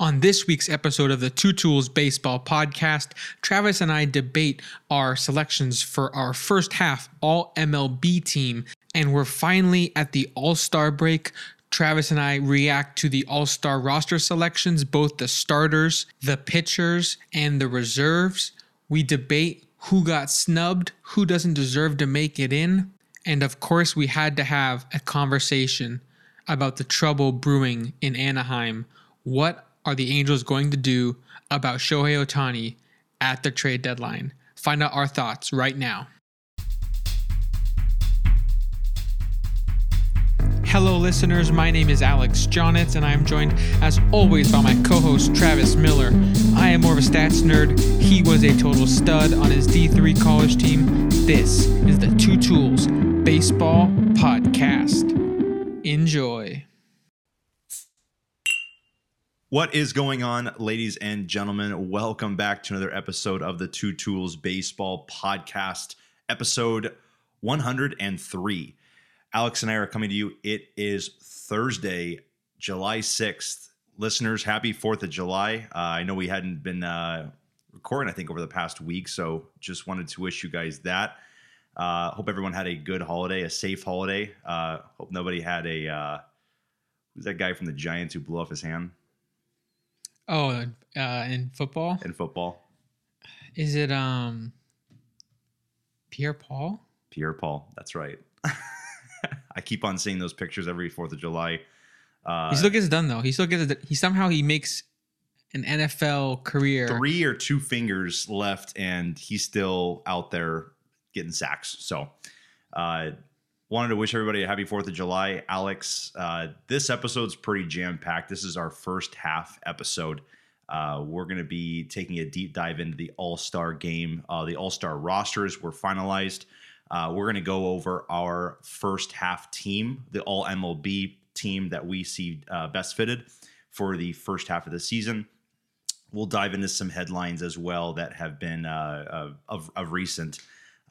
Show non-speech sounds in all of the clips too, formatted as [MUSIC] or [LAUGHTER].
On this week's episode of the Two Tools Baseball Podcast, Travis and I debate our selections for our first half All MLB team, and we're finally at the All Star break. Travis and I react to the All Star roster selections, both the starters, the pitchers, and the reserves. We debate who got snubbed, who doesn't deserve to make it in, and of course, we had to have a conversation about the trouble brewing in Anaheim. What are the Angels going to do about Shohei Ohtani at the trade deadline? Find out our thoughts right now. Hello, listeners. My name is Alex Jonitz, and I am joined, as always, by my co host, Travis Miller. I am more of a stats nerd. He was a total stud on his D3 college team. This is the Two Tools Baseball Podcast. Enjoy. What is going on, ladies and gentlemen? Welcome back to another episode of the Two Tools Baseball Podcast, episode 103. Alex and I are coming to you. It is Thursday, July 6th. Listeners, happy 4th of July. Uh, I know we hadn't been uh, recording, I think, over the past week, so just wanted to wish you guys that. Uh, hope everyone had a good holiday, a safe holiday. Uh, hope nobody had a. Uh, who's that guy from the Giants who blew off his hand? Oh, uh, in football? In football. Is it um Pierre Paul? Pierre Paul, that's right. [LAUGHS] I keep on seeing those pictures every Fourth of July. Uh, he still gets it done though. He still gets it. He somehow he makes an NFL career. Three or two fingers left, and he's still out there getting sacks. So, uh, wanted to wish everybody a happy Fourth of July. Alex, uh, this episode's pretty jam packed. This is our first half episode. Uh, we're going to be taking a deep dive into the All Star game. Uh, the All Star rosters were finalized. Uh, we're going to go over our first half team, the All MLB team that we see uh, best fitted for the first half of the season. We'll dive into some headlines as well that have been uh, of, of recent.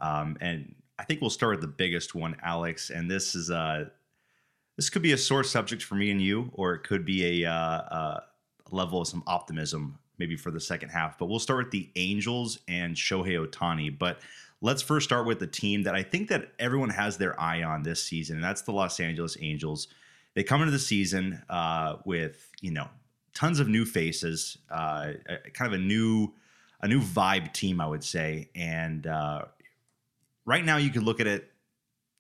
Um, and I think we'll start with the biggest one, Alex. And this is uh this could be a sore subject for me and you, or it could be a, uh, level of some optimism maybe for the second half. But we'll start with the Angels and Shohei Ohtani. But let's first start with the team that I think that everyone has their eye on this season, and that's the Los Angeles Angels. They come into the season uh, with you know tons of new faces, uh, kind of a new a new vibe team, I would say, and uh, right now you could look at it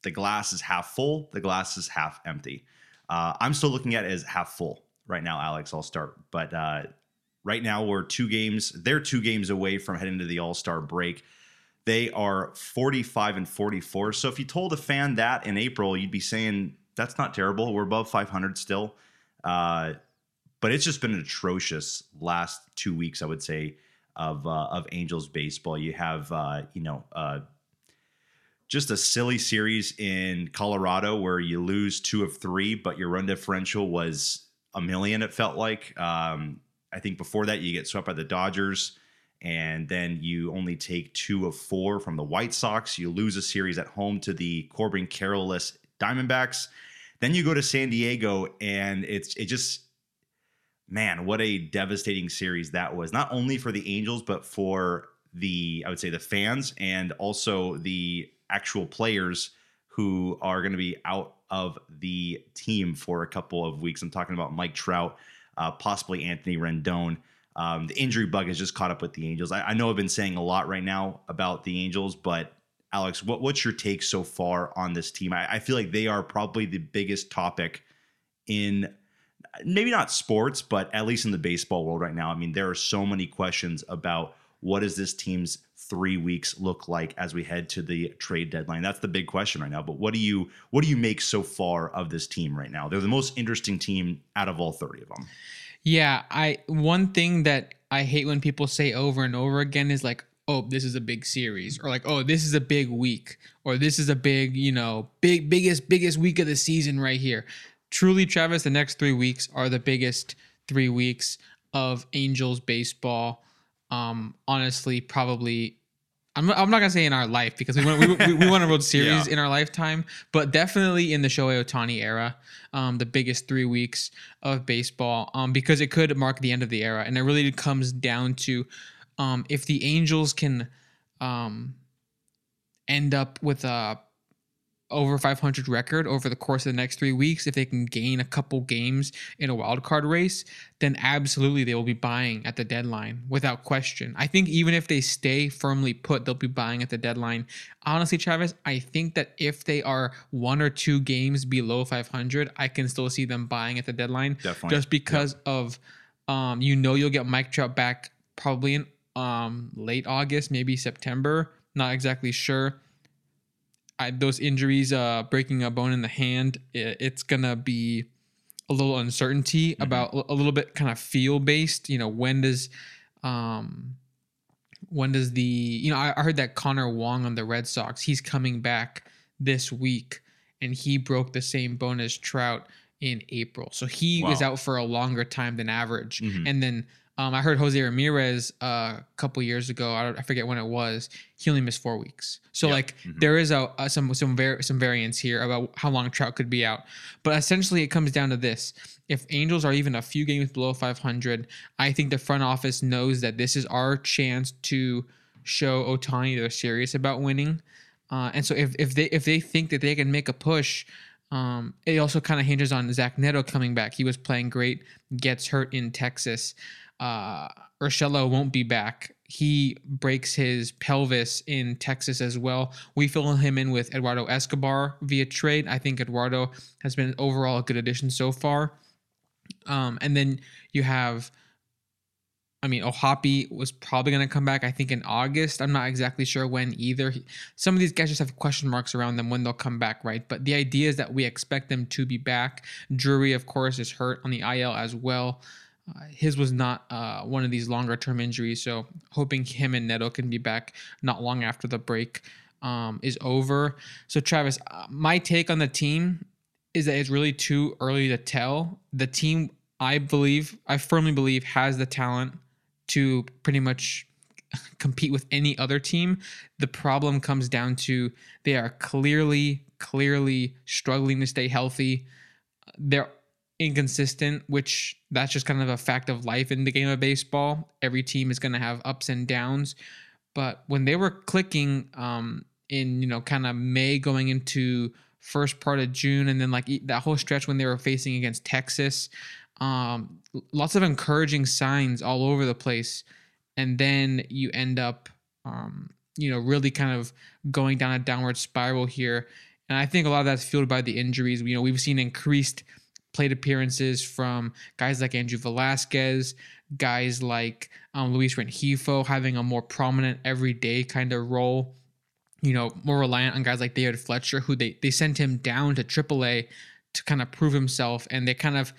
the glass is half full, the glass is half empty. Uh, I'm still looking at it as half full right now, Alex. I'll start. But uh, right now, we're two games, they're two games away from heading to the All Star break. They are 45 and 44. So if you told a fan that in April, you'd be saying, that's not terrible. We're above 500 still. Uh, but it's just been an atrocious last two weeks, I would say, of uh, of Angels baseball. You have, uh, you know, uh, just a silly series in Colorado where you lose two of three, but your run differential was a million, it felt like. Um, I think before that, you get swept by the Dodgers, and then you only take two of four from the White Sox. You lose a series at home to the Corbin Carroll-less Diamondbacks. Then you go to San Diego, and it's it just man, what a devastating series that was. Not only for the Angels, but for the I would say the fans and also the actual players who are going to be out of the team for a couple of weeks. I'm talking about Mike Trout, uh, possibly Anthony Rendon. Um, the injury bug has just caught up with the Angels. I, I, know I've been saying a lot right now about the Angels, but Alex, what, what's your take so far on this team? I, I feel like they are probably the biggest topic in maybe not sports, but at least in the baseball world right now. I mean, there are so many questions about what is this team's three weeks look like as we head to the trade deadline? That's the big question right now. But what do you what do you make so far of this team right now? They're the most interesting team out of all 30 of them. Yeah, I one thing that I hate when people say over and over again is like, "Oh, this is a big series," or like, "Oh, this is a big week," or "This is a big, you know, big biggest biggest week of the season right here." Truly, Travis, the next 3 weeks are the biggest 3 weeks of Angels baseball um, honestly, probably I'm not, I'm not gonna say in our life because we won we, we, we won a World [LAUGHS] Series Yeah. in our lifetime, but definitely in the Shohei Ohtani era, um, the biggest three weeks of baseball, um, because it could mark the end of the era, and it really comes down to um, if the Angels can um, end up with a over 500 record over the course of the next three weeks, if they can gain a couple games in a wild card race, then absolutely they will be buying at the deadline without question. I think even if they stay firmly put, they'll be buying at the deadline. Honestly, Travis, I think that if they are one or two games below 500, I can still see them buying at the deadline Definitely. just because of um, you know you'll get Mike Trout back probably in um, late August, maybe September. Not exactly sure. I, those injuries, uh, breaking a bone in the hand, i it's gonna be a little uncertainty about a little bit kind of feel based. You know, when does, um, when does the you know I, I heard that Connor Wong on the Red Sox he's coming back this week and he broke the same bone as Trout in April, so he was out for a longer time than average. Mhm. And then um, I heard Jose Ramirez uh, a couple years ago. I, don't, I forget when it was. He only missed four weeks. So Yeah. like Mhm. there is a, a some some var- some variance here about how long Trout could be out. But essentially, it comes down to this: if Angels are even a few games below 500, I think the front office knows that this is our chance to show Ohtani they're serious about winning. Uh, and so if, if they if they think that they can make a push, um, it also kind of hinges on Zach Neto coming back. He was playing great, gets hurt in Texas. Uh, Urshela won't be back. He breaks his pelvis in Texas as well. We fill him in with Eduardo Escobar via trade. I think Eduardo has been overall a good addition so far. Um, and then you have, I mean, O'Hoppe was probably going to come back, I think, in August. I'm not exactly sure when either. He- Some of these guys just have question marks around them when they'll come back, right? But the idea is that we expect them to be back. Drury, of course, is hurt on the IL as well. Uh, his was not uh, one of these longer term injuries, so hoping him and Neto can be back not long after the break um, is over. So, Travis, uh, my take on the team is that it's really too early to tell. The team, I believe, I firmly believe, has the talent to pretty much [LAUGHS] compete with any other team. The problem comes down to they are clearly, clearly struggling to stay healthy. They're inconsistent, which that's just kind of a fact of life in the game of baseball. Every team is going to have ups and downs. But when they were clicking um, in, you know, kind of May going into first part of June, and then like that whole stretch when they were facing against Texas, um, lots of encouraging signs all over the place. And then you end up, um, you know, really kind of going down a downward spiral here. And I think a lot of that's fueled by the injuries. You know, we've seen increased plate appearances from guys like Andrew Velazquez, guys like um, Luis Rengifo having a more prominent everyday kind of role. You know, more reliant on guys like David Fletcher, who they they sent him down to AAA to kind of prove himself, and they kind of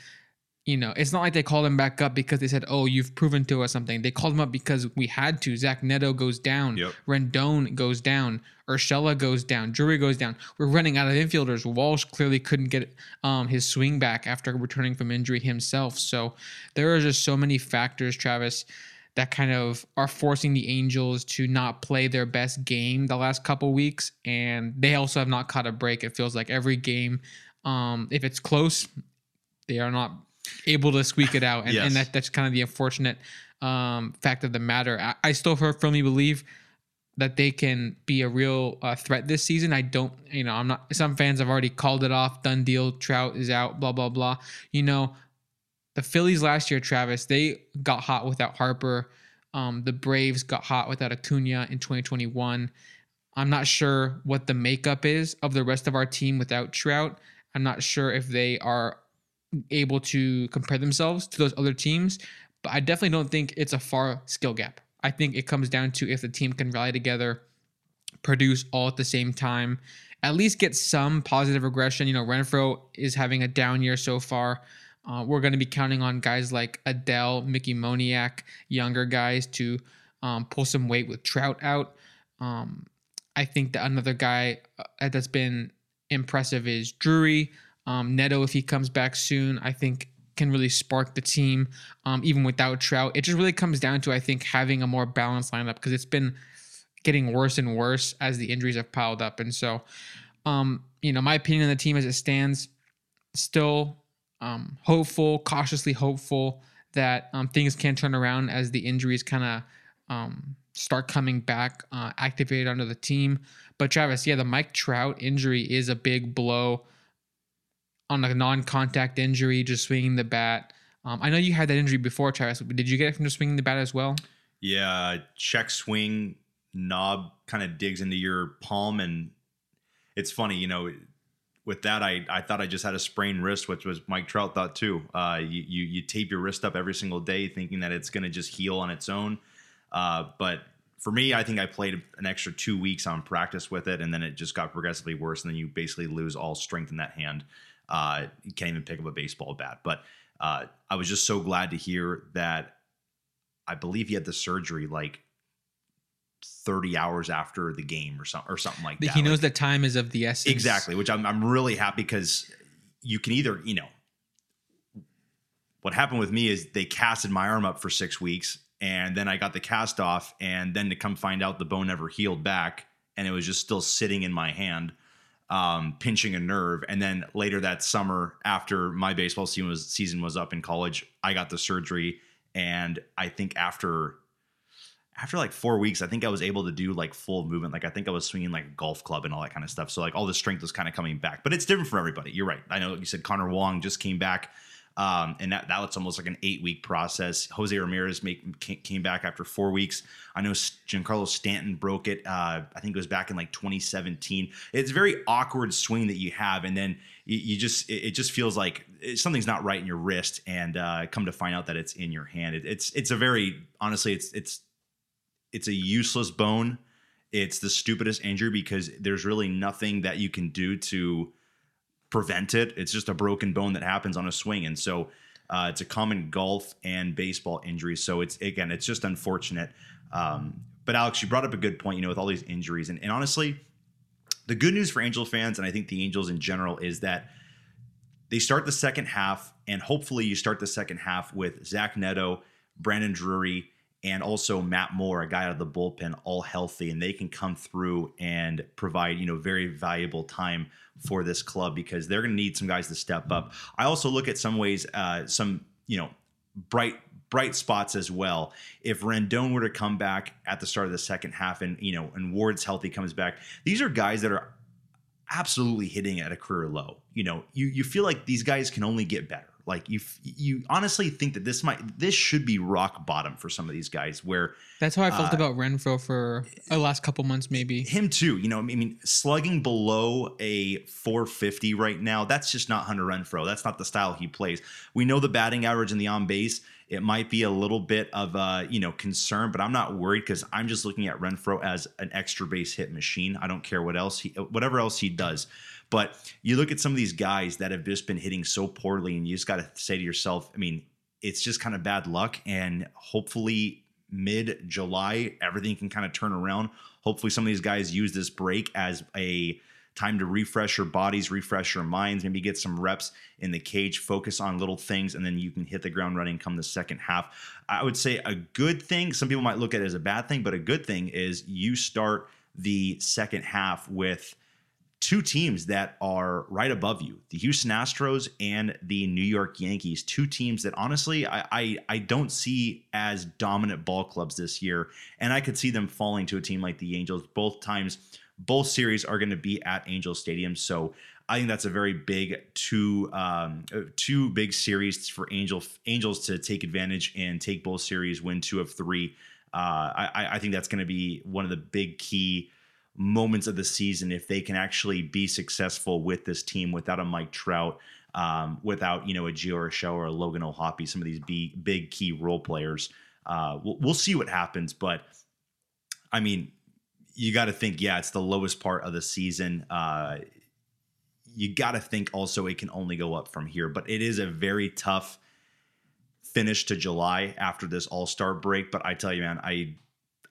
you know, it's not like they called him back up because they said, "Oh, you've proven to us something." They called him up because we had to. Zach Neto goes down, Yep. Rendon goes down, Urshela goes down, Drury goes down. We're running out of infielders. Walsh clearly couldn't get um, his swing back after returning from injury himself. So there are just so many factors, Travis, that kind of are forcing the Angels to not play their best game the last couple weeks, and they also have not caught a break. It feels like every game, um, if it's close, they are not able to squeak it out, and, Yes. and that that's kind of the unfortunate um, fact of the matter. I, I still fir- firmly believe that they can be a real uh, threat this season. I don't, you know, I'm not. Some fans have already called it off, done deal. Trout is out, blah blah blah. You know, the Phillies last year, Travis, they got hot without Harper. Um, the Braves got hot without Acuna in 2021. I'm not sure what the makeup is of the rest of our team without Trout. I'm not sure if they are able to compare themselves to those other teams, but I definitely don't think it's a far skill gap. I think it comes down to if the team can rally together, produce all at the same time, at least get some positive regression. You know, Renfroe is having a down year so far. Uh, we're going to be counting on guys like Adell, Mickey Moniak, younger guys to um, pull some weight with Trout out. Um, I think that another guy uh, that's been impressive is Drury. Um, Neto, if he comes back soon, I think can really spark the team, um, even without Trout. It just really comes down to I think having a more balanced lineup because it's been getting worse and worse as the injuries have piled up. And so, um, you know, my opinion on the team as it stands, still um, hopeful, cautiously hopeful that um, things can turn around as the injuries kind of um, start coming back, uh, activated under the team. But Travis, yeah, the Mike Trout injury is a big blow on a non-contact injury, just swinging the bat. Um, I know you had that injury before, Travis. Did you get it from just swinging the bat as well? Yeah, check swing knob kind of digs into your palm, and it's funny, you know. With that, I, I thought I just had a sprained wrist, which was Mike Trout thought too. Uh, you, you you tape your wrist up every single day, thinking that it's going to just heal on its own. Uh, but for me, I think I played an extra two weeks on practice with it, and then it just got progressively worse. And then you basically lose all strength in that hand. Uh, you can't even pick up a baseball bat. But uh, I was just so glad to hear that. I believe he had the surgery like 30 hours after the game or something or something like that. He knows like, that time is of the essence. Exactly, which I'm I'm really happy because you can either, you know, what happened with me is they casted my arm up for 6 weeks and then I got the cast off and then to come find out the bone never healed back and it was just still sitting in my hand um, pinching a nerve and then later that summer after my baseball season was season was up in college I got the surgery and I think after after like four weeks, I think I was able to do like full movement. Like I think I was swinging like a golf club and all that kind of stuff. So like all the strength was kind of coming back, but it's different for everybody. You're right. I know you said Connor Wong just came back. Um, and that, that was almost like an eight week process. Jose Ramirez make, came back after four weeks. I know Giancarlo Stanton broke it. Uh, I think it was back in like 2017. It's a very awkward swing that you have, and then you, you just it, it, just feels like something's not right in your wrist, and uh, come to find out that it's in your hand. It, it's it's a very honestly it's it's it's a useless bone. It's the stupidest injury because there's really nothing that you can do to prevent it. It's just a broken bone that happens on a swing, and so uh, it's a common golf and baseball injury. So it's again, it's just unfortunate. Um, but Alex, you brought up a good point. You know, with all these injuries, and, and honestly, the good news for Angel fans, and I think the Angels in general, is that they start the second half, and hopefully, you start the second half with Zach Neto, Brandon Drury, and also Matt Moore, a guy out of the bullpen, all healthy, and they can come through and provide you know very valuable time for this club because they're going to need some guys to step up. I also look at some ways, uh, some you know bright bright spots as well. If Rendon were to come back at the start of the second half, and you know, and Ward's healthy comes back, these are guys that are absolutely hitting at a career low. You know, you you feel like these guys can only get better. Like you, you honestly think that this might, this should be rock bottom for some of these guys. Where that's how I felt uh, about Renfroe for the last couple months, maybe him too. You know, I mean, slugging below a 450 right now, that's just not Hunter Renfroe. That's not the style he plays. We know the batting average and the on base. It might be a little bit of a you know concern, but I'm not worried because I'm just looking at Renfroe as an extra base hit machine. I don't care what else he, whatever else he does. But you look at some of these guys that have just been hitting so poorly, and you just got to say to yourself, I mean, it's just kind of bad luck. And hopefully, mid July, everything can kind of turn around. Hopefully, some of these guys use this break as a time to refresh your bodies, refresh your minds, maybe get some reps in the cage, focus on little things, and then you can hit the ground running come the second half. I would say a good thing, some people might look at it as a bad thing, but a good thing is you start the second half with two teams that are right above you the Houston Astros and the New York Yankees. Two teams that honestly I, I, I, don't see as dominant ball clubs this year. And I could see them falling to a team like the Angels. Both times, both series are going to be at Angel Stadium. So I think that's a very big two um, uh, two big series for Angel Angels to take advantage and take both series, win two of three. Uh, I, I think that's going to be one of the big key moments of the season if they can actually be successful with this team without a Mike Trout, um, without you know a Gio Urshela or a Logan O'Hoppe, some of these big, big key role players. Uh, we'll, we'll see what happens, but I mean, you got to think, yeah, it's the lowest part of the season. Uh, you got to think also it can only go up from here, but it is a very tough finish to July after this All Star break. But I tell you, man, I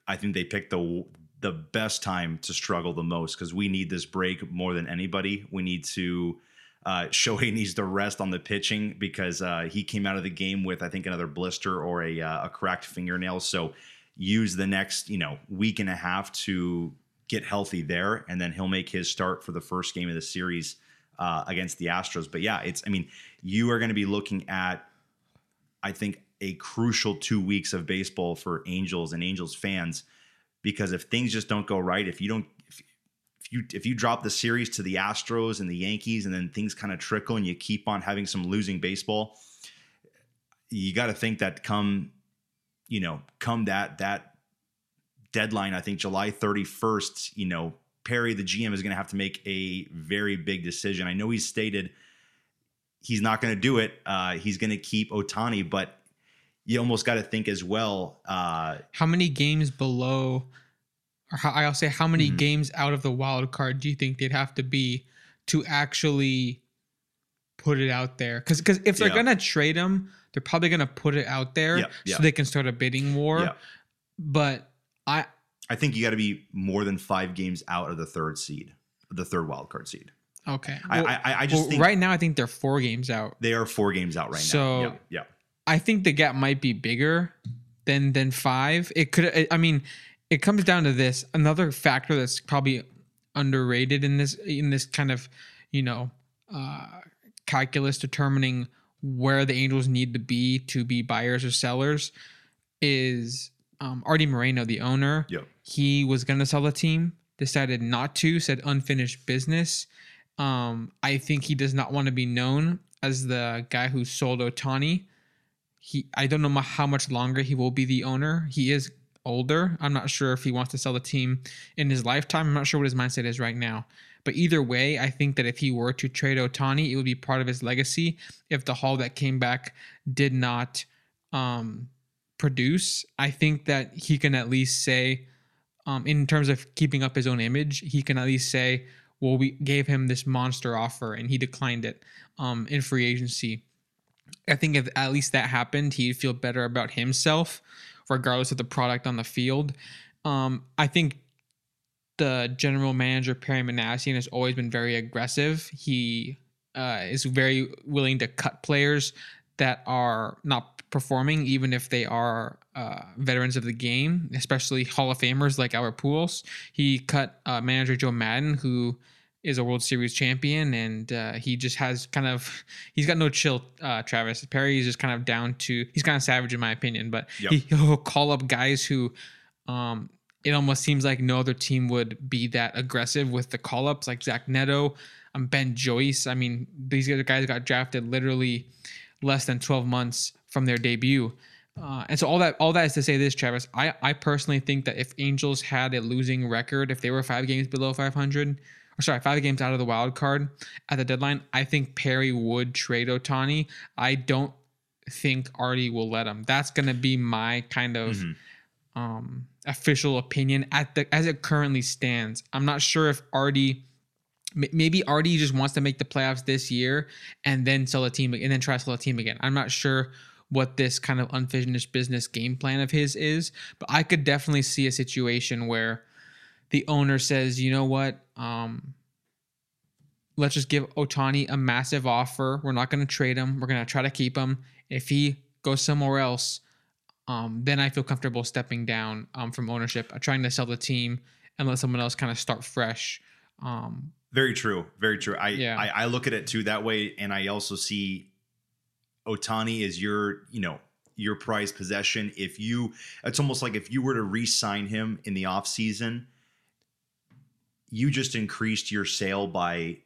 I think they picked the the best time to struggle the most because we need this break more than anybody. We need to. Uh, [LAUGHS] Shohei needs to rest on the pitching because uh, he came out of the game with I think another blister or a, uh, a cracked fingernail. So use the next, you know, week and a half to get healthy there, and then he'll make his start for the first game of the series uh, against the Astros. But yeah, it's I mean, you are going to be looking at, I think, a crucial two weeks of baseball for Angels and Angels fans because if things just don't go right, if you don't if, if you if you drop the series to the Astros and the Yankees and then things kind of trickle and you keep on having some losing baseball, you got to think that come you know, come that that deadline, I think July 31st, you know, Perry, the GM, is going to have to make a very big decision. I know he's stated he's not going to do it. Uh, he's going to keep Ohtani, but you almost got to think as well. Uh, how many games below, or how, I'll say, how many mm-hmm. games out of the wild card do you think they'd have to be to actually put it out there? Because because if they're yeah. going to trade him, they're probably going to put it out there yeah, yeah. so they can start a bidding war. But I I think you got to be more than five games out of the third seed, the third wild card seed. Okay. Well, I, I, I just well, right now I think they're four games out. They are four games out right so, now. So yeah, yeah. I think the gap might be bigger than than five. It could. I mean, it comes down to this. Another factor that's probably underrated in this in this kind of you know uh, calculus determining where the Angels need to be to be buyers or sellers is um, Arte Moreno, the owner. Yep. He was going to sell the team, decided not to, said unfinished business. Um, I think he does not want to be known as the guy who sold Ohtani. He, I don't know how much longer he will be the owner. He is older. I'm not sure if he wants to sell the team in his lifetime. I'm not sure what his mindset is right now. But either way, I think that if he were to trade Ohtani, it would be part of his legacy. If the haul that came back did not um, produce, I think that he can at least say, um, in terms of keeping up his own image, he can at least say, well, we gave him this monster offer and he declined it um, in free agency. I think if at least that happened, he'd feel better about himself, regardless of the product on the field. Um, I think the general manager Perry Minasian has always been very aggressive. He uh, is very willing to cut players that are not performing, even if they are uh, veterans of the game, especially Hall of Famers like Albert Pujols. He cut uh, manager Joe Maddon, who is a World Series champion, and uh, he just has kind of he's got no chill. Uh, Travis Perry is just kind of down to he's kind of savage in my opinion, but yep. he, [LAUGHS] will call up guys who. Um, it almost seems like no other team would be that aggressive with the call ups, like Zach Neto, um, Ben Joyce. I mean, these guys got drafted literally less than 12 months from their debut. Uh, and so all that all that is to say this, Travis. I I personally think that if Angels had a losing record, if they were five games below 500, or sorry, five games out of the wild card at the deadline, I think Perry would trade Ohtani. I don't think Arte will let him. That's gonna be my kind of mm-hmm. um, official opinion at the as it currently stands. I'm not sure if Arte maybe Arte just wants to make the playoffs this year and then sell a team and then try to sell a team again. I'm not sure what this kind of unfinished business game plan of his is, but I could definitely see a situation where the owner says, you know what, um, let's just give Ohtani a massive offer. We're not going to trade him. We're going to try to keep him. If he goes somewhere else, um, then I feel comfortable stepping down um, from ownership, uh, trying to sell the team and let someone else kind of start fresh. Um, very true. Very true. I, yeah. I, I look at it too that way, and I also see Ohtani as your you know your prized possession. If you, it's almost like if you were to re-sign him in the off season, you just increased your sale by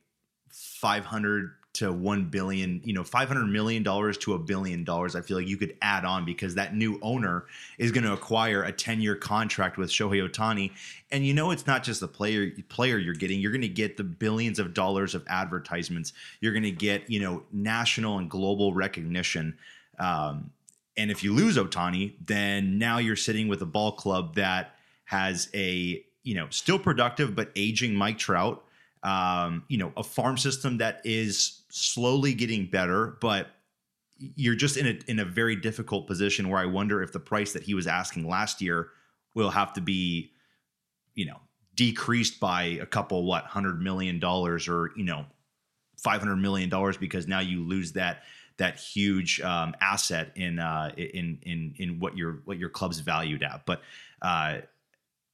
five hundred to 1 billion, you know, 500 million dollars to a billion dollars, I feel like you could add on because that new owner is going to acquire a 10-year contract with Shohei Ohtani. And you know it's not just the player player you're getting, you're going to get the billions of dollars of advertisements. You're going to get, you know, national and global recognition. Um, and if you lose Ohtani, then now you're sitting with a ball club that has a, you know, still productive but aging Mike Trout um, you know, a farm system that is slowly getting better, but you're just in a in a very difficult position where I wonder if the price that he was asking last year will have to be, you know, decreased by a couple what hundred million dollars or you know, five hundred million dollars because now you lose that that huge um, asset in uh, in in in what your what your club's valued at. But uh,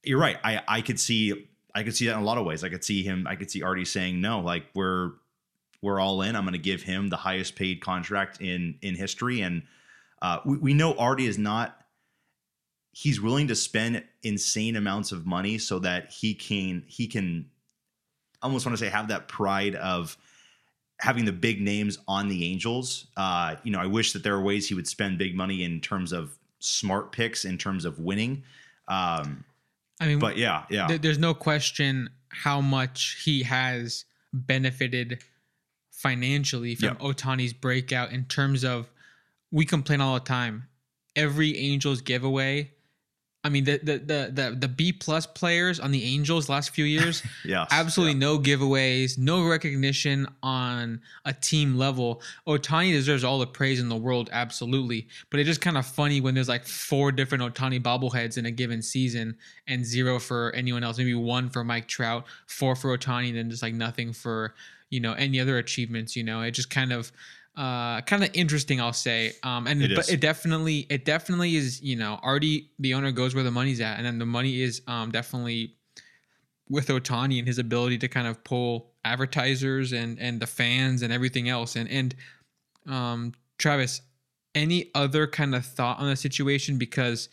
you're right. I I could see I could see that in a lot of ways. I could see him. I could see Arte saying no. Like we're we're all in. I'm going to give him the highest paid contract in in history, and uh, we we know Arte is not. He's willing to spend insane amounts of money so that he can he can almost want to say have that pride of having the big names on the Angels. Uh, you know, I wish that there are ways he would spend big money in terms of smart picks, in terms of winning. Um, I mean, but yeah, yeah, th- there's no question how much he has benefited financially from Yep. Ohtani's breakout in terms of we complain all the time. Every Angels giveaway. I mean the the the the, the B plus players on the Angels last few years [LAUGHS] yeah, absolutely no giveaways, no recognition on a team level. Ohtani deserves all the praise in the world, absolutely. But it's just kind of funny when there's like four different Ohtani bobbleheads in a given season and zero for anyone else. Maybe one for Mike Trout, four for Ohtani, and then just like nothing for you know any other achievements. You know, it just kind of. Uh, kind of interesting, I'll say. Um, and It but it definitely, it definitely is. You know, Arte, the owner, goes where the money's at, and then the money is um definitely with Ohtani and his ability to kind of pull advertisers and and the fans and everything else. And and um, Travis, any other kind of thought on the situation? Because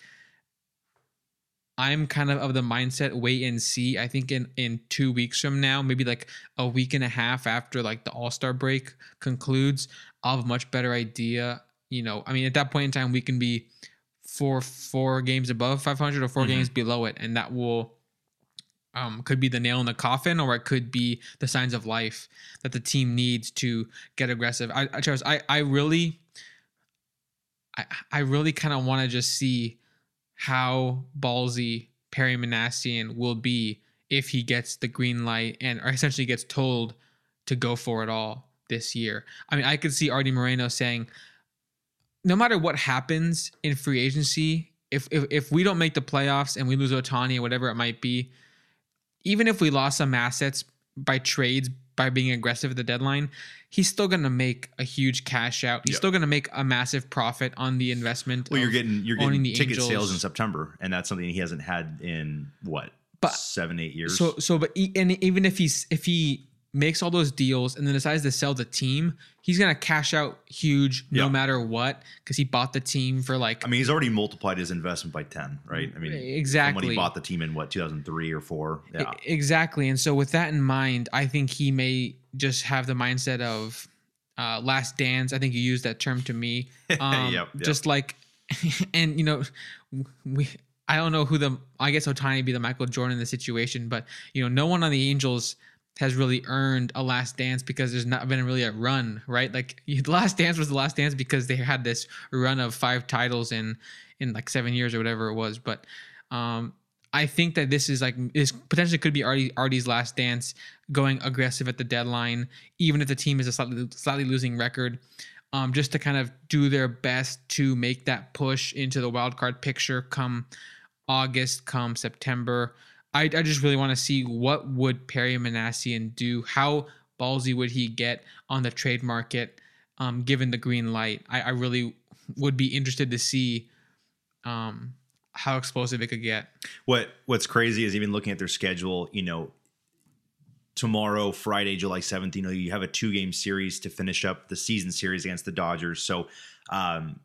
I'm kind of of the mindset wait and see. I think in in two weeks from now, maybe like a week and a half after like the All Star break concludes, I'll have a much better idea. You know, I mean, at that point in time, we can be four four games above 500 or 4 Mhm. games below it, and that will um, could be the nail in the coffin, or it could be the signs of life that the team needs to get aggressive. I, I Travis, I, I really, I, I really kind of want to just see how ballsy Perry Minasian will be if he gets the green light and or essentially gets told to go for it all this year. I mean, I could see Arte Moreno saying, no matter what happens in free agency, if if, if we don't make the playoffs and we lose Ohtani or whatever it might be, even if we lost some assets by trades by being aggressive at the deadline, he's still going to make a huge cash out. He's Yep. still going to make a massive profit on the investment. Well, you're getting you're getting the ticket Angels. sales in September, and that's something he hasn't had in what But- seven eight years. So so but e- and even if he's if he makes all those deals and then decides to sell the team, he's gonna cash out huge no Yeah. matter what because he bought the team for like I mean, he's already multiplied his investment by ten, right? I mean, from when exactly he bought the team in what 2003 or four. Yeah, exactly. And so with that in mind, I think he may just have the mindset of uh, last dance. I think you used that term to me. [LAUGHS] Um, Yep, yep. Just like, [LAUGHS] and you know, we. I don't know who the. I guess Ohtani be the Michael Jordan in the situation, but you know, no one on the Angels has really earned a last dance because there's not been really a run, right? Like [LAUGHS] the last dance was the last dance because they had this run of five titles in in like seven years or whatever it was. But um, I think that this is like this potentially could be Arte, Arte's last dance, going aggressive at the deadline, even if the team is a slightly slightly losing record, um, just to kind of do their best to make that push into the wild card picture come August, come September. I, I just really want to see what would Perry Minasian do. How ballsy would he get on the trade market, um, given the green light? I, I really would be interested to see um, how explosive it could get. What What's crazy is even looking at their schedule. You know, tomorrow, Friday, July 17th, you, know, you have a two game series to finish up the season series against the Dodgers. So, um,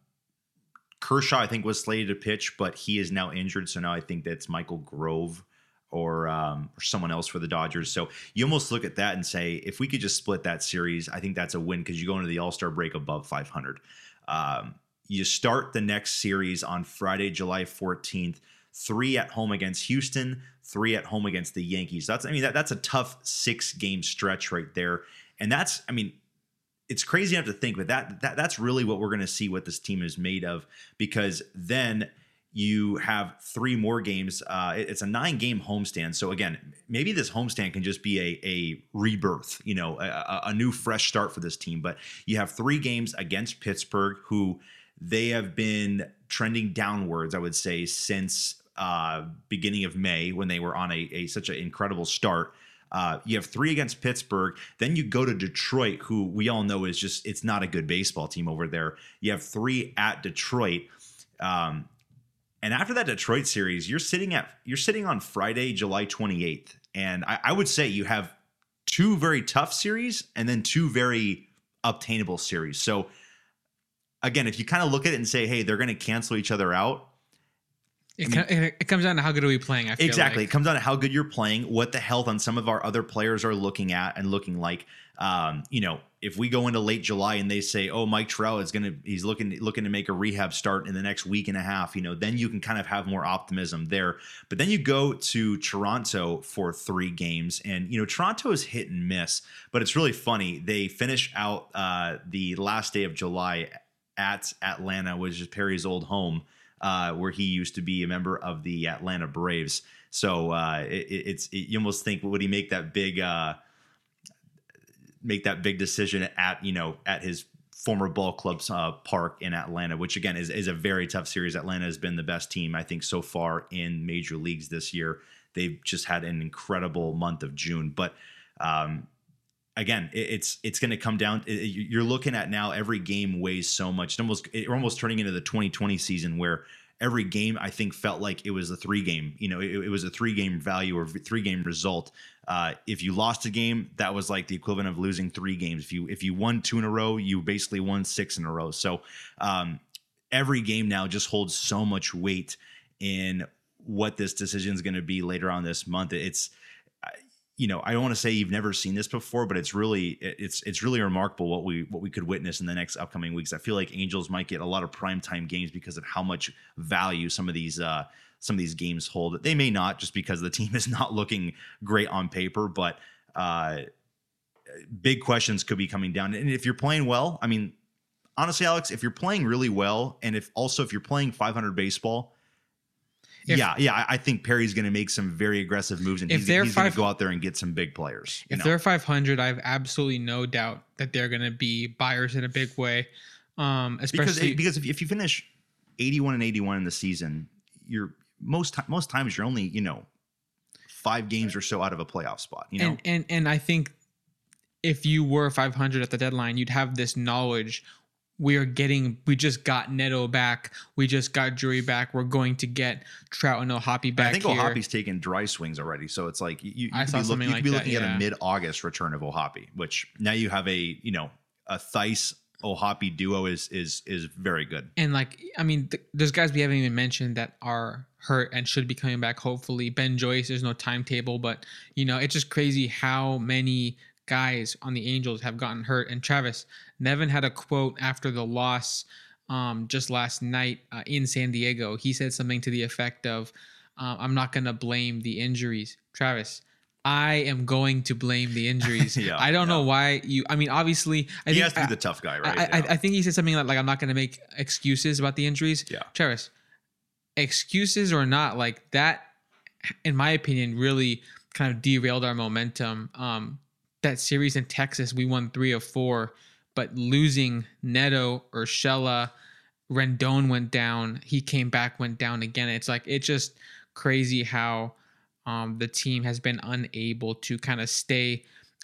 Kershaw, I think, was slated to pitch, but he is now injured. So now I think that's Michael Grove or um, or someone else for the Dodgers. So you almost look at that and say, if we could just split that series, I think that's a win because you go into the All Star break above 500. Um, you start the next series on Friday, July 14th. Three at home against Houston, three at home against the Yankees. That's I mean that, that's a tough six game stretch right there, and that's I mean it's crazy enough to think, but that, that that's really what we're going to see what this team is made of because then you have three more games. Uh, it- it's a nine game homestand. So again, maybe this homestand can just be a, a rebirth, you know, a, a- a new fresh start for this team. But you have three games against Pittsburgh, who they have been trending downwards, I would say, since uh, beginning of May when they were on a, a such an incredible start. Uh, you have three against Pittsburgh. Then you go to Detroit, who we all know is just it's not a good baseball team over there. You have three at Detroit. Um, and after that Detroit series, you're sitting at you're sitting on Friday, July 28th. And I, I would say you have two very tough series and then two very obtainable series. So again, if you kind of look at it and say, hey, they're going to cancel each other out, It, co- it, it comes down to how good are we playing. I Exactly. Like. It comes down to how good you're playing, what the health on some of our other players are looking at and looking like. Um, you know, if we go into late July and they say, "Oh, Mike Trout is gonna he's looking looking to make a rehab start in the next week and a half," you know, then you can kind of have more optimism there. But then you go to Toronto for three games, and you know, Toronto is hit and miss. But it's really funny. They finish out uh, the last day of July at Atlanta, which is Perry's old home uh, where he used to be a member of the Atlanta Braves. So uh, it, it's it, you almost think would he make that big uh, make that big decision at you know at his former ball club's uh, park in Atlanta, which again is, is a very tough series. Atlanta has been the best team I think so far in major leagues this year. They've just had an incredible month of June, but um, again, it, it's it's going to come down. it- you're looking at now every game weighs so much. It almost it, almost turning into the 2020 season where every game I think felt like it was a three game. You know, it, it was a three game value or three game result. Uh, if you lost a game, that was like the equivalent of losing three games. If you if you won two in a row, you basically won six in a row. So um, every game now just holds so much weight in what this decision is going to be later on this month. It's you know, I don't want to say you've never seen this before, but it's really it's it's really remarkable what we what we could witness in the next upcoming weeks. I feel like Angels might get a lot of primetime games because of how much value some of these uh some of these games hold. It. They may not just because the [LAUGHS] team is not looking great on paper, but uh big questions could be coming down. And if you're playing well, I mean, honestly, Alex, if you're playing really well, and if also if you're playing 500 baseball, If- yeah, yeah, I- I think Perry's going to make some very aggressive moves, and If he's, he's going to go out there and get some big players. you If know? they're 500, I have absolutely no doubt that they're going to be buyers in a big way. Um, because especially because if, if you finish 81 and 81 in the season, you're most most times you're only you know five games or so out of a playoff spot. You know, and and and I think if you were 500 at the deadline, you'd have this knowledge. We are getting. We just got Neto back. We just got Drury back. We're going to get Trout and O'Hoppe back I think here. O'Hoppe's taken dry swings already, so it's like you, you, I could saw be, look, you like could be that, looking at a mid-August return of O'Hoppe, which now you have a you know a Thaiss O'Hoppe duo is is is very good. And like, I mean, th- there's guys we haven't even mentioned that are hurt and should be coming back. Hopefully, Ben Joyce. There's no timetable, but you know, it's just crazy how many guys on the Angels have gotten hurt. And Travis Nevin had a quote after the loss um, just last night uh, in San Diego. He said something to the effect of, uh, "I'm not to blame the injuries." Travis. I am going to blame the injuries. [LAUGHS] Yeah, I don't know why you. I mean, obviously, I he think has to be I- the tough guy, right? I, I, Yeah. I think he said something like, like I'm not going to make excuses about the injuries. Yeah. Travis, excuses or not, like that, in my opinion, really kind of derailed our momentum. Um, that series in Texas, we won three of four, but losing Neto, Urshela, Rendon went down. He came back, went down again. It's like it's just crazy how um, the team has been unable to kind of stay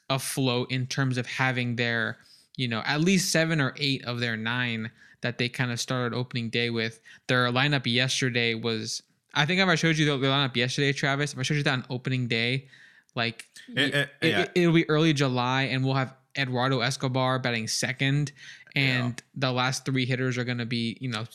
afloat in terms of having their, you know, at least seven or eight of their nine that they kind of started opening day with. Their lineup yesterday was, I think if I showed you the, the lineup yesterday, Travis, if I showed you that on opening day, like Eh, eh, it, yeah. it, will be early July and we'll have Eduardo Escobar batting second. And the last three hitters are going to be, you know,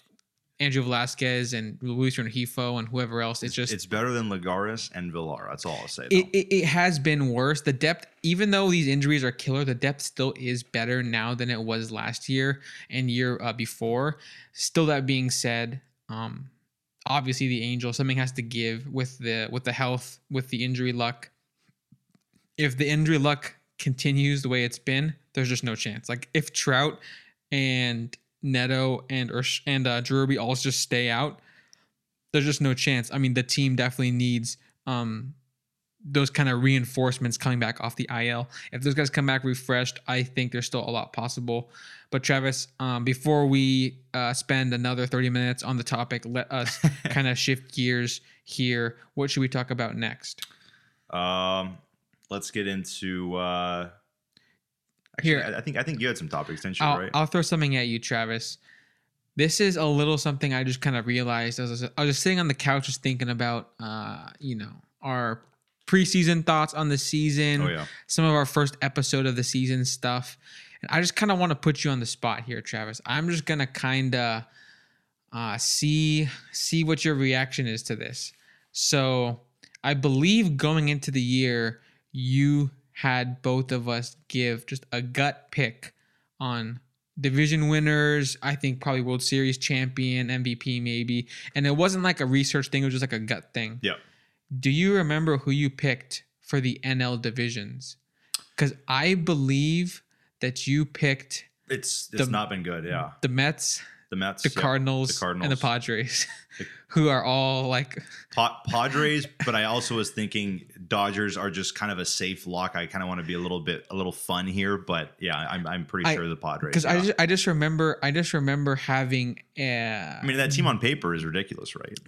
Andrew Velazquez and Luis Rengifo and whoever else. It's just it's better than Lagares and Villar. That's all I'll say. it, it, it has been worse. The depth, even though these injuries are killer, the depth still is better now than it was last year and year uh, before. Still, that being said, um, obviously the Angels something has to give with the with the health, with the injury luck. If the injury luck continues the way it's been, there's just no chance. Like if Trout and Neto and Ursh- and uh, Drury all just stay out, there's just no chance. I mean, the team definitely needs um those kind of reinforcements coming back off the IL. If those guys come back refreshed, I think there's still a lot possible. But Travis, um, before we uh, spend another 30 minutes on the topic, let us [LAUGHS] kind of shift gears here. What should we talk about next? Um, let's get into. uh. Actually, I, I think I think you had some topics, didn't you? I'll, right? I'll throw something at you, Travis. This is a little something I just kind of realized. I was, I was just sitting on the couch, just thinking about, uh, you know, our preseason thoughts on the season, oh yeah. some of our first episode of the season stuff. And I just kind of want to put you on the spot here, Travis. I'm just gonna kind of uh, see see what your reaction is to this. So I believe going into the year, you had both of us give just a gut pick on division winners. I think probably World Series champion, MVP maybe, and it wasn't like a research thing; it was just like a gut thing. Yep. Do you remember who you picked for the NL divisions? Because I believe that you picked It's it's The- not been good. Yeah. the Mets, The Mets, the yeah. Cardinals, the and the Padres, The- [LAUGHS] who are all like, Pa- [LAUGHS] Padres, but I also was thinking Dodgers are just kind of a safe lock. I kind of want to be a little bit a little fun here, but yeah, I'm I'm pretty I- sure the Padres. because I just, I just remember I just remember having. Uh, I mean that team on paper is ridiculous, right?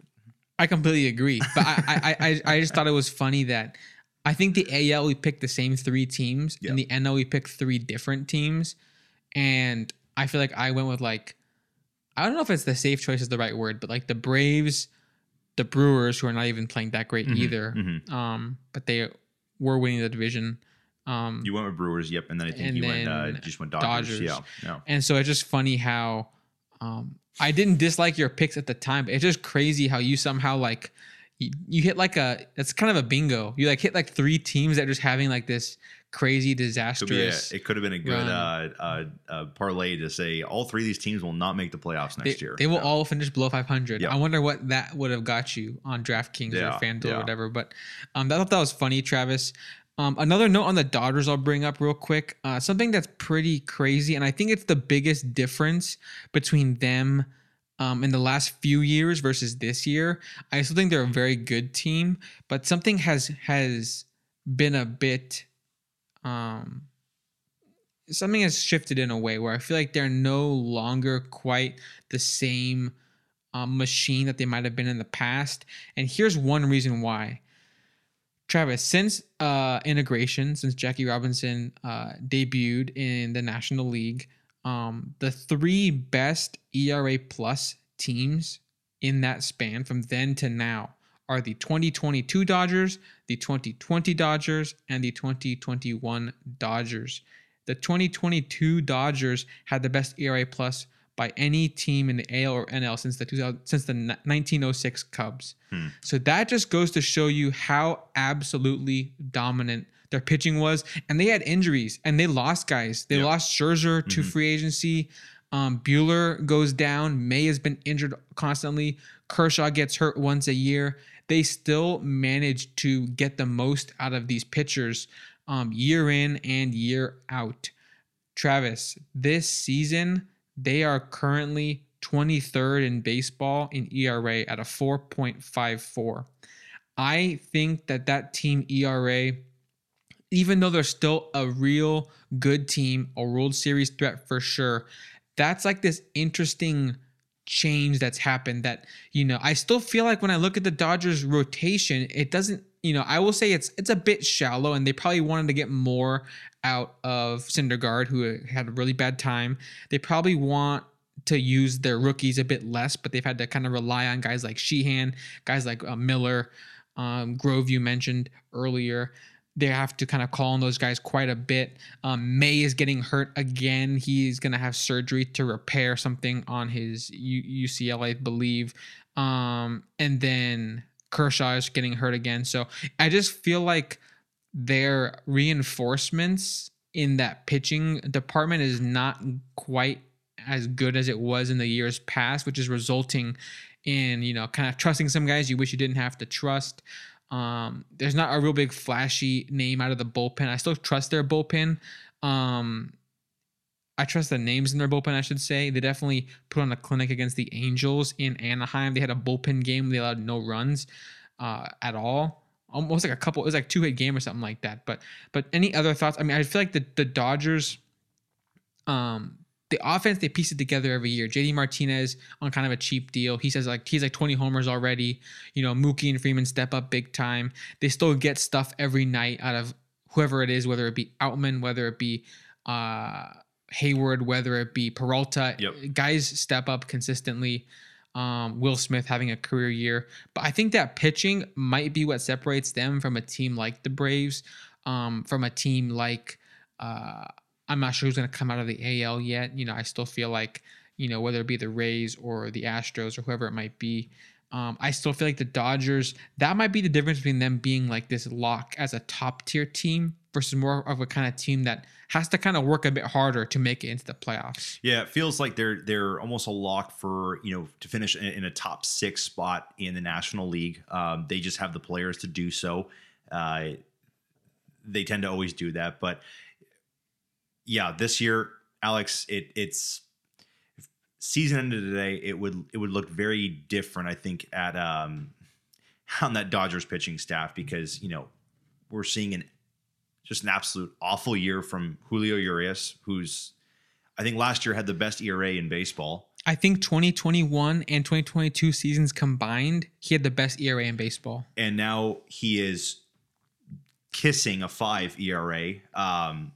I completely agree, but I, I, I, I just thought it was funny that I think the AL we picked the same three teams, Yeah. and the NL we picked three different teams, and I feel like I went with like I don't know if it's the safe choice is the right word, but like the Braves, the Brewers, who are not even playing that great Mhm, either, mhm. um, but they were winning the division. Um, You went with Brewers, yep, and then I think you went uh, just went Dodgers. Dodgers. Yeah, yeah. And so it's just funny how um, I didn't dislike your picks at the time, but it's just crazy how you somehow like you, you hit like a it's kind of a bingo. You like hit like three teams that are just having like this crazy Could a- disastrous. it could have been a good uh, uh, uh, parlay to say all three of these teams will not make the playoffs they, next year. they will Yeah. all finish below 500. Yeah. I wonder what that would have got you on DraftKings Yeah, or FanDuel yeah. or whatever. But um, I thought that was funny, Travis. Um, another note on the Dodgers I'll bring up real quick. Uh, something that's pretty crazy, and I think it's the biggest difference between them um, in the last few years versus this year. I still think they're a very good team, but something has has been a bit um something has shifted in a way where I feel like they're no longer quite the same um, machine that they might have been in the past. And here's one reason why. Travis, since uh, integration, since Jackie Robinson uh, debuted in the National League, um, the three best ERA plus teams in that span from then to now are the 2022 Dodgers, the 2020 Dodgers, and the 2021 Dodgers. The 2022 Dodgers had the best ERA plus by any team in the AL or NL since the 2000, since the 1906 Cubs. Hmm. So that just goes to show you how absolutely dominant their pitching was, and they had injuries and they lost guys. They Yep. lost Scherzer to Mhm. free agency. Um, Buehler goes down. May has been injured constantly. Kershaw gets hurt once a year. They still manage to get the most out of these pitchers um, year in and year out. Travis, this season, they are currently 23rd in baseball in ERA at a 4.54. I think that that team ERA, even though they're still a real good team, a World Series threat for sure, that's like this interesting change that's happened that you know I still feel like when I look at the Dodgers rotation it doesn't you know I will say it's it's a bit shallow and they probably wanted to get more out of Syndergaard who had a really bad time. They probably want to use their rookies a bit less but they've had to kind of rely on guys like Sheehan guys like uh, Miller um, Grove you mentioned earlier they have to kind of call on those guys quite a bit. Um, May is getting hurt again. He's going to have surgery to repair something on his U- UCL, I believe. Um, and then Kershaw is getting hurt again. So I just feel like their reinforcements in that pitching department is not quite as good as it was in the years past, which is resulting in, you know, kind of trusting some guys you wish you didn't have to trust. Um, there's not a real big flashy name out of the bullpen. I still trust their bullpen. Um, I trust the names in their bullpen, I should say. They definitely put on a clinic against the Angels in Anaheim. They had a bullpen game. They allowed no runs uh, at all. Almost like a couple. It was like two hit game or something like that. But but any other thoughts? I mean, I feel like the the Dodgers, um, the offense they piece it together every year. JD Martinez on kind of a cheap deal. He says like he's like 20 homers already. You know, Mookie and Freeman step up big time. They still get stuff every night out of whoever it is, whether it be Outman, whether it be uh, Heyward, whether it be Peralta, Yep. guys step up consistently. Um, Will Smith having a career year, but I think that pitching might be what separates them from a team like the Braves, um, from a team like uh, I'm not sure who's going to come out of the AL yet. You know, I still feel like you know whether it be the Rays or the Astros or whoever it might be. Um, I still feel like the Dodgers, that might be the difference between them being like this lock as a top tier team versus more of a kind of team that has to kind of work a bit harder to make it into the playoffs. Yeah, it feels like they're they're almost a lock for you know to finish in, in a top six spot in the National League. Um, they just have the players to do so. Uh, they tend to always do that, but yeah, this year, Alex, it it's season ended today. It would it would look very different, I think, at um on that Dodgers pitching staff because you know we're seeing an just an absolute awful year from Julio Urias, who's I think last year had the best ERA in baseball. I think 2021 and 2022 seasons combined, he had the best ERA in baseball. and now he is kissing a five ERA. Um,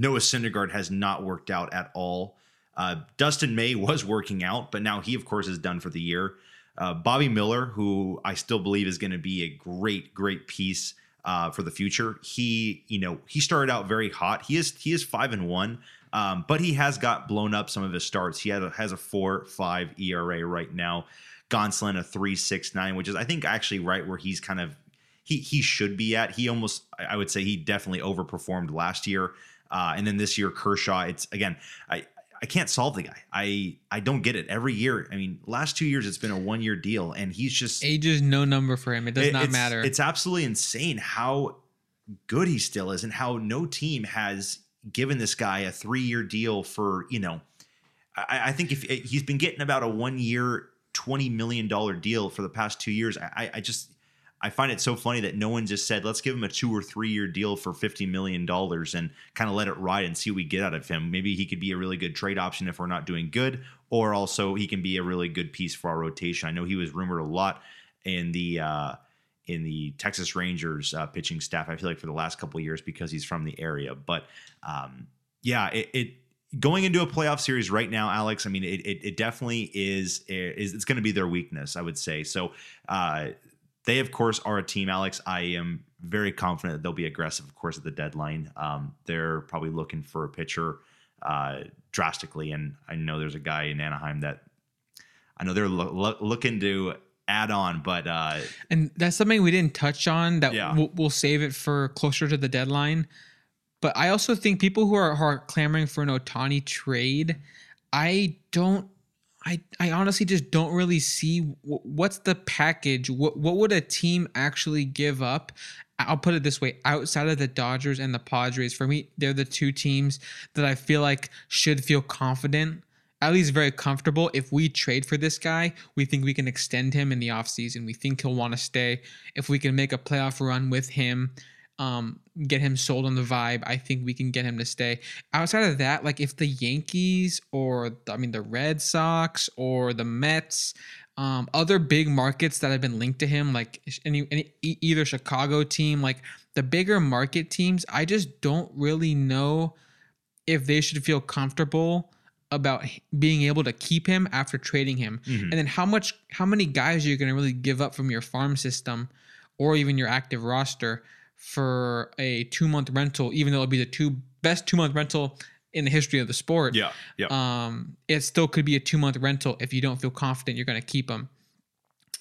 Noah Syndergaard has not worked out at all. Uh, Dustin May [LAUGHS] was working out, but now he, of course, is done for the year. Uh, Bobby Miller, who I still believe is going to be a great, great piece uh, for the future. He, you know, he started out very hot. He is he is five and one, um, but he has got blown up some of his starts. He a, has a four five ERA right now. Gonsolin a three six nine, which is I think actually right where he's kind of he he should be at. He almost I would say he definitely overperformed last year, uh, and then this year Kershaw. It's again I. I can't solve the guy. I I don't get it. Every year, I mean, last two years it's been a one year deal, and he's just Age is no number for him. It does it- not it's, matter. It's absolutely insane how good he still is, and how no team has given this guy a three year deal for you know. I, I think if he's been getting about a one year, twenty million dollar deal for the past two years, I, I just I find it so funny that no one just said let's give him a two or three year deal for fifty million dollars and kind of let it ride and see what we get out of him. Maybe he could be a really good trade option if we're not doing good, or also he can be a really good piece for our rotation. I know he was rumored a lot in the uh, in the Texas Rangers uh, pitching staff. I feel like for the last couple years because he's from the area. But um, yeah, it, it going into a playoff series right now, Alex. I mean, it it, it definitely is is it's going to be their weakness. I would say so. Uh, they of course are a team, Alex. I am very confident that they'll be aggressive, of course, at the deadline. Um, they're probably looking for a pitcher uh, drastically, and I know there's a guy in Anaheim that I know they're lo- lo- looking to add on, but uh, and that's something we didn't touch on that Yeah. we'll, we'll save it for closer to the deadline. But I also think people who are, who are clamoring for an Ohtani trade, I don't. I, I honestly just don't really see wh- what's the package. What what would a team actually give up? I'll put it this way: outside of the Dodgers and the Padres, for me, they're the two teams that I feel like should feel confident, at least very comfortable. If we trade for this guy, we think we can extend him in the offseason. We think he'll want to stay. If we can make a playoff run with him, um, get him sold on the vibe, I think we can get him to stay. Outside of that, like if the Yankees or I mean the Red Sox or the Mets, um, other big markets that have been linked to him, like any, any either Chicago team, like the bigger market teams, I just don't really know if they should feel comfortable about being able to keep him after trading him mhm. and then how much how many guys are you going to really give up from your farm system or even your active roster for a two month rental even though it'll be the two best two month rental in the history of the sport. Yeah, yeah. um it still could be a two month rental if you don't feel confident you're going to keep them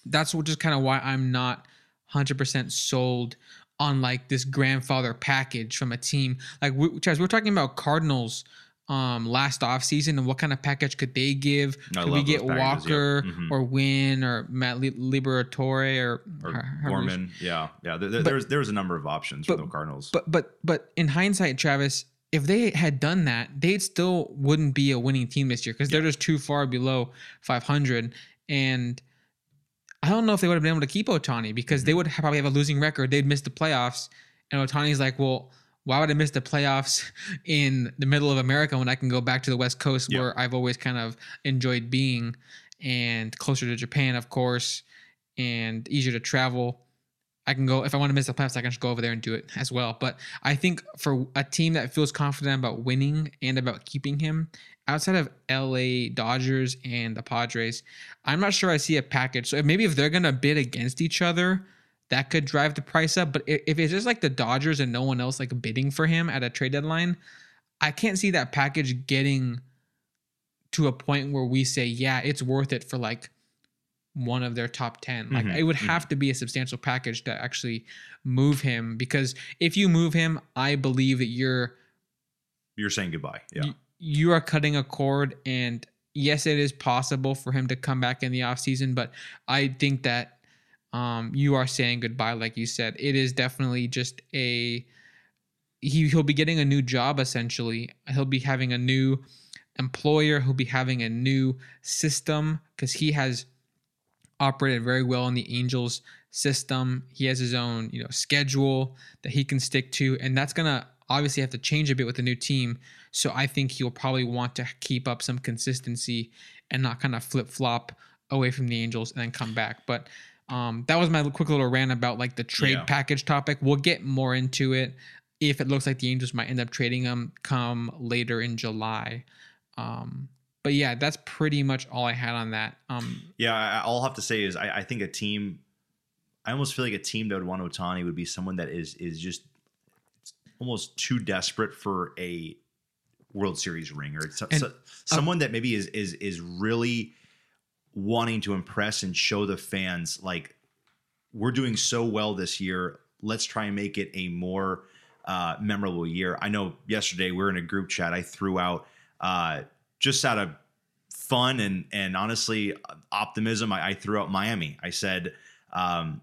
that's what just kind of why i'm not 100% sold on like this grandfather package from a team. Like we, Chaz, we're talking about cardinals um last offseason and what kind of package could they give I could we get packages, yeah. walker Mhm. or Winn or matt Li- liberatore or, or Gorman. Yeah, yeah. There, But- there's there's a number of options for the Cardinals. but but but in hindsight travis if they had done that they still wouldn't be a winning team this year because they're just too far below 500 and i don't know if they would have been able to keep Ohtani because Mm-hmm. they would have probably have a losing record they'd miss the playoffs and Ohtani's like well why would I miss the playoffs in the middle of America when I can go back to the West Coast Yeah. where I've always kind of enjoyed being and closer to Japan, of course, and easier to travel? I can go if I want to miss the playoffs, I can just go over there and do it as well. But I think for a team that feels confident about winning and about keeping him, outside of LA Dodgers and the Padres, I'm not sure I see a package. So maybe if they're gonna bid against each other, that could drive the price up. But if it's just like the Dodgers and no one else like bidding for him at a trade deadline, I can't see that package getting to a point where we say, yeah, it's worth it for like one of their top 10. Like Mhm, it would have to be a substantial package to actually move him because if you move him, I believe that you're You're saying goodbye. Yeah. y- you are cutting a cord and yes, it is possible for him to come back in the offseason, but I think that um, you are saying goodbye, like you said. It is definitely just a he he'll be getting a new job essentially. He'll be having a new employer. He'll be having a new system because he has operated very well in the Angels system. He has his own, you know, schedule that he can stick to, and that's gonna obviously have to change a bit with the new team. So I think he'll probably want to keep up some consistency and not kind of flip flop away from the Angels and then come back. But um, that was my quick little rant about like the trade Yeah. package topic. We'll get more into it if it looks like the Angels might end up trading him come later in July. Um, but yeah, that's pretty much all I had on that. Um, Yeah, I, all I'll have to say is I, I think a team. I almost feel like a team that would want Ohtani would be someone that is is just almost too desperate for a World Series ring, or so- someone that maybe is is is really wanting to impress and show the fans like we're doing so well this year. Let's try and make it a more uh, memorable year. I know yesterday we are in a group chat. I threw out uh, just out of fun and and honestly optimism. I, I threw out Miami. I said um,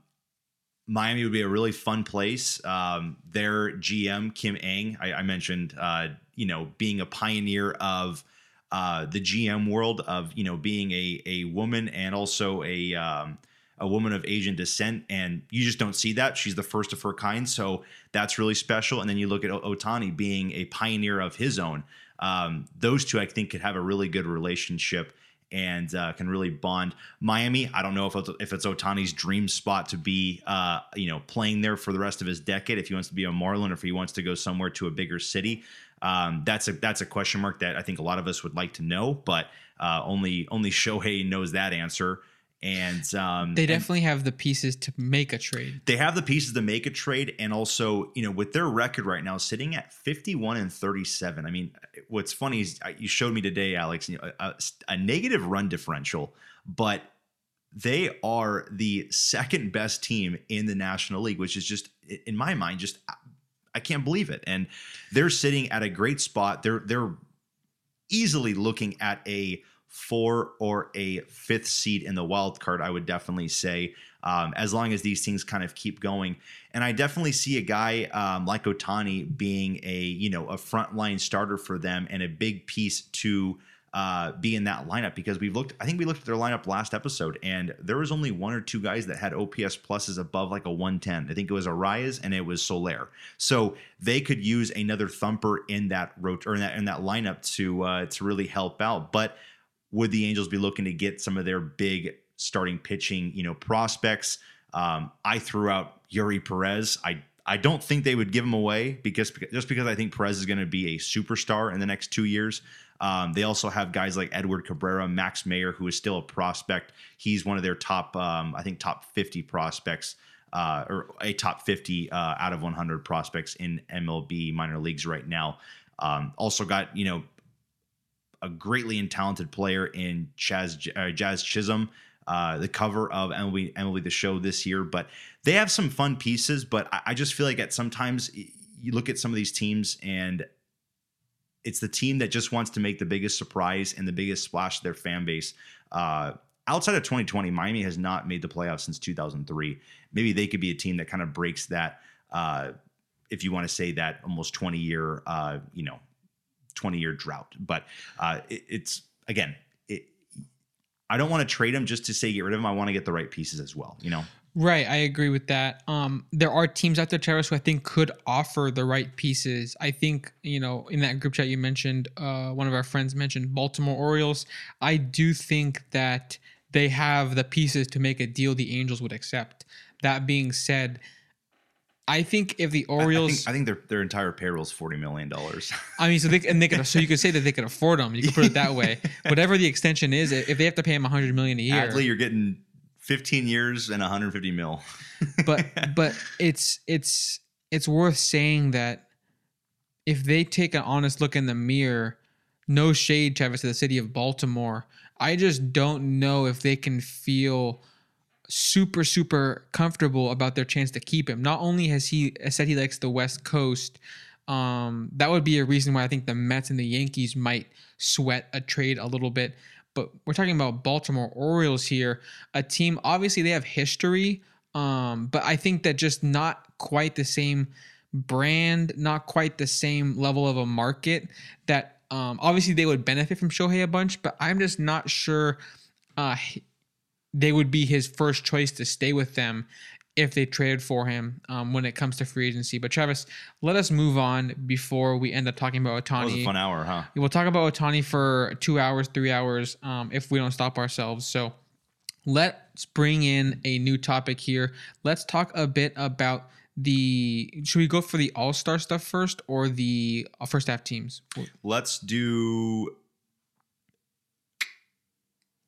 Miami would be a really fun place. Um, their GM Kim Ng, I, I mentioned, uh, you know, being a pioneer of uh, the GM world of you know being a a woman and also a um, a woman of Asian descent, and you just don't see that. She's the first of her kind, so that's really special. And then you look at Ohtani being a pioneer of his own. Um, those two, I think, could have a really good relationship and uh, can really bond. Miami, I don't know if it's, if it's Ohtani's dream spot to be, uh, you know, playing there for the rest of his decade. If he wants to be a Marlin, or if he wants to go somewhere to a bigger city, um, that's a that's a question mark that I think a lot of us would like to know, but uh, only only Shohei knows that answer. And um, they and- definitely have the pieces to make a trade. they have the pieces to make a trade and also you know with their record right now sitting at 51 and 37 i mean what's funny is uh, you showed me today alex you know, a, a negative run differential but they are the second best team in the national league which is just in my mind just i can't believe it and they're sitting at a great spot they're they're easily looking at a four or a fifth seed in the wild card i would definitely say um, as long as these things kind of keep going. And I definitely see a guy um, like Ohtani being a you know a frontline starter for them and a big piece to uh, be in that lineup because we've looked. I think we looked at their lineup last episode and there was only one or two guys that had OPS pluses above like a 110. I think it was Arraez and it was Soler. So they could use another thumper in that rot or in that in that lineup to uh, to really help out. But would the Angels be looking to get some of their big starting pitching, you know, prospects? Um, I threw out Eury Perez. I I don't think they would give him away because just because I think Perez is going to be a superstar in the next two years. Um, they also have guys like Edward Cabrera, Max Meyer, who is still a prospect. He's one of their top, um, I think, top 50 prospects. Uh, or a top 50 uh, out of 100 prospects in MLB minor leagues right now. Um, also got you know a greatly and talented player in Chaz uh, Jazz Chisholm, uh, the cover of MLB MLB the Show this year. But they have some fun pieces. But I, I just feel like at sometimes you look at some of these teams and it's the team that just wants to make the biggest surprise and the biggest splash to their fan base. Uh, outside of 2020, Miami has not made the playoffs since 2003. Maybe they could be a team that kind of breaks that. Uh, if you want to say that almost 20 year, uh, you know, 20 year drought. But uh, it, it's again, it, I don't want to trade him just to say get rid of him. I want to get the right pieces as well. You know, Right, I agree with that. Um, there are teams out there, Travis, who I think could offer the right pieces. I think you know in that group chat you mentioned, uh, one of our friends mentioned Baltimore Orioles. I do think that they have the pieces to make a deal the Angels would accept. That being said, I think if the I- I think- Orioles, I think, their their entire payroll is forty million dollars. [LAUGHS] I mean, so they and they could so you could say that they could afford them. You could put it that way. [LAUGHS] Whatever the extension is, if they have to pay him 100 million a year, Adley, you're getting fifteen years and one hundred fifty mil. [LAUGHS] but but it's it's it's worth saying that if they take an honest look in the mirror, no shade, Travis, to the city of Baltimore. I just don't know if they can feel super super comfortable about their chance to keep him. Not only has he said he likes the West Coast, um, that would be a reason why I think the Mets and the Yankees might sweat a trade a little bit. But we're talking about Baltimore Orioles here, a team. Obviously, they have history, um, but I think that just not quite the same brand, not quite the same level of a market. That um, obviously they would benefit from Shohei a bunch, but I'm just not sure uh, they would be his first choice to stay with them if they traded for him um, when it comes to free agency. But Travis, let us move on before we end up talking about That was a Ohtani. fun hour, huh? We'll talk about Ohtani for two hours, three hours, um, if we don't stop ourselves. So let's bring in a new topic here. Let's talk a bit about the. Should we go for the All Star stuff first or the uh, first half teams? Let's do.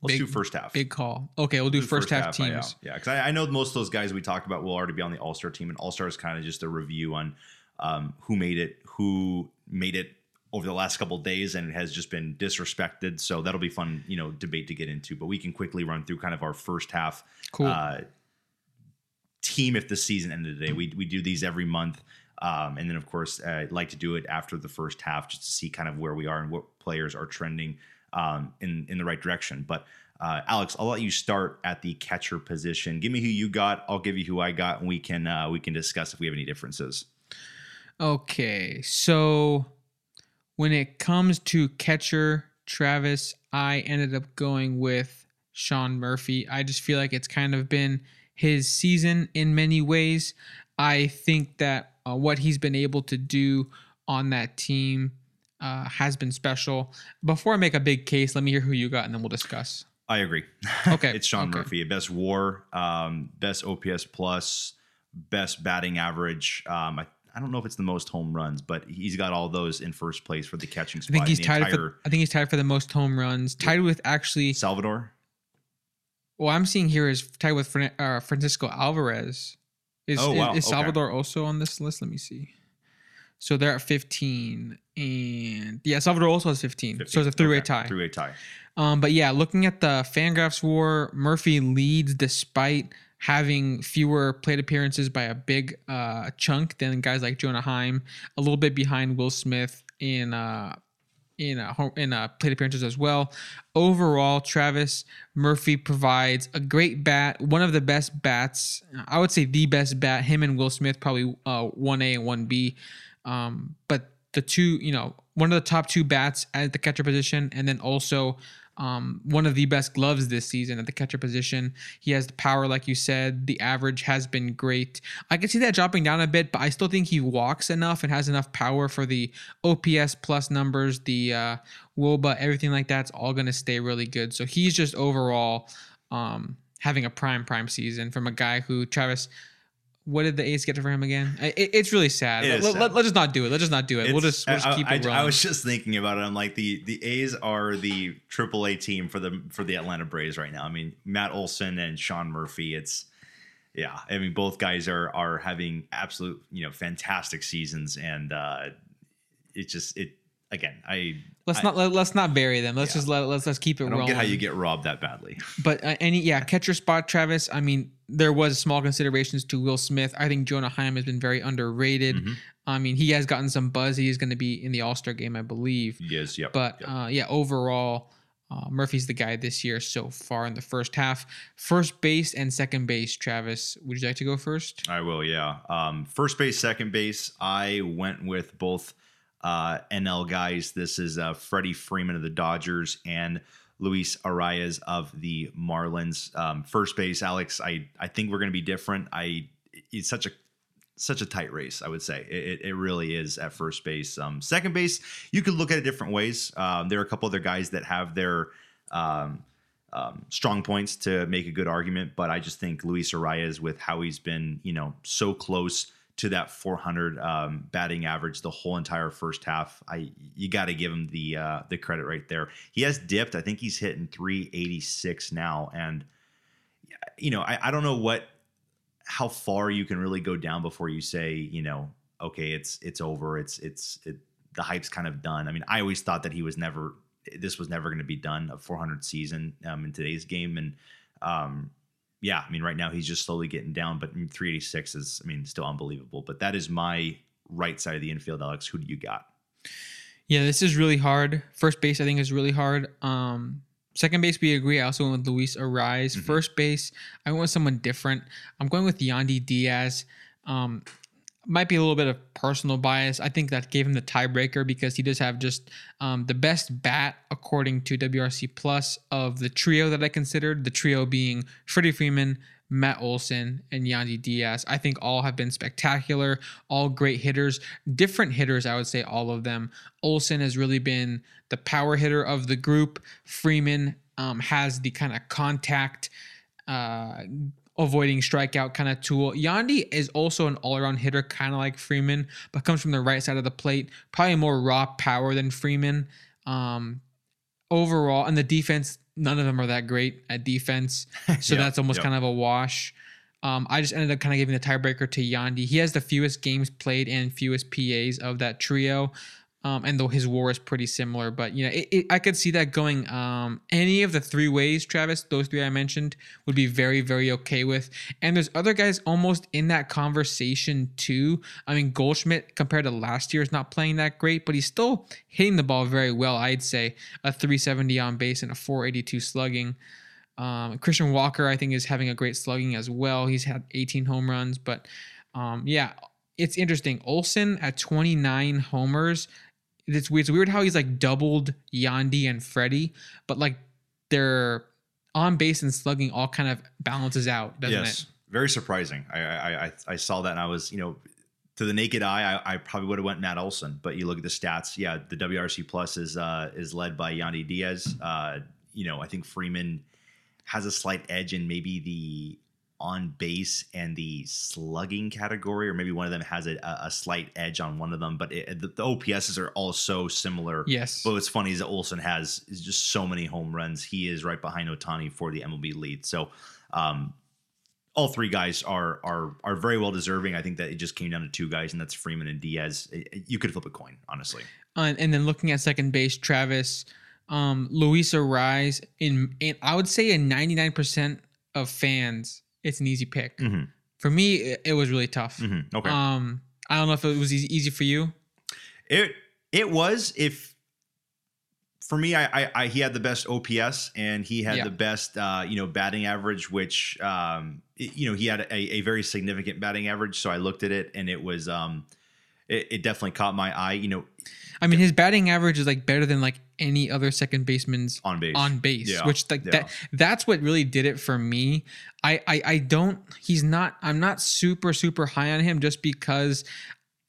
Let's Big- do first half. Big call. Okay, we'll do, first, half, uh, teams. Yeah, because I, I know most of those guys we talked about will already be on the All Star team, and All Star is kind of just a review on um, who made it, who made it over the last couple of days, and it has just been disrespected. So that'll be fun, you know, debate to get into. But we can quickly run through kind of our first half Cool. uh, team if the season ended today. We we do these every month. Um, and then, of course, uh, I'd like to do it after the first half just to see kind of where we are and what players are trending um, in in the right direction. But uh, Alex, I'll let you start at the catcher position. Give me who you got. I'll give you who I got, and we can uh, we can discuss if we have any differences. Okay, so when it comes to catcher Travis, I ended up going with Sean Murphy. I just feel like it's kind of been his season in many ways. I think that uh, what he's been able to do on that team uh, has been special. Before I make a big case, let me hear who you got, and then we'll discuss. I agree. [LAUGHS] Okay, it's Sean okay. Murphy, best WAR, um, best OPS plus, best batting average. Um, I, I don't know if it's the most home runs, but he's got all those in first place for the catching I think he's tied entire for. I think he's tied for the most home runs. Tied with actually. Salvador. Well, I'm seeing here is tied with Fran- uh, Francisco Alvarez. Is, Oh, wow. is Okay. Salvador also on this list? Let me see. So they're at 15, and yeah, Salvador also has 15. So it's a three-way Okay, tie. Three-way tie. Um, but yeah, looking at the Fangraphs war, Murphy leads despite having fewer plate appearances by a big uh, chunk than guys like Jonah Heim, a little bit behind Will Smith in uh, in uh, home, in uh, plate appearances as well. Overall, Travis Murphy provides a great bat, one of the best bats. I would say the best bat. Him and Will Smith probably uh, one A and one B. Um, but the two, you know, one of the top two bats at the catcher position, and then also um, one of the best gloves this season at the catcher position. He has the power, like you said. The average has been great. I can see that dropping down a bit, but I still think he walks enough and has enough power for the OPS plus numbers, the uh, WOBA, everything like that's all going to stay really good. So he's just overall um, having a prime, prime season from a guy who, Travis, what did the A's get for him again? It, it's really sad. It Let, is let, sad. let, us just not do it. Let's just not do it. we'll just, we'll just I, keep I, it I rolling. was just thinking about it. I'm like the the A's are the AAA team for the for the Atlanta Braves right now. I mean Matt Olson and Sean Murphy. It's yeah. I mean both guys are are having absolute you know fantastic seasons, and uh, it just it again. I let's I- not let, let's not bury them. Let's Yeah. just let let's let's keep it I don't rolling. get how you get robbed that badly. [LAUGHS] But uh, any yeah, catcher spot, Travis. I mean, there was small considerations to Will Smith. I think Jonah Heim has been very underrated. Mhm. I mean, he has gotten some buzz. He is going to be in the All Star game, I believe. Yes, yep. But yep. uh, yeah, overall, uh, Murphy's the guy this year so far in the first half. First base and second base, Travis. Would you like to go first? I will, yeah. Um, first base, second base. I went with both uh, NL guys. This is uh, Freddie Freeman of the Dodgers and Luis Arraez of the Marlins. Um, first base, Alex. I I think we're going to be different. I it's such a such a tight race. I would say it, it- really is at first base. Um, second base, you could look at it different ways. Um, there are a couple other guys that have their um, um, strong points to make a good argument, but I just think Luis Arraez, with how he's been, you know, so close to that 400 um, batting average the whole entire first half, I you got to give him the uh, the credit right there. He has dipped. I think he's hitting 386 now, and you know, I, I don't know what how far you can really go down before you say, you know, okay, it's it's over. It's it's it, the hype's kind of done. I mean, I always thought that he was never this was never going to be done a 400 season um, in today's game and um, yeah i mean right now he's just slowly getting down but 386 is i mean still unbelievable. But that is my right side of the infield alex. Who do you got? Yeah this is really hard. First base i think is really hard. Um second base we agree. I also went with luis Arraez. Mhm. first base i went with someone different. I'm going with yandy diaz. Um might be a little bit of personal bias. I think that gave him the tiebreaker because he does have just um, the best bat according to WRC Plus of the trio that I considered. The trio being Freddie Freeman, Matt Olson, and Yandy Diaz. I think all have been spectacular, all great hitters, different hitters. I would say all of them. Olson has really been the power hitter of the group. Freeman um, has the kind of contact. Uh, avoiding strikeout kind of tool. Yandy is also an all-around hitter, kind of like Freeman, but comes from the right side of the plate. Probably more raw power than Freeman. Um, overall, and the defense, none of them are that great at defense, [LAUGHS] so Yeah, that's almost yeah. kind of a wash. Um, I just ended up kind of giving the tiebreaker to Yandy. He has the fewest games played and fewest PAs of that trio. Um, and though his war is pretty similar, but you know, it, it, I could see that going um, any of the three ways, Travis. Those three I mentioned would be very, very okay with. And there's other guys almost in that conversation too. I mean, Goldschmidt compared to last year is not playing that great, but he's still hitting the ball very well. I'd say a 370 on base and a 482 slugging. Um, Christian Walker, I think, is having a great slugging as well. He's had 18 home runs, but um, yeah, it's interesting. Olson at 29 homers. It's weird. It's weird how he's like doubled Yandy and Freddie, but like their on base and slugging all kind of balances out, doesn't yes it? very surprising I, I i i saw that and i was you know to the naked eye, I, I probably would have went Matt Olson, but you look at the stats. Yeah, the WRC plus is uh, is led by Yandy Diaz. Uh, you know, I think Freeman has a slight edge in maybe the on base and the slugging category, or maybe one of them has a, a slight edge on one of them. But it, the, the OPSs are all so similar. Yes. But what's funny is that Olson has is just so many home runs. He is right behind Ohtani for the MLB lead. So um, all three guys are are are very well deserving. I think that it just came down to two guys, and that's Freeman and Diaz. You could flip a coin, honestly. Uh, and then looking at second base, Travis, um, Luis Arraez in, in I would say in 99% of fans, it's an easy pick. Mhm. For me, it, it was really tough. Mhm. Okay. Um, I don't know if it was easy, easy for you. It it was if for me, I, I, I he had the best OPS and he had Yeah. the best uh, you know batting average, which um, it- you know he had a, a very significant batting average. So I looked at it and it was um, it, it definitely caught my eye. You know, I mean, his batting average is like better than like any other second baseman's on base. on base, Yeah, which like yeah. that that's what really did it for me. I, I I don't he's not I'm not super super high on him just because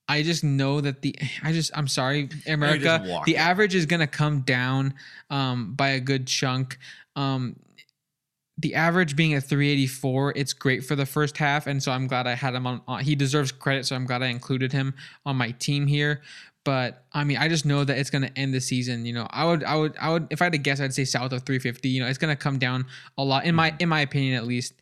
I just know that the I just I'm sorry America the it. average is gonna come down um by a good chunk. Um the average being at 384, it's great for the first half, and so I'm glad I had him on. on he deserves credit, so I'm glad I included him on my team here. But I mean, I just know that it's going to end the season. You know, I would, I would, I would. If I had to guess, I'd say south of 350. You know, it's going to come down a lot in my, in my opinion, at least.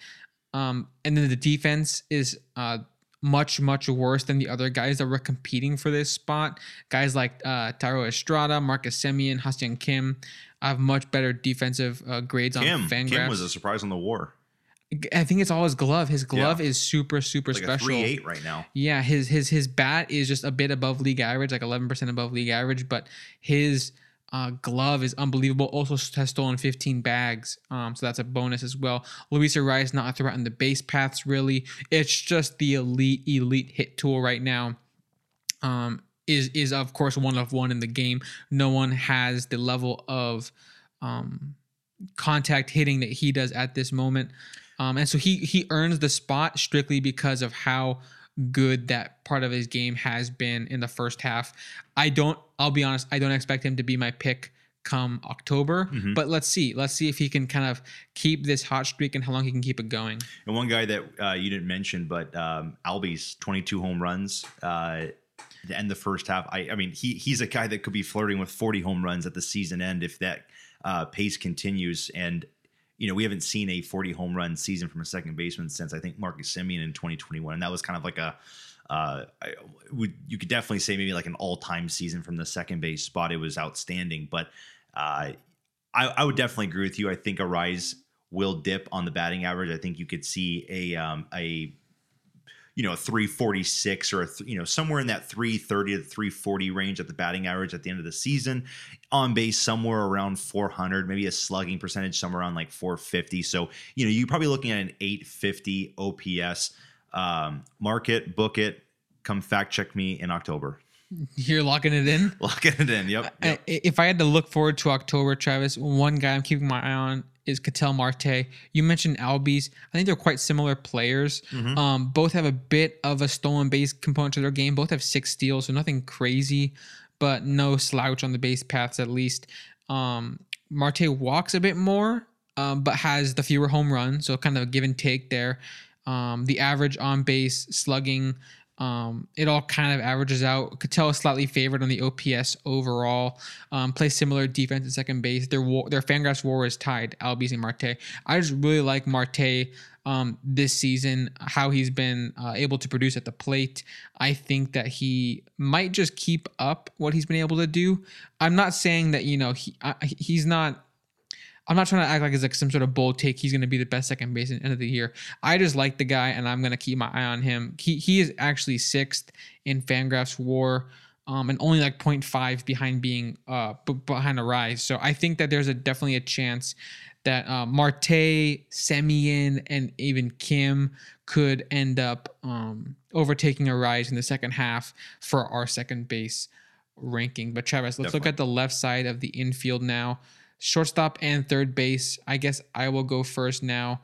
Um, and then the defense is uh much, much worse than the other guys that were competing for this spot. Guys like uh Thairo Estrada, Marcus Semien, Ha-Seong Kim have much better defensive uh, grades Kim on Kim Fangraphs. was a surprise on the WAR, I think it's all his glove. His glove Yeah. is super, super like special. three eight right now. Yeah, his his his bat is just a bit above league average, like eleven percent above league average. But his uh, glove is unbelievable. Also has stolen fifteen bags, um, so that's a bonus as well. Luis Arraez not a threat the base paths really. It's just the elite elite hit tool right now. Um, is is of course one of one in the game. No one has the level of um, contact hitting that he does at this moment. Um, and so he he earns the spot strictly because of how good that part of his game has been in the first half. I don't. I'll be honest. I don't expect him to be my pick come October. Mhm. But let's see. Let's see if he can kind of keep this hot streak and how long he can keep it going. And one guy that uh, you didn't mention, but um, Albies, 22 home runs uh, to end the first half. I, I mean, he he's a guy that could be flirting with 40 home runs at the season end if that uh, pace continues. And you know, we haven't seen a 40 home run season from a second baseman since I think Marcus Semien in 2021, and that was kind of like a uh, I would you could definitely say maybe like an all time season from the second base spot. It was outstanding, but uh, I, I would definitely agree with you. I think Arraez will dip on the batting average. I think you could see a um, a you know a 346 or you know somewhere in that 330 to 340 range at the batting average at the end of the season on base somewhere around 400 maybe a slugging percentage somewhere around like 450 so you know you're probably looking at an 850 ops um, mark it book it come fact check me in october You're locking it in. [LAUGHS] locking it in yep, I- If I had to look forward to October, Travis, one guy I'm keeping my eye on is Ketel Marte. You mentioned Albies. I think they're quite similar players. Mhm. Um, both have a bit of a stolen base component to their game. Both have six steals, so nothing crazy, but no slouch on the base paths at least. Um, Marte walks a bit more, um, but has the fewer home runs, so kind of a give and take there. Um, the average on base slugging, um, it all kind of averages out. Ketel is slightly favored on the OPS overall. Um, similar defense at second base. Their war, their Fangraphs war is tied. Albies and Marte. I just really like Marte um, this season. How he's been uh, able to produce at the plate. I think that he might just keep up what he's been able to do. I'm not saying that you know he I, he's not. I'm not trying to act like it's like some sort of bold take. He's going to be the best second baseman end of the year. I just like the guy, and I'm going to keep my eye on him. He he is actually sixth in Fangraphs WAR, um, and only like 0.5 behind being uh b- behind Arraez. So I think that there's a definitely a chance that uh, Marte, Semien, and even Kim could end up um, overtaking Arraez in the second half for our second base ranking. But Travis, let's look at the left side of the infield now. Shortstop and third base. I guess I will go first now.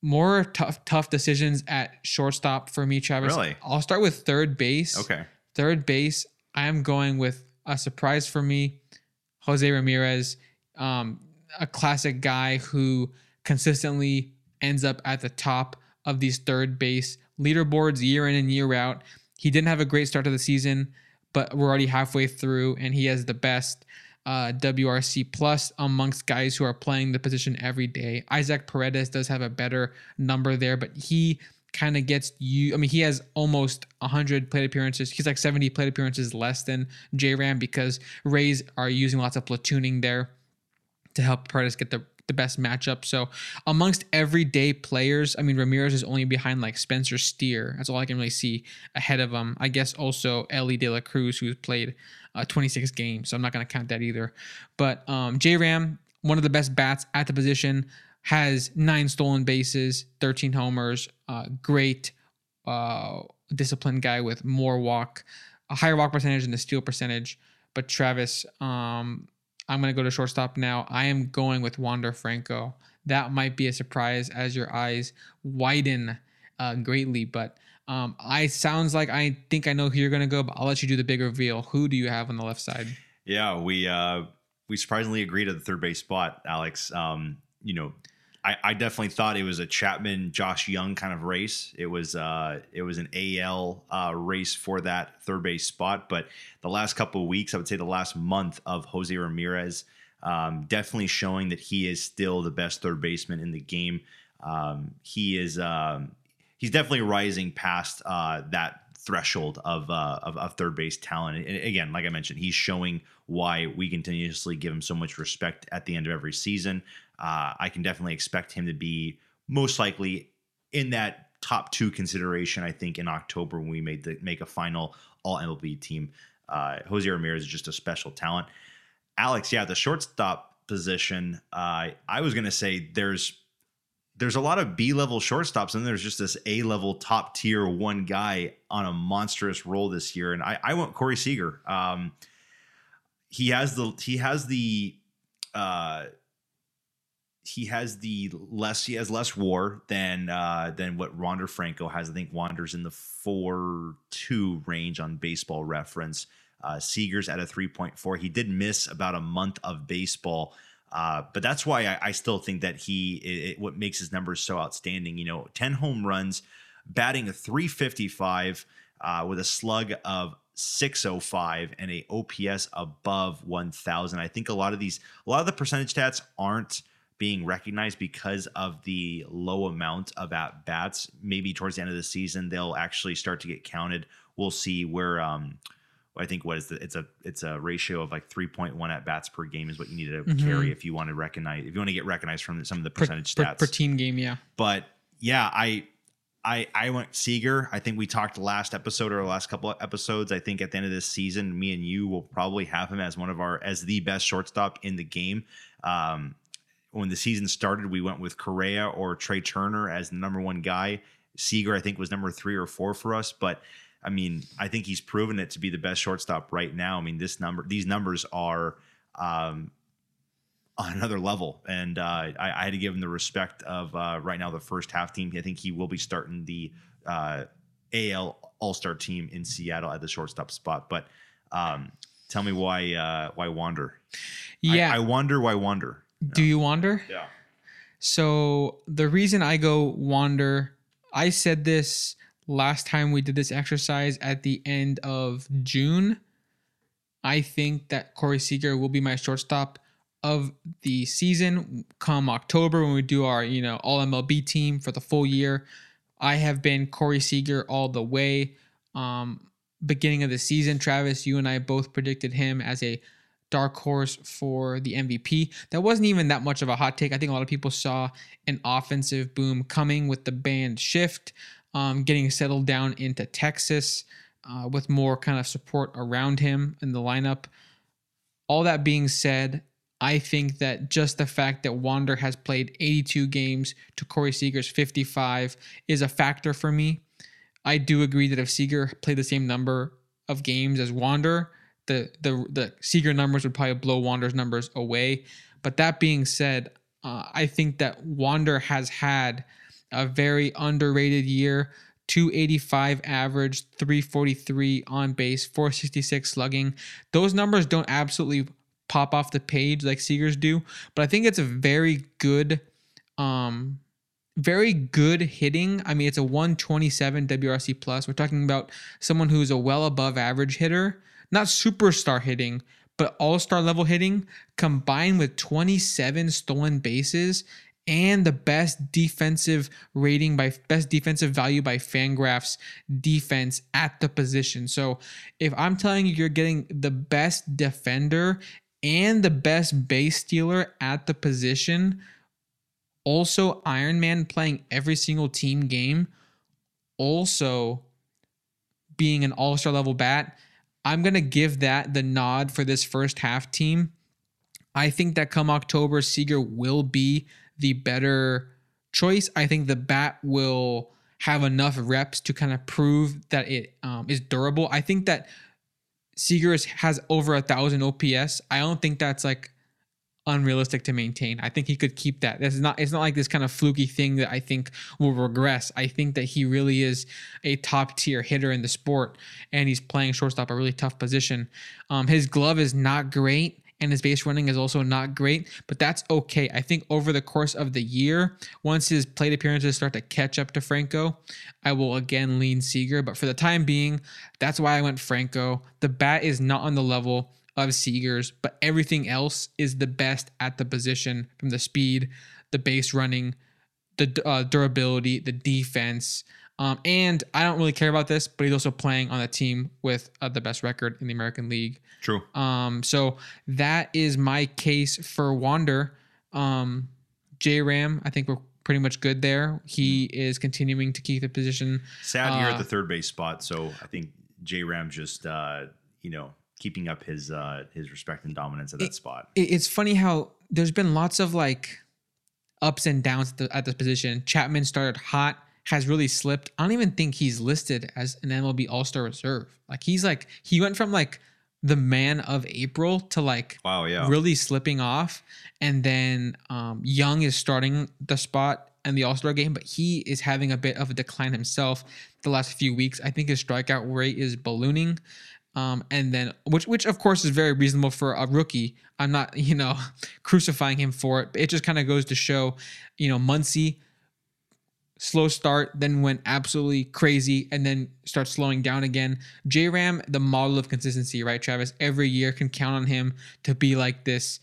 More tough, tough decisions at shortstop for me, Travis. Really? I'll start with third base. okay Third base, I am going with a surprise for me, Jose Ramirez, um, a classic guy who consistently ends up at the top of these third base leaderboards year in and year out. He didn't have a great start to the season, but we're already halfway through, and he has the best uh, WRC plus amongst guys who are playing the position every day. Isaac Paredes does have a better number there, but he kind of gets you. I mean, he has almost 100 plate appearances. He's like 70 plate appearances less than J Ram because Rays are using lots of platooning there to help Paredes get the the best matchup. So amongst everyday players, I mean Ramirez is only behind like Spencer Steer. That's all I can really see ahead of him. I guess also Elly De La Cruz, who's played uh, 26 games. So I'm not gonna count that either. But um, J Ram, one of the best bats at the position, has nine stolen bases, 13 homers. Uh, great, uh, disciplined guy with more walk, a higher walk percentage than the steal percentage. But Travis, um, I'm going to go to shortstop now. I am going with Wander Franco. That might be a surprise as your eyes widen uh, greatly, but um, I sounds like I think I know who you're going to go, but I'll let you do the big reveal. Who do you have on the left side? Yeah, we uh we surprisingly agreed at the third base spot, Alex. Um, you know, I, I definitely thought it was a Chapman Josh Jung kind of race. It was uh it was an AL uh race for that third base spot, but the last couple of weeks, I would say the last month of Jose Ramirez um, definitely showing that he is still the best third baseman in the game. Um, he is um, he's definitely rising past uh, that threshold of, uh, of of third base talent. And again, like I mentioned, he's showing why we continuously give him so much respect at the end of every season. Uh, I can definitely expect him to be most likely in that top two consideration. I think in October when we made the make a final All MLB team. Uh, Jose Ramirez is just a special talent. Alex, yeah, the shortstop position. Uh, I was gonna say there's there's a lot of B level shortstops, and there's just this A level top tier one guy on a monstrous role this year. And I, I went Corey Seager. Um, he has the he has the uh, he has the less he has less war than uh, than what Wander Franco has. I think Wander's in the four two range on Baseball Reference. Uh, Seager's at a 3.4. He did miss about a month of baseball. Uh, but that's why I, I, still think that he it, it, what makes his numbers so outstanding. You know, 10 home runs, batting a 355 uh, with a slug of 605 and a OPS above 1000. I think a lot of these, a lot of the percentage stats aren't being recognized because of the low amount of at bats. Maybe towards the end of the season, they'll actually start to get counted. We'll see where, um, I think what is the, it's a it's a ratio of like 3.1 at bats per game is what you need to mm-hmm. carry if you want to recognize if you want to get recognized from some of the percentage per, stats per, per team game. Yeah, but yeah, I I I went Seager. I think we talked last episode or last couple of episodes. I think at the end of this season, me and you will probably have him as one of our as the best shortstop in the game. Um, when the season started, we went with Correa or Trea Turner as the number one guy. Seager, I think, was number three or four for us. But I mean, I think he's proven it to be the best shortstop right now. I mean, this number, these numbers are um, on another level. And uh, I, I, had to give him the respect of uh, right now the first half team. I think he will be starting the uh, AL All Star team in Seattle at the shortstop spot. But um, tell me why uh, why Wander? Yeah, I, I wonder why Wander. Do you wonder? Yeah. So the reason I go Wander, I said this last time we did this exercise at the end of June. I think that Corey Seager will be my shortstop of the season come October when we do our, you know, all MLB team for the full year. I have been Corey Seager all the way. Um, beginning of the season, Travis, you and I both predicted him as a dark horse for the MVP. That wasn't even that much of a hot take. I think a lot of people saw an offensive boom coming with the banned shift, um, getting settled down into Texas uh, with more kind of support around him in the lineup. All that being said, I think that just the fact that Wander has played 82 games to Corey Seager's 55 is a factor for me. I do agree that if Seager played the same number of games as Wander, the the the Seager numbers would probably blow Wander's numbers away. But that being said, uh, I think that Wander has had a very underrated year. 285 average, 343 on base, 466 slugging. Those numbers don't absolutely pop off the page like Seagers do, but I think it's a very good um very good hitting. I mean, it's a 127 WRC plus. We're talking about someone who's a well above average hitter, not superstar hitting, but all-star level hitting combined with 27 stolen bases and the best defensive rating by best defensive value by Fangraphs defense at the position. So, if I'm telling you you're getting the best defender and the best base stealer at the position. Also, Iron Man playing every single team game. Also, being an all star level bat. I'm going to give that the nod for this first half team. I think that come October, Seager will be the better choice. I think the bat will have enough reps to kind of prove that it um, is durable. I think that Seager has over a thousand OPS. I don't think that's like unrealistic to maintain. I think he could keep that. This is not it's not like this kind of fluky thing that I think will regress. I think that he really is a top tier hitter in the sport and he's playing shortstop a really tough position. Um, his glove is not great and his base running is also not great, but that's okay. I think over the course of the year, once his plate appearances start to catch up to Franco, I will again lean Seager. But for the time being, that's why I went Franco. The bat is not on the level of Seager's, but everything else is the best at the position from the speed, the base running, the uh, durability, the defense. Um, and I don't really care about this, but he's also playing on a team with uh, the best record in the American League. True. Um, so that is my case for Wander. Um, J Ram, I think we're pretty much good there. He is continuing to keep the position. Sad uh, here at the third base spot, so I think J Ram just uh, you know keeping up his uh, his respect and dominance at that it, spot. It's funny how there's been lots of like ups and downs at, the, at this position. Chapman started hot has really slipped. I don't even think he's listed as an MLB All Star reserve. Like he's like he went from like the man of April to like wow, yeah, really slipping off. And then um, Jung is starting the spot in the All Star game, but he is having a bit of a decline himself the last few weeks. I think his strikeout rate is ballooning. Um, and then which which of course is very reasonable for a rookie. I'm not, [LAUGHS] you know, crucifying him for it. It just kind of goes to show, you know, Muncy slow start, then went absolutely crazy, and then starts slowing down again. J Ram, the model of consistency, right, Travis? Every year can count on him to be like this.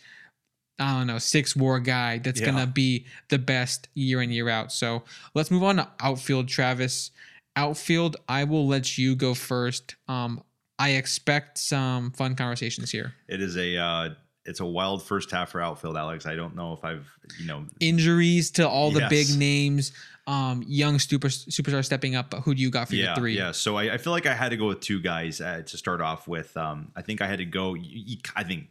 I don't know, six war guy that's Yeah. gonna be the best year in, year out. So let's move on to outfield, Travis. Outfield, I will let you go first. Um, I expect some fun conversations here. It is a uh, it's a wild first half for outfield, Alex. I don't know if I've you know Injuries to all the Yes. big names, um, young super superstar stepping up. But who do you got for yeah your three? yeah. So I, I feel like I had to go with two guys uh, to start off with. Um, I think I had to go. I think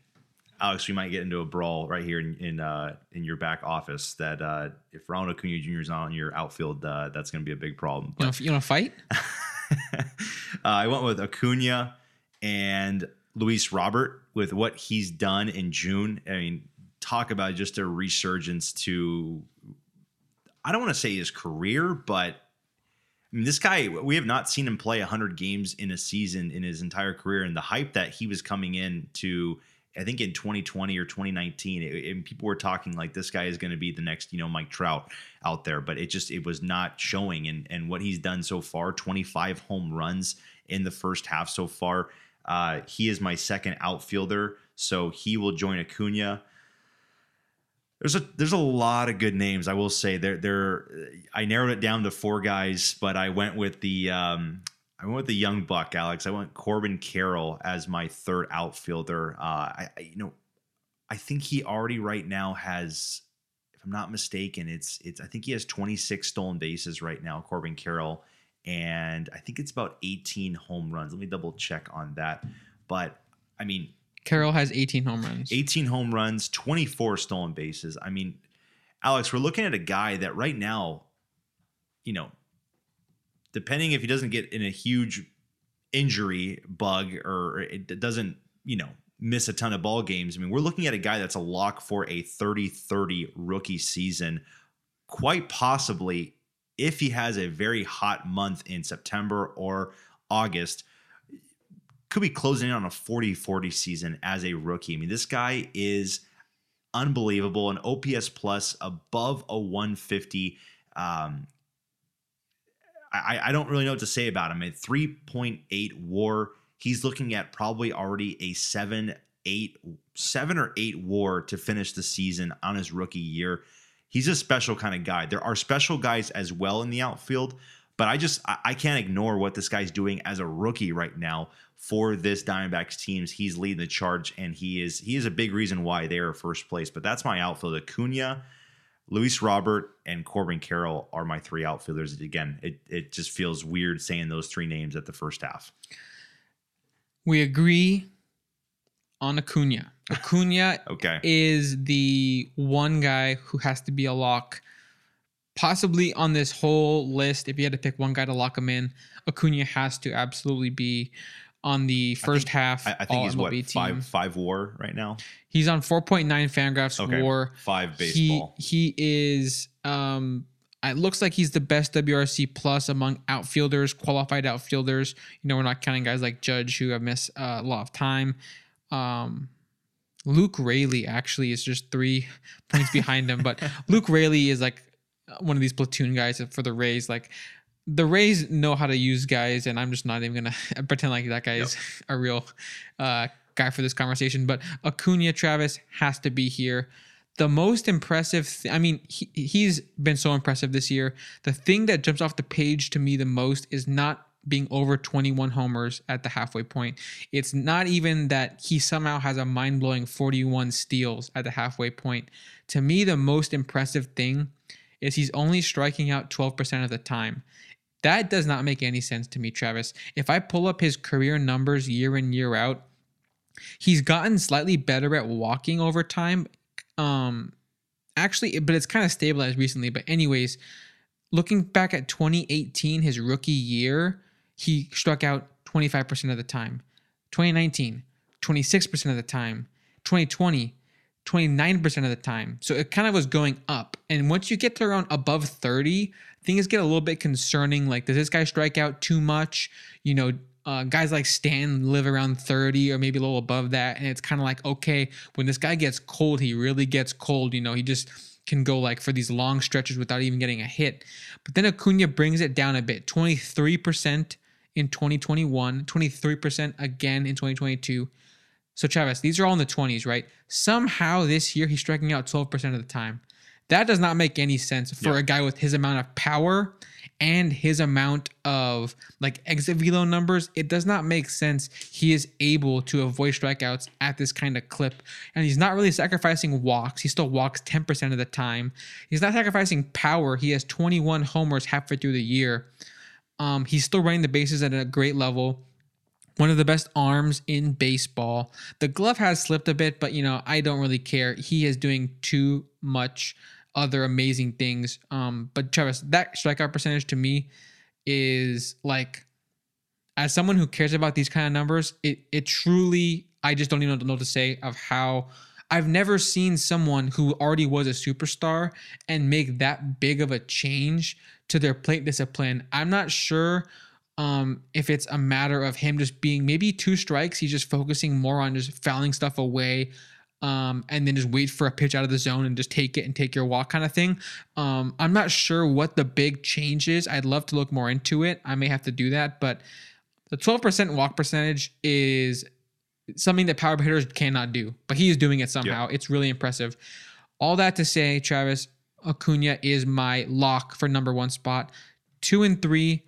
Alex, we might get into a brawl right here in in, uh, in your back office. That uh, if Ronald Acuna Jr. is not on your outfield, uh, that's going to be a big problem. You know, you want to fight? [LAUGHS] uh, I went with Acuna and Luis Robert with what he's done in June. I mean, talk about just a resurgence to, I don't want to say his career, but I mean, this guy, we have not seen him play 100 games in a season in his entire career. And the hype that he was coming in to, I think in 2020 or 2019, it, and people were talking like this guy is going to be the next, you know, Mike Trout out there, but it just it was not showing. And and what he's done so far, 25 home runs in the first half so far. Uh, he is my second outfielder, so he will join Acuna. There's a there's a lot of good names. I will say there there. I narrowed it down to four guys, but I went with the um, I went with the young buck, Alex. I went Corbin Carroll as my third outfielder. Uh, I, I you know I think he already right now has, if I'm not mistaken, it's it's I think he has 26 stolen bases right now, Corbin Carroll, and I think it's about 18 home runs. Let me double check on that. But I mean, Carroll has 18 home runs. 18 home runs, 24 stolen bases. I mean, Alex, we're looking at a guy that right now, you know, depending if he doesn't get in a huge injury bug or it doesn't, you know, miss a ton of ball games. I mean, we're looking at a guy that's a lock for a 30-30 rookie season, quite possibly if he has a very hot month in September or August could be closing in on a 40-40 season as a rookie. I mean, this guy is unbelievable. An OPS plus above a 150. Um, I, I don't really know what to say about him. At 3.8 WAR, he's looking at probably already a seven, eight, seven or eight WAR to finish the season on his rookie year. He's a special kind of guy. There are special guys as well in the outfield, but I just I, I can't ignore what this guy's doing as a rookie right now for this Diamondbacks teams. He's leading the charge, and he is he is a big reason why they are first place. But that's my outfield: Acuna, Luis Robert, and Corbin Carroll are my three outfielders. Again, it it just feels weird saying those three names at the first half. We agree on Acuna. Acuna [LAUGHS] Okay, is the one guy who has to be a lock. Possibly on this whole list, if you had to pick one guy to lock him in, Acuna has to absolutely be on the first half. I, I think all he's what MLB team. five five WAR right now. He's on 4.9 Fangraphs Okay, WAR. five baseball. He he is um it looks like he's the best WRC plus among outfielders, qualified outfielders. You know, we're not counting guys like Judge who have missed uh, a lot of time. Um Luke Raley actually is just three [LAUGHS] points behind him, but [LAUGHS] Luke Raley is like one of these platoon guys for the Rays. Like the Rays know how to use guys, and I'm just not even gonna [LAUGHS] pretend like that guy is [LAUGHS] a real uh, guy for this conversation. But Acuna Travis has to be here. The most impressive, th- I mean, he, he's been so impressive this year. The thing that jumps off the page to me the most is not being over 21 homers at the halfway point. It's not even that he somehow has a mind blowing 41 steals at the halfway point. To me, the most impressive thing is he's only striking out 12% of the time. That does not make any sense to me, Travis. If I pull up his career numbers year in, year out, he's gotten slightly better at walking over time. Um, actually, but it's kind of stabilized recently. But, anyways, looking back at 2018, his rookie year, he struck out 25% of the time. 2019, 26% of the time. 2020, 29% of the time. So it kind of was going up. And once you get to around above 30, things get a little bit concerning. Like, does this guy strike out too much? You know, uh, guys like Stan live around 30 or maybe a little above that. And it's kind of like, okay, when this guy gets cold, he really gets cold. You know, he just can go like for these long stretches without even getting a hit. But then Acuna brings it down a bit 23% in 2021, 23% again in 2022. So, Travis, these are all in the 20s, right? Somehow this year he's striking out 12% of the time. That does not make any sense for Yeah. a guy with his amount of power and his amount of like exit velo numbers. It does not make sense. He is able to avoid strikeouts at this kind of clip. And he's not really sacrificing walks. He still walks 10% of the time. He's not sacrificing power. He has 21 homers halfway through the year. Um, he's still running the bases at a great level. One of the best arms in baseball. The glove has slipped a bit, but you know, I don't really care. He is doing too much other amazing things. Um, but Travis, that strikeout percentage to me is like as someone who cares about these kind of numbers, it it truly I just don't even know what to say of how I've never seen someone who already was a superstar and make that big of a change to their plate discipline. I'm not sure um, if it's a matter of him just being maybe two strikes, he's just focusing more on just fouling stuff away. Um, and then just wait for a pitch out of the zone and just take it and take your walk kind of thing. Um, I'm not sure what the big change is. I'd love to look more into it. I may have to do that, but the 12% walk percentage is something that power hitters cannot do, but he is doing it somehow. It's really impressive. All that to say, Travis Acuna is my lock for number one spot. Two and three,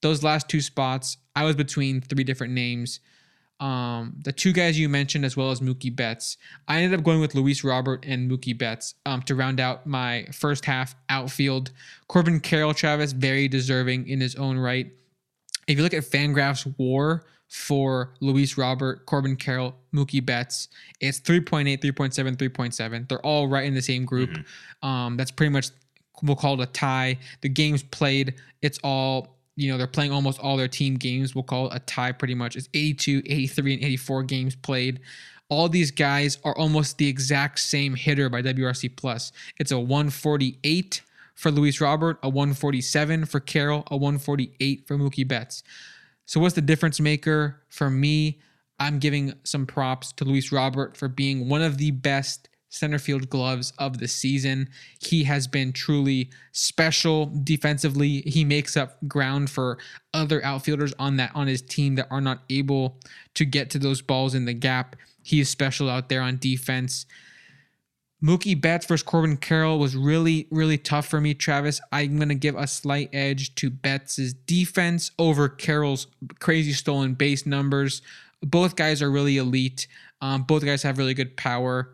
those last two spots, I was between three different names. Um, the two guys you mentioned, as well as Mookie Betts. I ended up going with Luis Robert and Mookie Betts um, to round out my first half outfield. Corbin Carroll, Travis, very deserving in his own right. If you look at Fangraph's WAR for Luis Robert, Corbin Carroll, Mookie Betts, it's 3.8, 3.7, 3.7. They're all right in the same group. Um, that's pretty much we'll call it a tie. The games played, it's all you know, they're playing almost all their team games. We'll call it a tie pretty much. It's 82, 83, and 84 games played. All these guys are almost the exact same hitter by WRC plus. It's a 148 for Luis Robert, a 147 for Carroll, a 148 for Mookie Betts. So what's the difference maker for me? I'm giving some props to Luis Robert for being one of the best center field gloves of the season. He has been truly special defensively. He makes up ground for other outfielders on that on his team that are not able to get to those balls in the gap. He is special out there on defense. Mookie Betts versus Corbin Carroll was really, really tough for me, Travis. I'm going to give a slight edge to Betts' defense over Carroll's crazy stolen base numbers. Both guys are really elite. Um, both guys have really good power.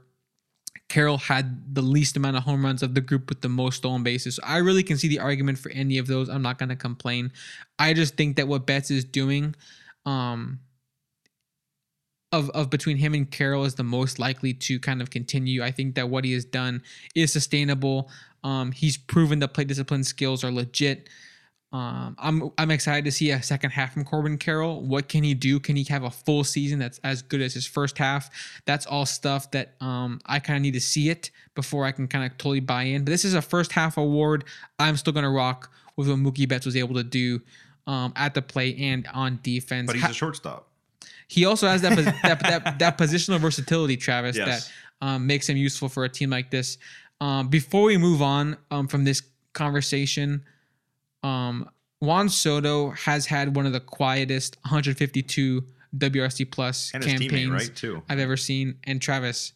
Carroll had the least amount of home runs of the group with the most stolen bases. So I really can see the argument for any of those. I'm not going to complain. I just think that what Betts is doing, um, of, of between him and Carroll is the most likely to kind of continue. I think that what he has done is sustainable. Um, he's proven the play discipline skills are legit. Um, I'm I'm excited to see a second half from Corbin Carroll. What can he do? Can he have a full season that's as good as his first half? That's all stuff that um, I kind of need to see it before I can kind of totally buy in. But this is a first half award. I'm still gonna rock with what Mookie Betts was able to do um, at the plate and on defense. But he's Ha- a shortstop. he also has that pos- [LAUGHS] that, that that positional versatility, Travis, Yes. that um, makes him useful for a team like this. Um, before we move on um, from this conversation, um, Juan Soto has had one of the quietest 152 WRC plus And his teammate, campaigns right? I've ever seen. And Travis,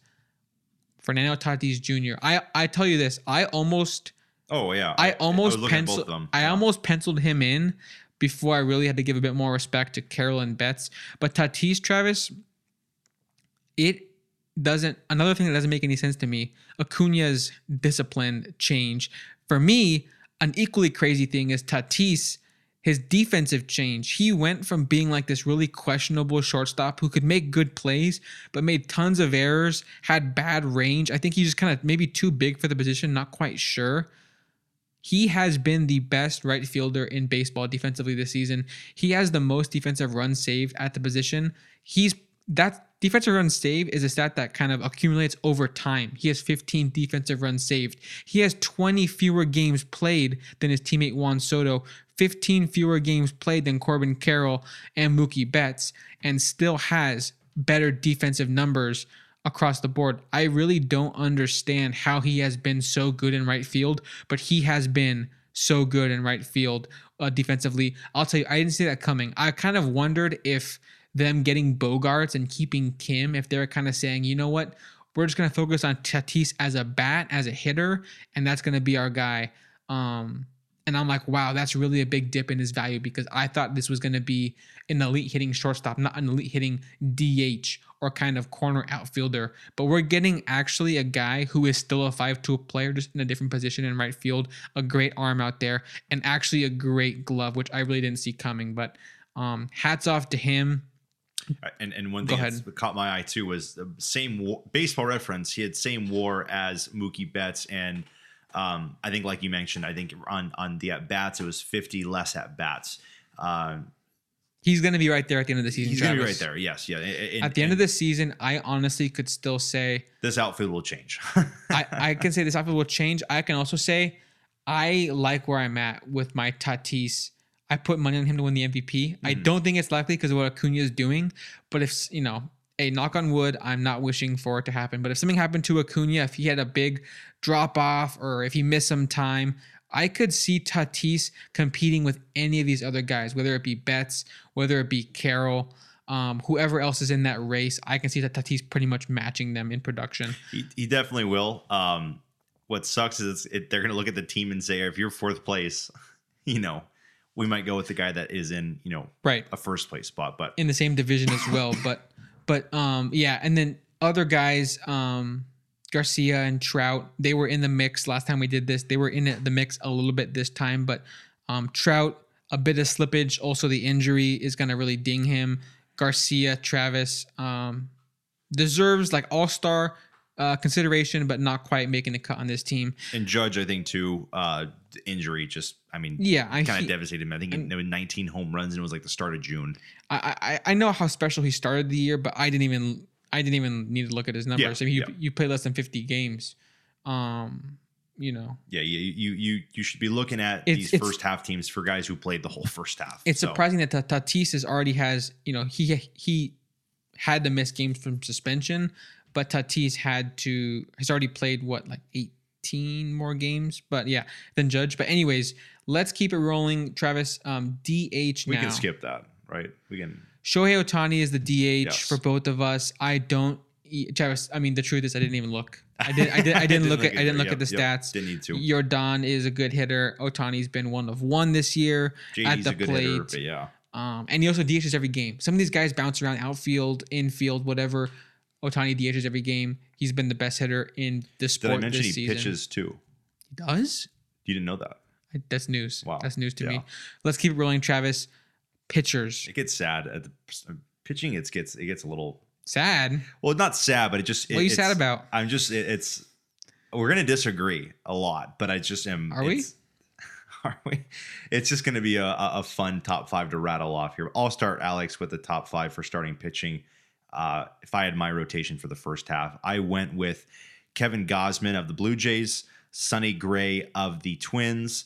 Fernando Tatis Jr. I I tell you this, I almost Oh yeah. I almost was looking at both penciled. them. I almost penciled him in before I really had to give a bit more respect to Carolyn Betts. But Tatis, Travis, it doesn't. Another thing that doesn't make any sense to me: Acuna's discipline change. For me, an equally crazy thing is Tatis. His defensive change. He went from being like this really questionable shortstop who could make good plays, but made tons of errors, had bad range. I think he's just kind of maybe too big for the position, not quite sure. He has been the best right fielder in baseball defensively this season. He has the most defensive runs saved at the position. He's that defensive run save is a stat that kind of accumulates over time. He has 15 defensive runs saved. He has 20 fewer games played than his teammate Juan Soto, 15 fewer games played than Corbin Carroll and Mookie Betts, and still has better defensive numbers across the board. I really don't understand how he has been so good in right field, but he has been so good in right field uh, defensively. I'll tell you, I didn't see that coming. I kind of wondered if them getting Bogaerts and keeping Kim, if they're kind of saying, you know what, we're just going to focus on Tatis as a bat, as a hitter, and that's going to be our guy. Um, and I'm like, wow, that's really a big dip in his value because I thought this was going to be an elite hitting shortstop, not an elite hitting DH or kind of corner outfielder. But we're getting actually a guy who is still a 5 tool player, just in a different position in right field, a great arm out there, and actually a great glove, which I really didn't see coming. But um, hats off to him. And and one thing that caught my eye too was the same war, baseball reference. He had same WAR as Mookie Betts, and um, I think like you mentioned, I think on on the at bats it was fifty less at bats. Um, He's going to be right there at the end of the season. he's gonna be right there. Yes, yeah. and- At the end of the season, I honestly could still say this outfield will change. I, [LAUGHS] I can say this outfit will change. I can also say I like where I'm at with my Tatis. I put money on him to win the MVP. I Mhm. don't think it's likely because of what Acuna is doing, but if you know, a knock on wood, I'm not wishing for it to happen. But if something happened to Acuna, if he had a big drop off or if he missed some time, I could see Tatis competing with any of these other guys, whether it be Betts, whether it be Carroll, um, whoever else is in that race. I can see that Tatis pretty much matching them in production. he, he definitely will. Um, what sucks is it, they're gonna look at the team and say, if you're fourth place, [LAUGHS] you know, we might go with the guy that is in you know Right. a first place spot. But in the same division as well. [COUGHS] But but um yeah, and then other guys, um Garcia and Trout, they were in the mix last time we did this. They were in the mix a little bit this time, but um Trout, a bit of slippage. Also, the injury is gonna really ding him. Garcia, Travis, um, deserves like all star uh, consideration, but not quite making the cut on this team. And Judge, I think too, uh, injury just, I mean, Yeah, I kind of devastated him. I think there were 19 home runs and it was like the start of June. I, I I know how special he started the year, but I didn't even I didn't even need to look at his numbers. I mean, you yeah. you play less than fifty games, um, you know, Yeah, you you you you should be looking at It's- these it's- first half teams for guys who played the whole first half. it's So, surprising that Tatis is already has you know he he had to miss games from suspension, but Tatis had to has already played what like eighteen more games, but yeah, than Judge. But anyways, let's keep it rolling. Travis, um, DH We now. can skip that, right? We can. Shohei Ohtani is the DH Yes. for both of us. I don't. Travis, I mean, the truth is, I didn't even look. I did. I did. I [LAUGHS] didn't look at. I didn't look Yep, at the yep. stats. Didn't need to. Yordan is a good hitter. Ohtani's been one of one this year at the a good plate. hitter, but yeah. Um, and he also DHs every game. Some of these guys bounce around outfield, infield, whatever. Ohtani DHs every game. He's been the best hitter in the sport. Did I mention he season. pitches too? He does. You didn't know that? I- That's news. Wow. That's news to Yeah. me. Let's keep it rolling, Travis. Pitchers. It gets sad at the pitching. It gets it gets a little Sad. well, not sad, but it just. What are you it, sad about? I'm just. It, it's. We're gonna disagree a lot, but I just am. Are we? it's- [LAUGHS] Are we? It's just going to be a a fun top five to rattle off here. I'll start Alex with the top five for starting pitching. Uh, if I had my rotation for the first half, I went with Kevin Gausman of the Blue Jays, Sonny Gray of the Twins,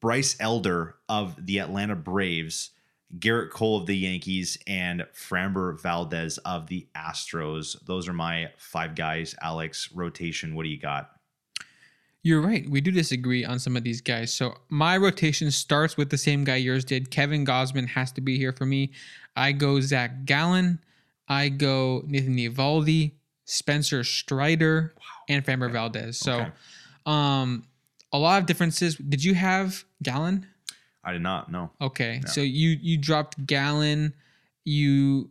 Bryce Elder of the Atlanta Braves, Gerrit Cole of the Yankees, and Framber Valdez of the Astros. Those are my five guys. Alex, rotation. What do you got? You're right. We do disagree on some of these guys. So my rotation starts with the same guy yours did. Kevin Gausman has to be here for me. I go Zach Gallen. I go Nathan Eovaldi, Spencer Strider, and Framber Valdez. So Okay. um a lot of differences. Did you have Gallen? I did not No. Okay. No. So you you dropped Gallen. You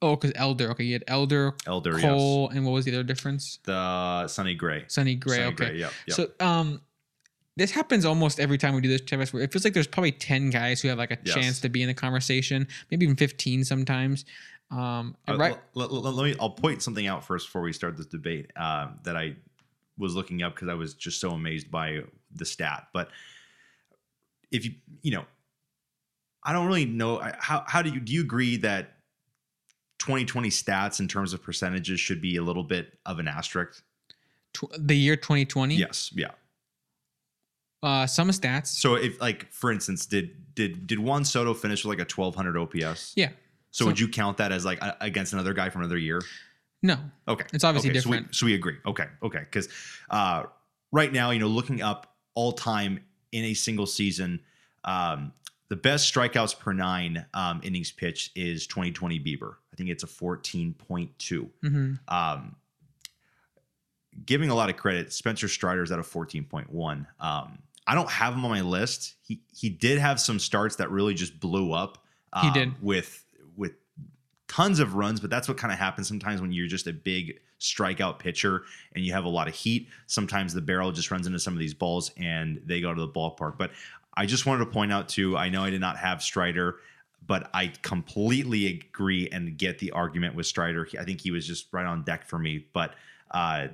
oh because Elder. Okay, you had Elder, Elder, yes. Cole, and what was the other difference? The Sonny Gray. Sonny Gray. Sonny okay. Gray, yep, yep. So um this happens almost every time we do this, Travis. Where it feels like there's probably ten guys who have like a Yes. chance to be in the conversation, maybe even fifteen sometimes. Um, Uh, right? l- l- l- let me. I'll point something out first before we start this debate um, that I was looking up because I was just so amazed by the stat. But if you, you know, I don't really know how. How do you do? You agree that 2020 stats in terms of percentages should be a little bit of an asterisk. Tw- the year 2020. Yes, yeah. Uh, some stats. So if like for instance, did did did Juan Soto finish with like a 1200 OPS? Yeah. So, So- would you count that as like against another guy from another year? No. Okay. It's obviously okay, so we- different. So we, agree. Okay. Okay. Because uh, right now, you know, looking up all time in a single season, um, the best strikeouts per nine um, innings pitched is 2020 Bieber. I think it's a 14.2. hmm Um, giving a lot of credit, Spencer Strider's at a 14.1. Um, I don't have him on my list. He he did have some starts that really just blew up. He um, did. with with tons of runs, but that's what kind of happens sometimes when you're just a big strikeout pitcher and you have a lot of heat. Sometimes the barrel just runs into some of these balls and they go to the ballpark. But I just wanted to point out too. I know I did not have Strider, but I completely agree and get the argument with Strider. I think he was just right on deck for me. But uh,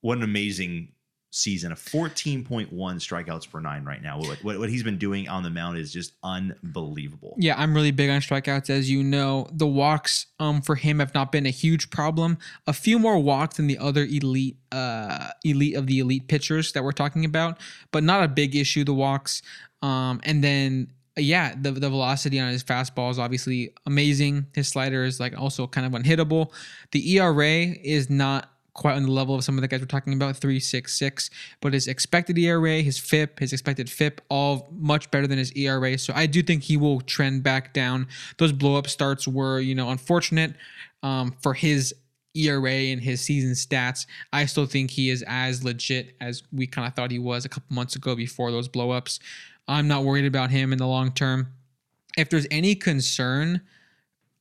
what an amazing season! A 14.1 strikeouts per nine right now. What, what, what he's been doing on the mound is just unbelievable. Yeah, I'm really big on strikeouts, as you know. The walks, um, for him have not been a huge problem. A few more walks than the other elite, uh, elite of the elite pitchers that we're talking about, but not a big issue. The walks, um, and then yeah, the the velocity on his fastball is obviously amazing. His slider is like also kind of unhittable. The ERA is not quite on the level of some of the guys we're talking about, three six six, but his expected ERA, his FIP, his expected FIP, all much better than his ERA. So I do think he will trend back down. Those blow up starts were, you know, unfortunate um, for his ERA and his season stats. I still think he is as legit as we kind of thought he was a couple months ago before those blow ups. I'm not worried about him in the long term. If there's any concern,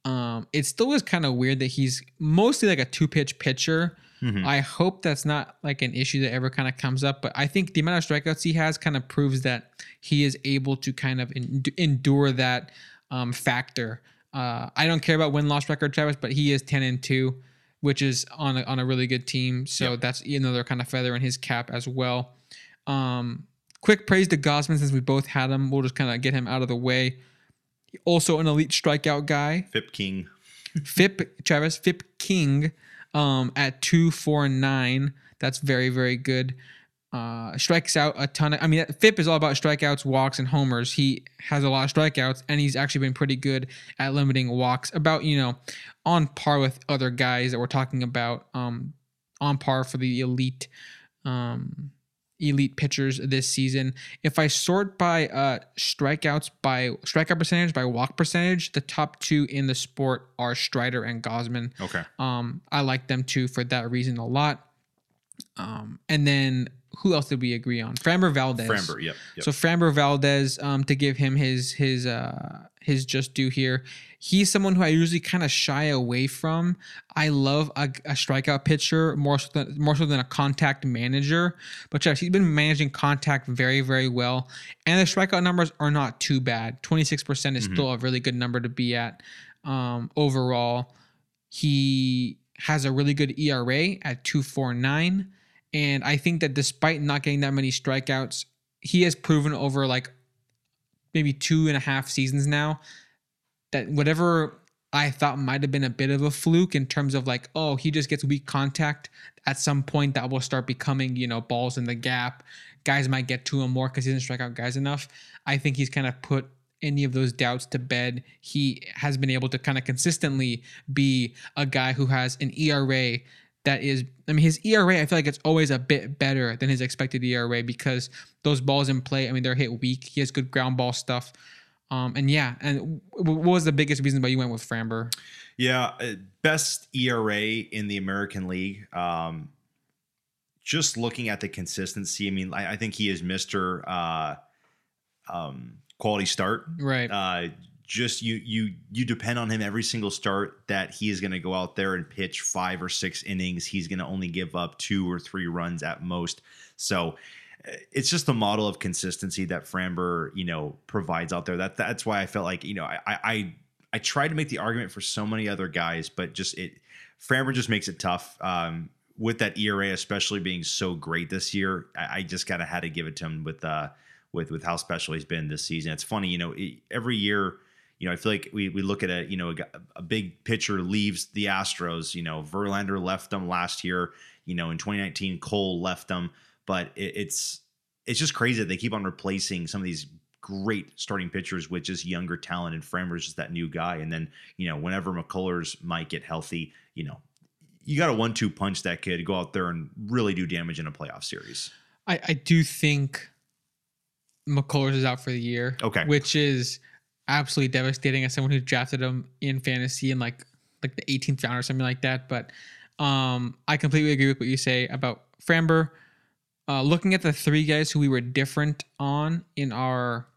um, it still is kind of weird that he's mostly like a two pitch pitcher. Mhm. I hope that's not like an issue that ever kind of comes up, but I think the amount of strikeouts he has kind of proves that he is able to kind of en- endure that um, factor. Uh, I don't care about win loss record, Travis, but he is ten and two, which is on a, on a really good team. So Yep. that's another kind of feather in his cap as well. Um, quick praise to Gausman since we both had him. We'll just kind of get him out of the way. Also, an elite strikeout guy. Fip King. Fip Travis Fip King um, at two four nine. That's very very good. Uh, strikes out a ton of. I mean, Fip is all about strikeouts, walks, and homers. He has a lot of strikeouts, and he's actually been pretty good at limiting walks. About you know, on par with other guys that we're talking about. Um, on par for the elite, um, elite pitchers this season. If I sort by uh strikeouts by strikeout percentage by walk percentage, the top two in the sport are Strider and Gausman. Okay. Um, I like them too for that reason a lot. Um, and then who else did we agree on? Framber Valdez. Framber. Yep. yep. So Framber Valdez, um, to give him his his uh his just due here, he's someone who I usually kind of shy away from. I love a, a strikeout pitcher more so than more so than a contact manager, but Jeff, he's been managing contact very very well, and the strikeout numbers are not too bad. Twenty six percent is Mhm. still a really good number to be at. Um, overall, he has a really good ERA at two four nine. And I think that despite not getting that many strikeouts, he has proven over like maybe two and a half seasons now that whatever I thought might have been a bit of a fluke in terms of like, oh, he just gets weak contact. At some point, that will start becoming, you know, balls in the gap. Guys might get to him more because he doesn't strike out guys enough. I think he's kind of put any of those doubts to bed. He has been able to kind of consistently be a guy who has an ERA that is I mean his ERA I feel like it's always a bit better than his expected ERA because those balls in play I mean they're hit weak he has good ground ball stuff um and yeah and what was the biggest reason why you went with Framber Yeah, uh, best ERA in the American League. Um, just looking at the consistency, I mean, I, I think he is Mister uh, um, Quality Start. right Uh, just you you you depend on him every single start that he is going to go out there and pitch five or six innings. He's going to only give up two or three runs at most. So uh, it's just the model of consistency that Framber you know provides out there. That that's why I felt like you know I I I tried to make the argument for so many other guys, but just it Framber just makes it tough. Um, with that ERA, especially being so great this year, I, I just kind of had to give it to him with uh with with how special he's been this season. It's funny, you know, every year, you know, I feel like we we look at a you know a, a big pitcher leaves the Astros. You know, Verlander left them last year. You know, in 2019, Cole left them, but it, it's it's just crazy that they keep on replacing some of these great starting pitchers with just younger talent and Framber's just that new guy. And then, you know, whenever McCullers might get healthy, you know, you got a one two punch that kid, go out there and really do damage in a playoff series. I, I do think McCullers is out for the year. Okay. Which is absolutely devastating as someone who drafted him in fantasy in like like the 18th round or something like that. But um I completely agree with what you say about Framber. Uh, looking at the three guys who we were different on in our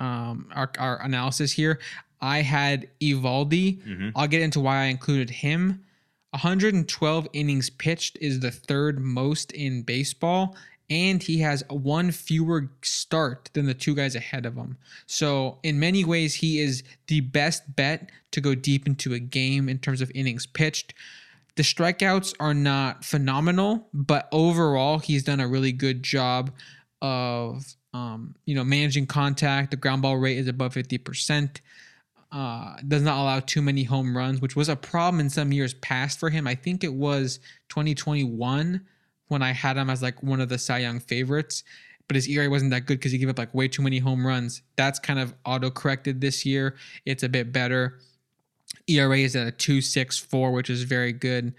um, our, our analysis here, I had Eovaldi. Mm-hmm. I'll get into why I included him. 112 innings pitched is the third most in baseball, and he has one fewer start than the two guys ahead of him. So, in many ways, he is the best bet to go deep into a game in terms of innings pitched. The strikeouts are not phenomenal, but overall, he's done a really good job of um, you know managing contact. The ground ball rate is above fifty percent. Uh, does not allow too many home runs, which was a problem in some years past for him. I think it was 2021 when I had him as like one of the Cy Young favorites, but his ERA wasn't that good because he gave up like way too many home runs. That's kind of auto corrected this year. It's a bit better. ERA is at a 2.64, which is very good.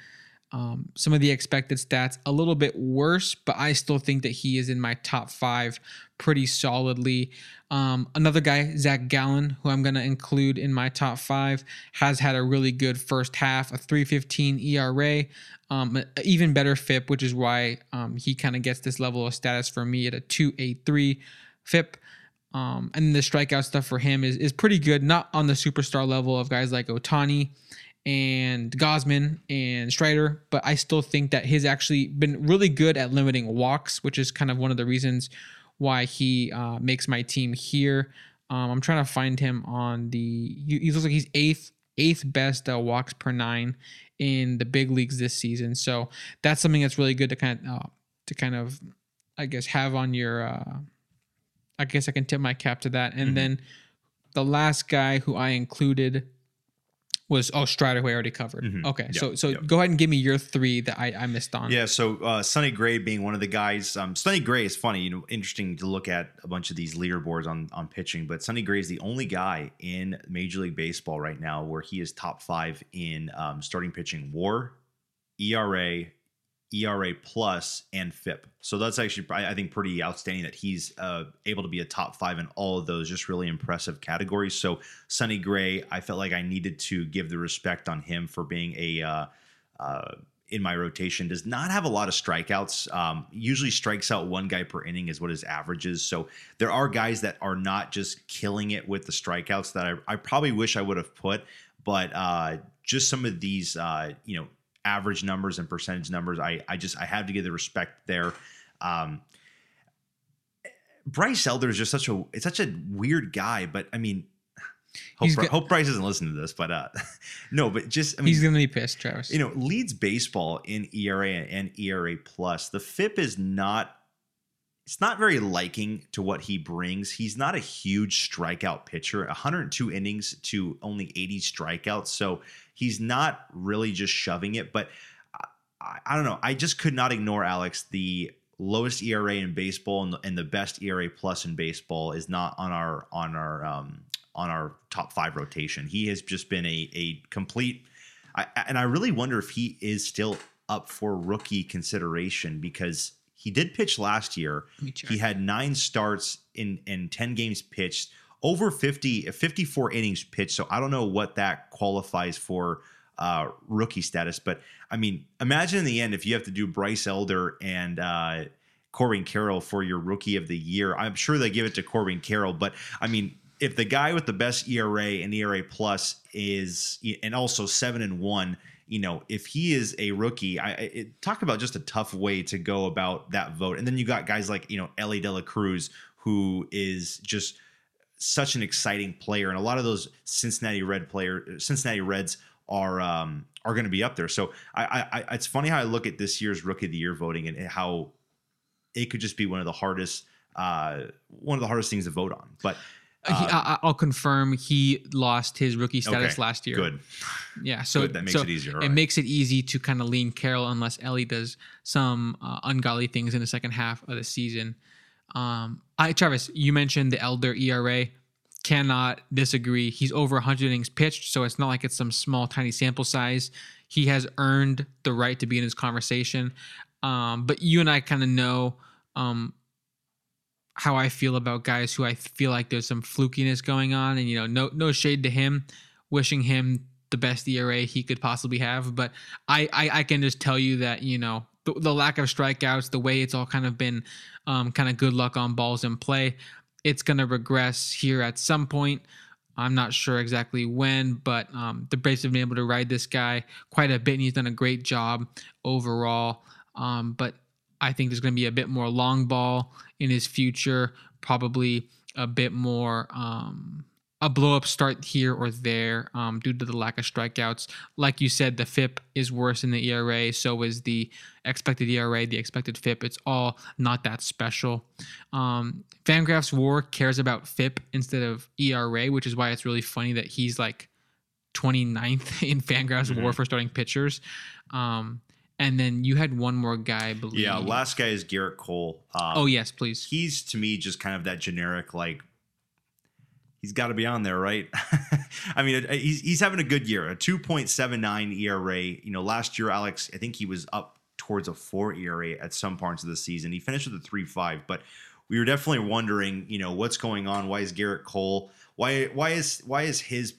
Um, some of the expected stats a little bit worse, but I still think that he is in my top five pretty solidly. Um, another guy, Zach Gallen, who I'm going to include in my top five, has had a really good first half, a 315 ERA, um, even better FIP, which is why um, he kind of gets this level of status for me at a 283 FIP. Um, and the strikeout stuff for him is, is pretty good, not on the superstar level of guys like Ohtani and Gausman and Strider, but I still think that he's actually been really good at limiting walks, which is kind of one of the reasons why he uh, makes my team here. Um, I'm trying to find him on the. He looks like he's eighth eighth best uh, walks per nine in the big leagues this season. So that's something that's really good to kind of uh, to kind of I guess have on your. Uh, I guess I can tip my cap to that. And Mhm. then the last guy who I included was oh Strider who I already covered. Mhm. Okay, Yep, so so yep. go ahead and give me your three that I, I missed on. Yeah, so uh, Sonny Gray being one of the guys. Um, Sonny Gray is funny, you know, interesting to look at a bunch of these leaderboards on on pitching. But Sonny Gray is the only guy in Major League Baseball right now where he is top five in um, starting pitching WAR, ERA, ERA plus, and FIP. So that's actually I think pretty outstanding that he's uh, able to be a top five in all of those. Just really impressive categories. So Sonny Gray, I felt like I needed to give the respect on him for being a. Uh, uh, in my rotation does not have a lot of strikeouts. Um, usually strikes out one guy per inning is what his average is. So there are guys that are not just killing it with the strikeouts that I, I probably wish I would have put, but uh, just some of these, uh, you know, average numbers and percentage numbers, I, I just I have to give the respect there. Um, Bryce Elder is just such a it's such a weird guy, but I mean. Hope, He's Bri- go- hope Bryce doesn't listen to this, but uh, [LAUGHS] no, but just I mean, He's gonna be pissed, Travis. you know, leads baseball in ERA and ERA plus. The FIP is not it's not very liking to what he brings. He's not a huge strikeout pitcher. 102 innings to only 80 strikeouts, so he's not really just shoving it. But I, I, don't know. I just could not ignore Alex. The lowest ERA in baseball and the, and the best ERA plus in baseball is not on our on our um, on our top five rotation. He has just been a a complete I, and I really wonder if he is still up for rookie consideration because he did pitch last year. Let me check. He had nine starts in in 10 games pitched, over 50 54 innings pitched. So I don't know what that qualifies for uh rookie status, but I mean, imagine in the end if you have to do Bryce Elder and uh Corbin Carroll for your rookie of the year. I'm sure they give it to Corbin Carroll, but I mean, if the guy with the best ERA and ERA plus is and also seven and one, you know, if he is a rookie, I, it, talk about just a tough way to go about that vote. And then you got guys like you know Elly De La Cruz, who is just such an exciting player, and a lot of those Cincinnati Red player, Cincinnati Reds are um, are going to be up there. So I, I, it's funny how I look at this year's Rookie of the Year voting and how it could just be one of the hardest, uh, one of the hardest things to vote on. But he, Um, I, I'll confirm he lost his rookie status Okay, last year. Good. Yeah, so Good. That makes so it easier. It right. makes it easy to kind of lean Carroll unless Elly does some uh, ungodly things in the second half of the season. Um, I Travis, you mentioned the elder ERA. Cannot disagree. He's over 100 innings pitched, so it's not like it's some small, tiny sample size. He has earned the right to be in this conversation. Um, but you and I kind of know um, how I feel about guys who I feel like there's some flukiness going on, and you know, no no shade to him, wishing him the best ERA he could possibly have. But I I, I can just tell you that you know the, the lack of strikeouts, the way it's all kind of been, um, kind of good luck on balls in play, it's gonna regress here at some point. I'm not sure exactly when, but um, the Braves have been able to ride this guy quite a bit, and he's done a great job overall. Um, but I think there's going to be a bit more long ball in his future, probably a bit more um, a blow up start here or there um, due to the lack of strikeouts. Like you said, the FIP is worse in the ERA, so is the expected ERA, the expected FIP. It's all not that special. Um, Fangraphs War cares about FIP instead of ERA, which is why it's really funny that he's like 29th [LAUGHS] in Fangraphs War Mhm. for starting pitchers. Um, and then you had one more guy, I believe. yeah. Last guy is Gerrit Cole. Um, Oh yes, please. he's to me just kind of that generic like he's got to be on there right [LAUGHS] i mean he's, he's having a good year a 2.79 era you know last year alex i think he was up towards a 4 era at some parts of the season he finished with a 3-5 but we were definitely wondering you know what's going on why is gerrit cole why why is why is his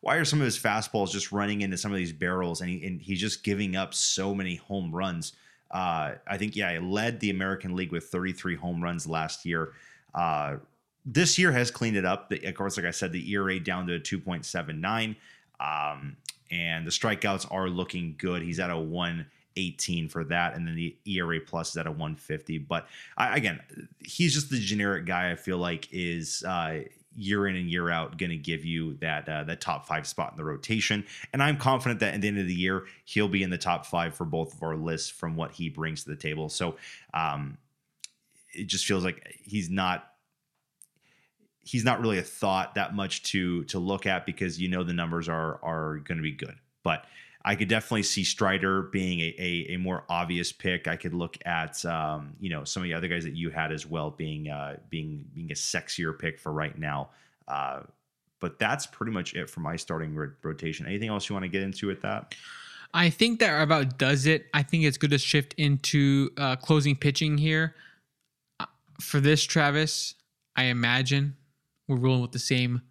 why are some of his fastballs just running into some of these barrels and, he, and he's just giving up so many home runs uh, I think, yeah, he led the American League with 33 home runs last year. Uh, this year has cleaned it up. Of course, like I said, the ERA down to 2.79. Um, and the strikeouts are looking good. He's at a 118 for that. And then the ERA plus is at a 150. But I, again, he's just the generic guy I feel like is uh, year in and year out going to give you that uh, that top five spot in the rotation. And I'm confident that at the end of the year he'll be in the top five for both of our lists from what he brings to the table. So um, it just feels like he's not he's not really a thought that much to to look at because you know the numbers are are going to be good. But I could definitely see Strider being a, a, a more obvious pick. I could look at um, you know some of the other guys that you had as well being uh, being being a sexier pick for right now. Uh, but that's pretty much it for my starting ro- rotation. Anything else you want to get into with that? I think that about does it. I think it's good to shift into uh, closing pitching here. Uh, For this, Travis, I imagine we're rolling with the same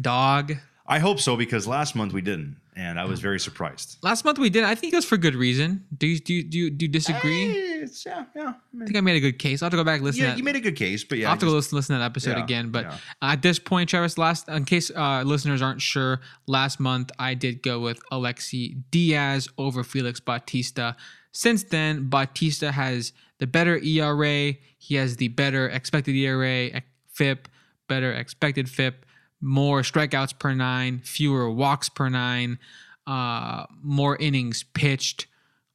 dog. I hope so because last month we didn't, and I was very surprised. Last month we did. I think it was for good reason. Do you do you, do you, do you disagree? Eh, it's- yeah, yeah. I think I made a good case. I'll have to go back and listen. yeah, to that. you made a good case, but yeah, I'll have to just- go listen, listen to that episode yeah, again. But yeah. at this point, Travis, last in case uh, listeners aren't sure, last month I did go with Alexis Diaz over Felix Bautista. Since then, Bautista has the better ERA. He has the better expected ERA, FIP, better expected FIP, more strikeouts per nine, fewer walks per nine, uh, more innings pitched.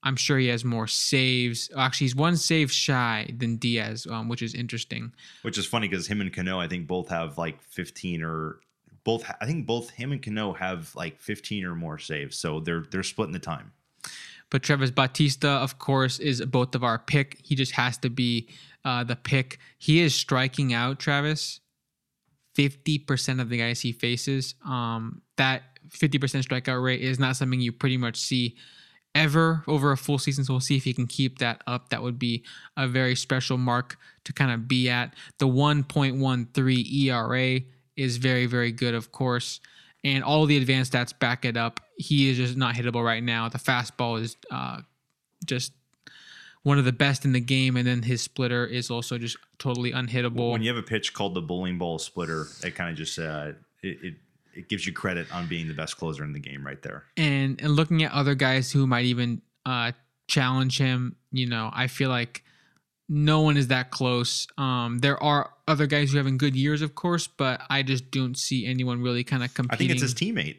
I'm sure he has more saves. Actually, he's one save shy than Diaz, um, which is interesting. Which is funny because him and Cano, I think both have like 15 or both. I think both him and Cano have like 15 or more saves, so they're they're splitting the time. But Travis Bautista, of course, is both of our pick. He just has to be uh, the pick. He is striking out, Travis. 50% of the guys he faces. Um, that 50% strikeout rate is not something you pretty much see ever over a full season. So we'll see if he can keep that up. That would be a very special mark to kind of be at. The 1.13 ERA is very, very good, of course. And all the advanced stats back it up. He is just not hittable right now. The fastball is uh, just one of the best in the game. And then his splitter is also just totally unhittable. When you have a pitch called the bowling ball splitter, it kind of just uh, it, it it gives you credit on being the best closer in the game right there. and and looking at other guys who might even uh challenge him you know i feel like no one is that close um there are other guys who are having good years of course but i just don't see anyone really kind of competing. I think it's his teammate.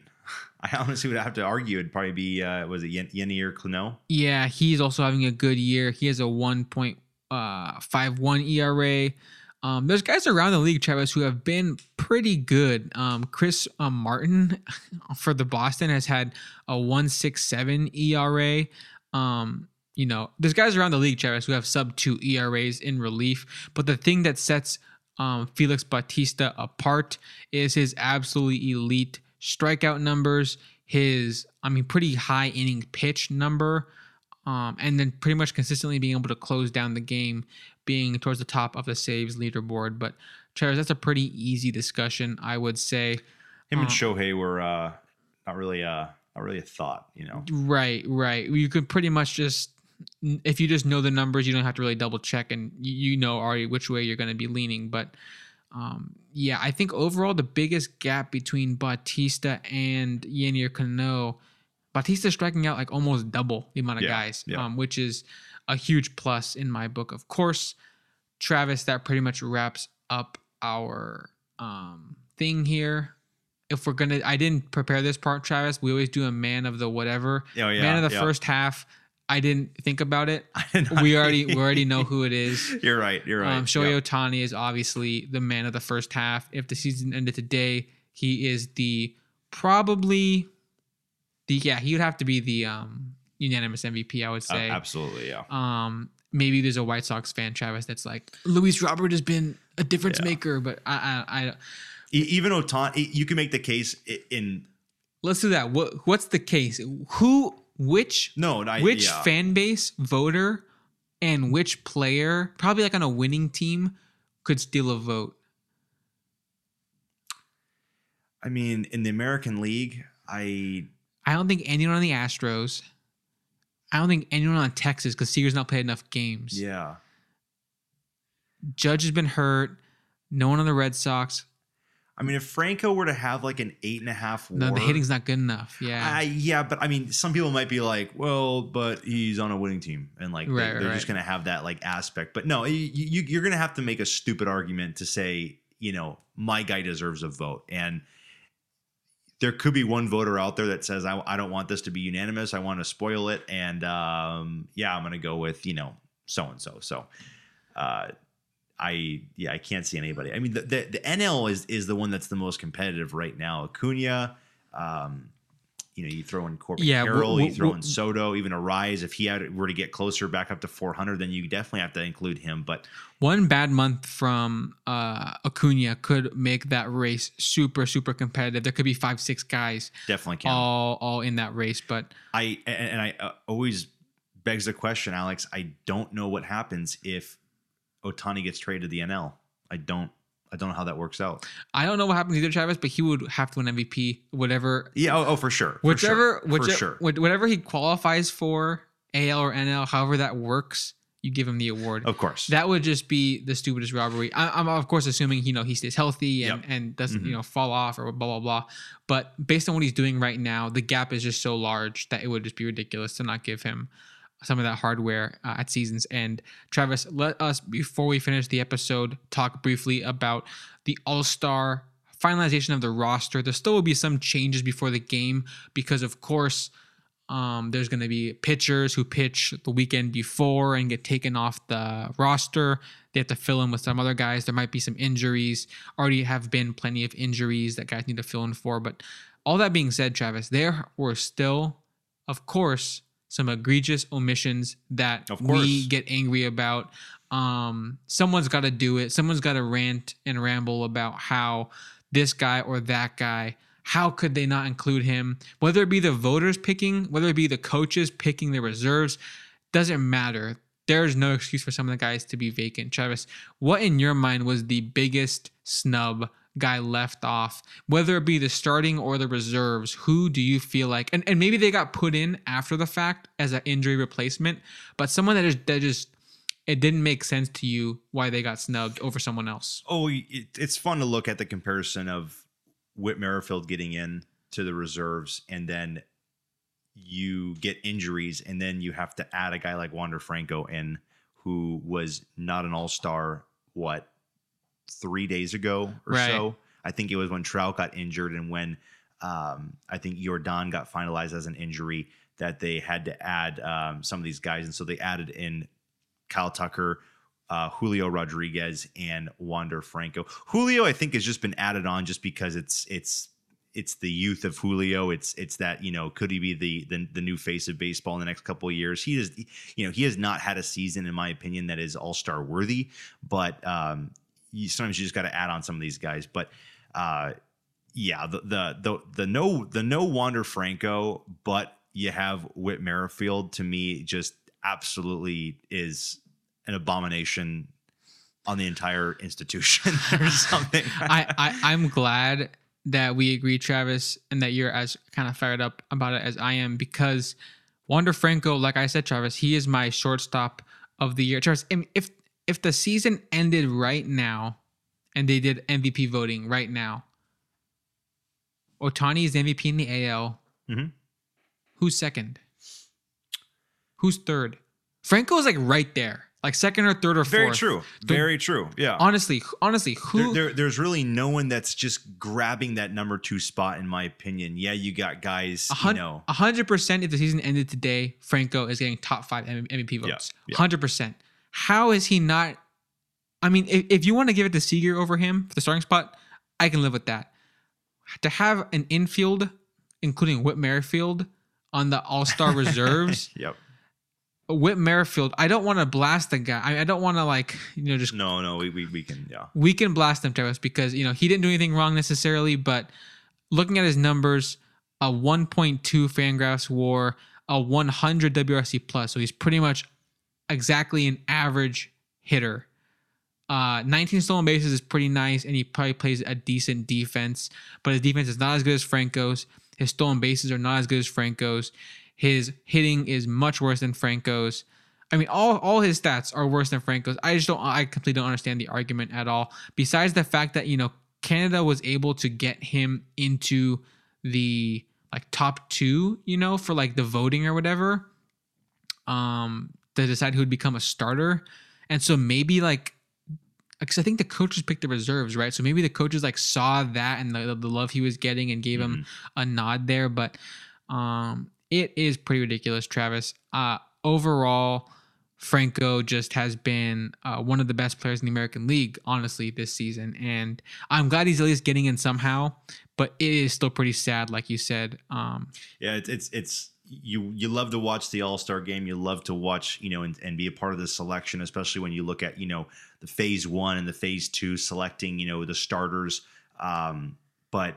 I [LAUGHS] honestly would have to argue it'd probably be uh, was it Yen- Yenny or Cano? yeah he's also having a good year he has a 1.51 era Um, there's guys around the league, Travis, who have been pretty good. Um, Chris um, Martin [LAUGHS] for the Boston has had a 1.67 ERA. Um, you know, there's guys around the league, Travis, who have sub two ERAs in relief. But the thing that sets um, Felix Bautista apart is his absolutely elite strikeout numbers, his, I mean, pretty high inning pitch number, um, and then pretty much consistently being able to close down the game, being towards the top of the saves leaderboard. But Travis, that's a pretty easy discussion, I would say. Him and Uh, Shohei were uh, not really uh, not really a thought, you know. Right, right. You could pretty much just if you just know the numbers, you don't have to really double check, and you you know already which way you're going to be leaning. But um, yeah, I think overall the biggest gap between Bautista and Yennier Cano, Bautista striking out like almost double the amount of Yeah, guys, yeah. um, which is a huge plus in my book. Of course, Travis, that pretty much wraps up our um, thing here. If we're gonna, I didn't prepare this part, Travis. We always do a man of the whatever. Oh, yeah, man of the yeah. first half. I didn't think about it. [LAUGHS] we already we already know who it is. [LAUGHS] You're right. You're right. Um, Shohei Yep. Ohtani is obviously the man of the first half. If the season ended today, he is the probably the yeah he would have to be the um, unanimous MVP. I would Uh, say. absolutely, yeah. Um, maybe there's a White Sox fan, Travis, that's like Luis Robert has been a difference Yeah. maker, but I, I, I Even Ohtani, you can make the case in let's do that. What what's the case? Who which no, I, which yeah. fan base voter and which player probably like on a winning team could steal a vote? I mean, in the American League, I I don't think anyone on the Astros. I don't think anyone on Texas because Seager's not played enough games. yeah. Judge has been hurt. No one on the Red Sox. I mean, if Franco were to have like an eight and a half WAR, No, the hitting's not good enough. Yeah. I, yeah, but I mean, some people might be like, well, but he's on a winning team, and like they, Right, they're right, just gonna have that like aspect. But no, you, you, you're gonna have to make a stupid argument to say, you know, my guy deserves a vote, and there could be one voter out there that says, I, I don't want this to be unanimous. I want to spoil it, and um, yeah, I'm gonna go with you know so and so. So. Uh, I yeah, I can't see anybody. I mean, the, the the NL is is the one that's the most competitive right now. Acuna, um, you know, you throw in Corbin Yeah, Carroll, you throw in Soto, even Arraez. If he had were to get closer back up to 400, then you definitely have to include him. But One bad month from uh, Acuna could make that race super, super competitive. There could be five, six guys definitely can. all all in that race. But I and, and I uh, always begs the question, Alex. I don't know what happens if Ohtani gets traded to the NL. I don't. I don't know how that works out. I don't know what happens either, Travis. But he would have to win MVP, whatever, Yeah. Oh, oh for sure. For sure. whichever, for sure. whatever he qualifies for, AL or NL, however that works, you give him the award. Of course. That would just be the stupidest robbery. I, I'm of course assuming you know he stays healthy and, Yep. and doesn't Mhm. you know fall off or blah blah blah. But based on what he's doing right now, the gap is just so large that it would just be ridiculous to not give him some of that hardware uh, at season's end. Travis, let us before we finish the episode talk briefly about the All Star finalization of the roster. There still will be some changes before the game because of course. Um, there's going to be pitchers who pitch the weekend before and get taken off the roster. They have to fill in with some other guys. There might be some injuries. Already have been plenty of injuries that guys need to fill in for. But all that being said, Travis, there were still, of course, some egregious omissions that we get angry about. Um, someone's got to do it. Someone's got to rant and ramble about how this guy or that guy how could they not include him? Whether it be the voters picking, whether it be the coaches picking the reserves, doesn't matter. There's no excuse for some of the guys to be vacant. Travis, what in your mind was the biggest snub guy left off? Whether it be the starting or the reserves, who do you feel like? And, and maybe they got put in after the fact as an injury replacement, but someone that just that just it didn't make sense to you why they got snubbed over someone else. oh, it, it's fun to look at the comparison of Whit Merrifield getting in to the reserves, and then you get injuries, and then you have to add a guy like Wander Franco in, who was not an All Star. What three days ago or Right. so? I think it was when Trout got injured, and when um, I think Yordan got finalized as an injury that they had to add um, some of these guys, and so they added in Kyle Tucker, uh, Julio Rodriguez and Wander Franco. Julio, I think, has just been added on just because it's it's it's the youth of Julio. It's it's that you know could he be the the, the new face of baseball in the next couple of years? He is you know he has not had a season in my opinion that is all star worthy, but um, you, sometimes you just got to add on some of these guys. But uh, yeah, the, the the the no the no Wander Franco, but you have Whit Merrifield to me just absolutely is an abomination on the entire institution [LAUGHS] or [LAUGHS] something. I, I I'm glad that we agree, Travis, and that you're as kind of fired up about it as I am because Wander Franco, like I said, Travis, he is my shortstop of the year. Travis, if if the season ended right now and they did MVP voting right now, Ohtani is MVP in the AL. Mm-hmm. Who's second? Who's third? Franco is like right there like second or third or fourth. Very true. Very true. Yeah. Honestly, honestly, who there, there, there's really no one that's just grabbing that number two spot, in my opinion. Yeah, you got guys. You know, hundred percent. If the season ended today, Franco is getting top five MVP votes. Hundred yeah, percent. How is he not? I mean, if, if you want to give it to Seager over him for the starting spot, I can live with that. To have an infield, including Whit Merrifield, on the All Star [LAUGHS] reserves. yep Whit Merrifield, I don't want to blast the guy. I, I don't want to like you know just no no we, we we can yeah we can blast him Travis because you know he didn't do anything wrong necessarily, but looking at his numbers, a 1.2 Fangraphs WAR, a 100 WRC plus, so he's pretty much exactly an average hitter. Uh, 19 stolen bases is pretty nice, and he probably plays a decent defense, but his defense is not as good as Franco's. His stolen bases are not as good as Franco's. His hitting is much worse than Franco's. I mean, all, all his stats are worse than Franco's. I just don't, I completely don't understand the argument at all. Besides the fact that, you know, Canada was able to get him into the like top two, you know, for like the voting or whatever, um, to decide who would become a starter. And so maybe like, because I think the coaches picked the reserves, right? So maybe the coaches like saw that and the, the love he was getting and gave mm-hmm. him a nod there. But um, it is pretty ridiculous, Travis. Uh, overall, Franco just has been uh, one of the best players in the American League, honestly, this season. And I'm glad he's at least getting in somehow, but it is still pretty sad, like you said. Um, yeah, it's, it's, it's, you you love to watch the All Star game. You love to watch, you know, and, and be a part of the selection, especially when you look at, you know, the phase one and the phase two selecting, you know, the starters. Um, but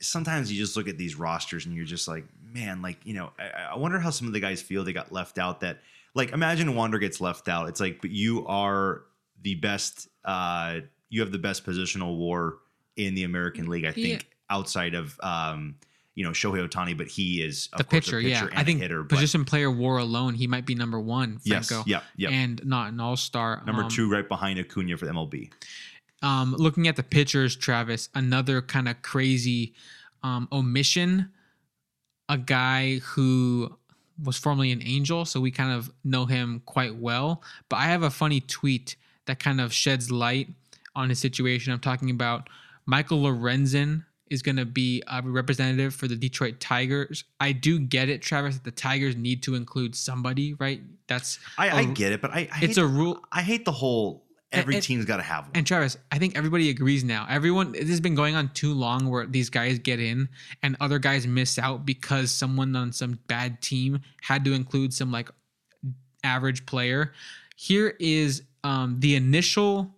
sometimes you just look at these rosters and you're just like, man, like, you know, I, I, wonder how some of the guys feel they got left out that, like, imagine Wander gets left out. It's like, but you are the best, uh, you have the best positional war in the American League, I think, outside of, um, you know Shohei Ohtani, but he is the pitcher, pitcher, yeah. I think hitter, position player WAR alone, he might be number one. Franco, yes, yeah, yeah, and not an All Star. Number um, two, right behind Acuna for the MLB. Um, looking at the pitchers, Travis, another kind of crazy um, omission a guy who was formerly an angel, so we kind of know him quite well. But I have a funny tweet that kind of sheds light on his situation. I'm talking about Michael Lorenzen is going to be a representative for the Detroit Tigers. I do get it, Travis. That the Tigers need to include somebody, right? That's I, a, I get it, but I, I it's a rule. I hate the whole Every and, team's got to have one. And Travis, I think everybody agrees now. Everyone, this has been going on too long where these guys get in and other guys miss out because someone on some bad team had to include some like average player. Here is um, the initial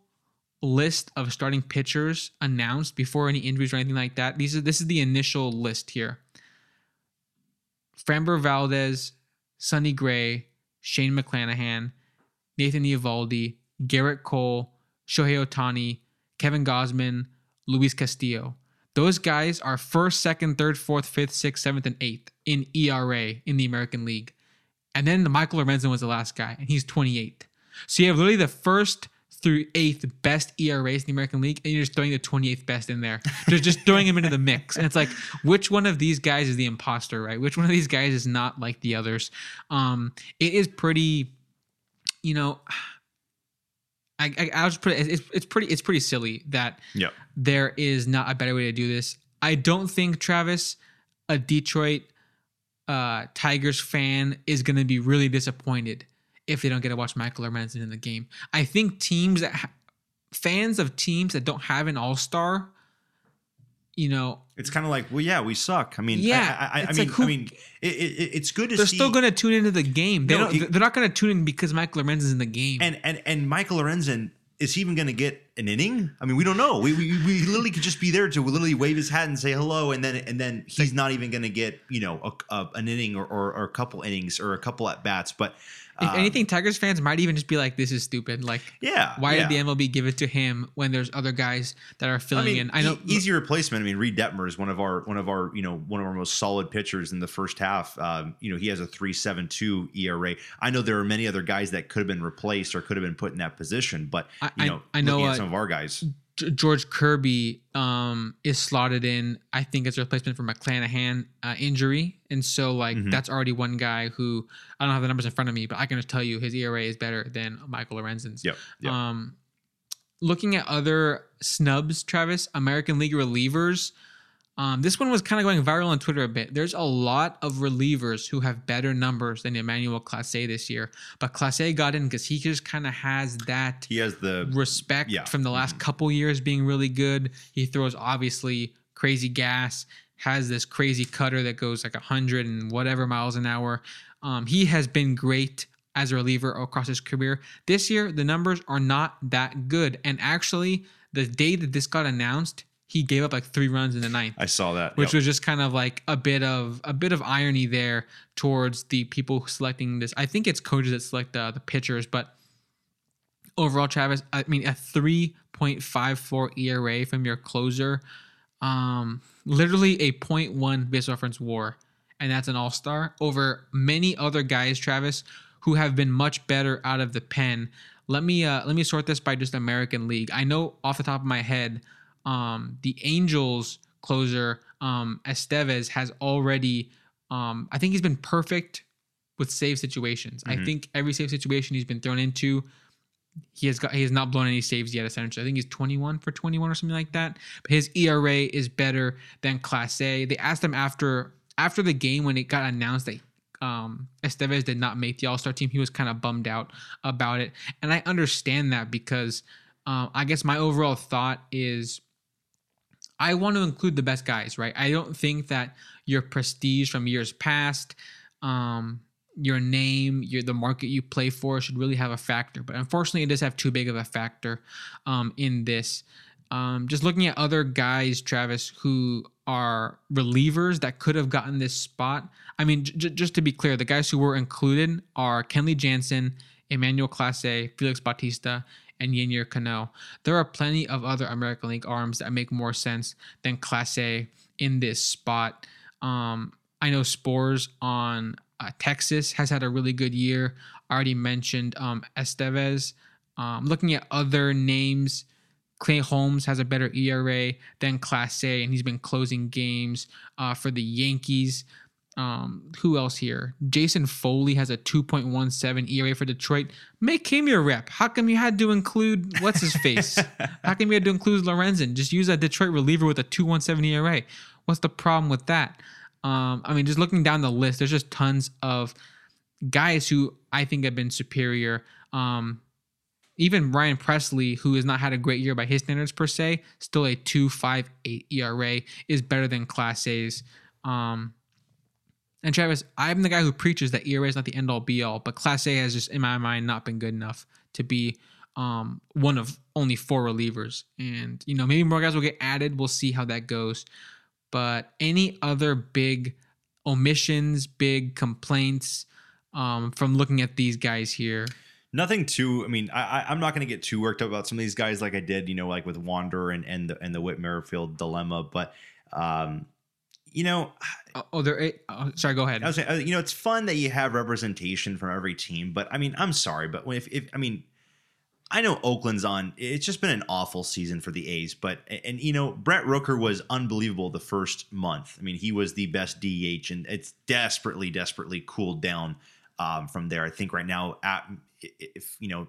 list of starting pitchers announced before any injuries or anything like that. These are this is the initial list here. Framber Valdez, Sonny Gray, Shane McClanahan, Nathan Eovaldi, Gerrit Cole, Shohei Ohtani, Kevin Gausman, Luis Castillo. Those guys are first, second, third, fourth, fifth, sixth, seventh, and eighth in ERA in the American League. And then the Michael Lorenzen was the last guy, and he's 28. So you have literally the first through eighth best ERAs in the American League, and you're just throwing the 28th best in there. Just just throwing him into the mix. And it's like, which one of these guys is the imposter, right? Which one of these guys is not like the others? Um, it is pretty, you know, I, I will just put it. It's, it's pretty. It's pretty silly that yep. there is not a better way to do this. I don't think Travis, a Detroit uh, Tigers fan, is going to be really disappointed if they don't get to watch Michael Lorenzen in the game. I think teams that ha- fans of teams that don't have an All Star, you know, It's kind of like, well, yeah, we suck. I mean, Yeah, I, I, I mean, like who- I mean, it, it, it's good to they're see. still going to tune into the game. They No, don't. you- they're not going to tune in because Michael Lorenzen's in the game. and and and Michael Lorenzen is he even going to get an inning? I mean, we don't know. We, we we literally could just be there to literally wave his hat and say hello, and then and then he's not even going to get you know a, a, an inning or, or, or a couple innings or a couple at bats. But if uh, anything, Tigers fans might even just be like, "This is stupid." Like, yeah, why yeah. did the MLB give it to him when there's other guys that are I filling mean, in? I know. e- easy replacement. I mean, Reid Detmers is one of our one of our you know one of our most solid pitchers in the first half. Um, you know, he has a three seven two ERA. I know there are many other guys that could have been replaced or could have been put in that position, but I- you I- know, I know, at uh, some of our guys. George Kirby um, is slotted in, I think, as a replacement for McClanahan uh, injury, and so like Mhm. that's already one guy who I don't have the numbers in front of me, but I can just tell you his ERA is better than Michael Lorenzen's. Yep. yep. Um, looking at other snubs, Travis, American League relievers. Um, this one was kind of going viral on Twitter a bit. There's a lot of relievers who have better numbers than Emmanuel Clase this year, but Clase got in because he just kind of has that he has the respect Yeah. from the last Mhm. couple years being really good. He throws obviously crazy gas, has this crazy cutter that goes like 100 and whatever miles an hour. Um, he has been great as a reliever across his career. This year, the numbers are not that good. And actually, the day that this got announced, he gave up like three runs in the ninth I saw that. which Yep. was just kind of like a bit of a bit of irony there towards the people selecting this. I think it's coaches that select uh, the pitchers, but overall, Travis, I mean, a three point five four ERA from your closer, um, literally a 0.1 base reference WAR, and that's an All Star over many other guys, Travis, who have been much better out of the pen. Let me uh, let me sort this by just American League. I know off the top of my head, um, the Angels closer um, Estevez has already. Um, I think he's been perfect with save situations. I Mhm. think every save situation he's been thrown into, he has got he has not blown any saves yet. Essentially, I think he's 21 for 21 or something like that. But his ERA is better than Clase. They asked him after after the game when it got announced that um, Estevez did not make the All Star team. He was kind of bummed out about it, and I understand that because um, I guess my overall thought is I want to include the best guys, right? I don't think that your prestige from years past, um, your name, your the market you play for should really have a factor. But unfortunately, it does have too big of a factor um, in this. Um, just looking at other guys, Travis, who are relievers that could have gotten this spot. I mean, j- just to be clear, the guys who were included are Kenley Jansen, Emmanuel Clase, Felix Bautista, and Yennier Cano. There are plenty of other American League arms that make more sense than Clase in this spot. Um, I know Sborz on uh, Texas has had a really good year. I already mentioned um, Estevez. Um, looking at other names, Clay Holmes has a better ERA than Clase, and he's been closing games uh, for the Yankees. Um, who else here? Jason Foley has a 2.17 ERA for Detroit. Make him your rep. How come you had to include what's his face? [LAUGHS] How come you had to include Lorenzen? Just use a Detroit reliever with a 2.17 ERA. What's the problem with that? Um, I mean, just looking down the list, there's just tons of guys who I think have been superior. Um, even Brian Pressly, who has not had a great year by his standards per se, still a 2.58 ERA is better than Clase's. Um, and Travis, I'm the guy who preaches that ERA is not the end all be all, but Clase has just, in my mind, not been good enough to be um, one of only four relievers. And, you know, maybe more guys will get added. We'll see how that goes. But any other big omissions, big complaints um, from looking at these guys here? Nothing too. I mean, I, I'm not going to get too worked up about some of these guys, like I did, you know, like with Wander and and the and the Whit Merrifield dilemma. But, um, you know, Oh, oh there. Oh, sorry, go ahead. I was saying, uh, you know, it's fun that you have representation from every team, but I mean, I'm sorry, but if, if I mean, I know Oakland's on. It's just been an awful season for the A's, but and you know, Brent Rooker was unbelievable the first month. I mean, he was the best DH, and it's desperately, desperately cooled down um, from there. I think right now, at, if you know,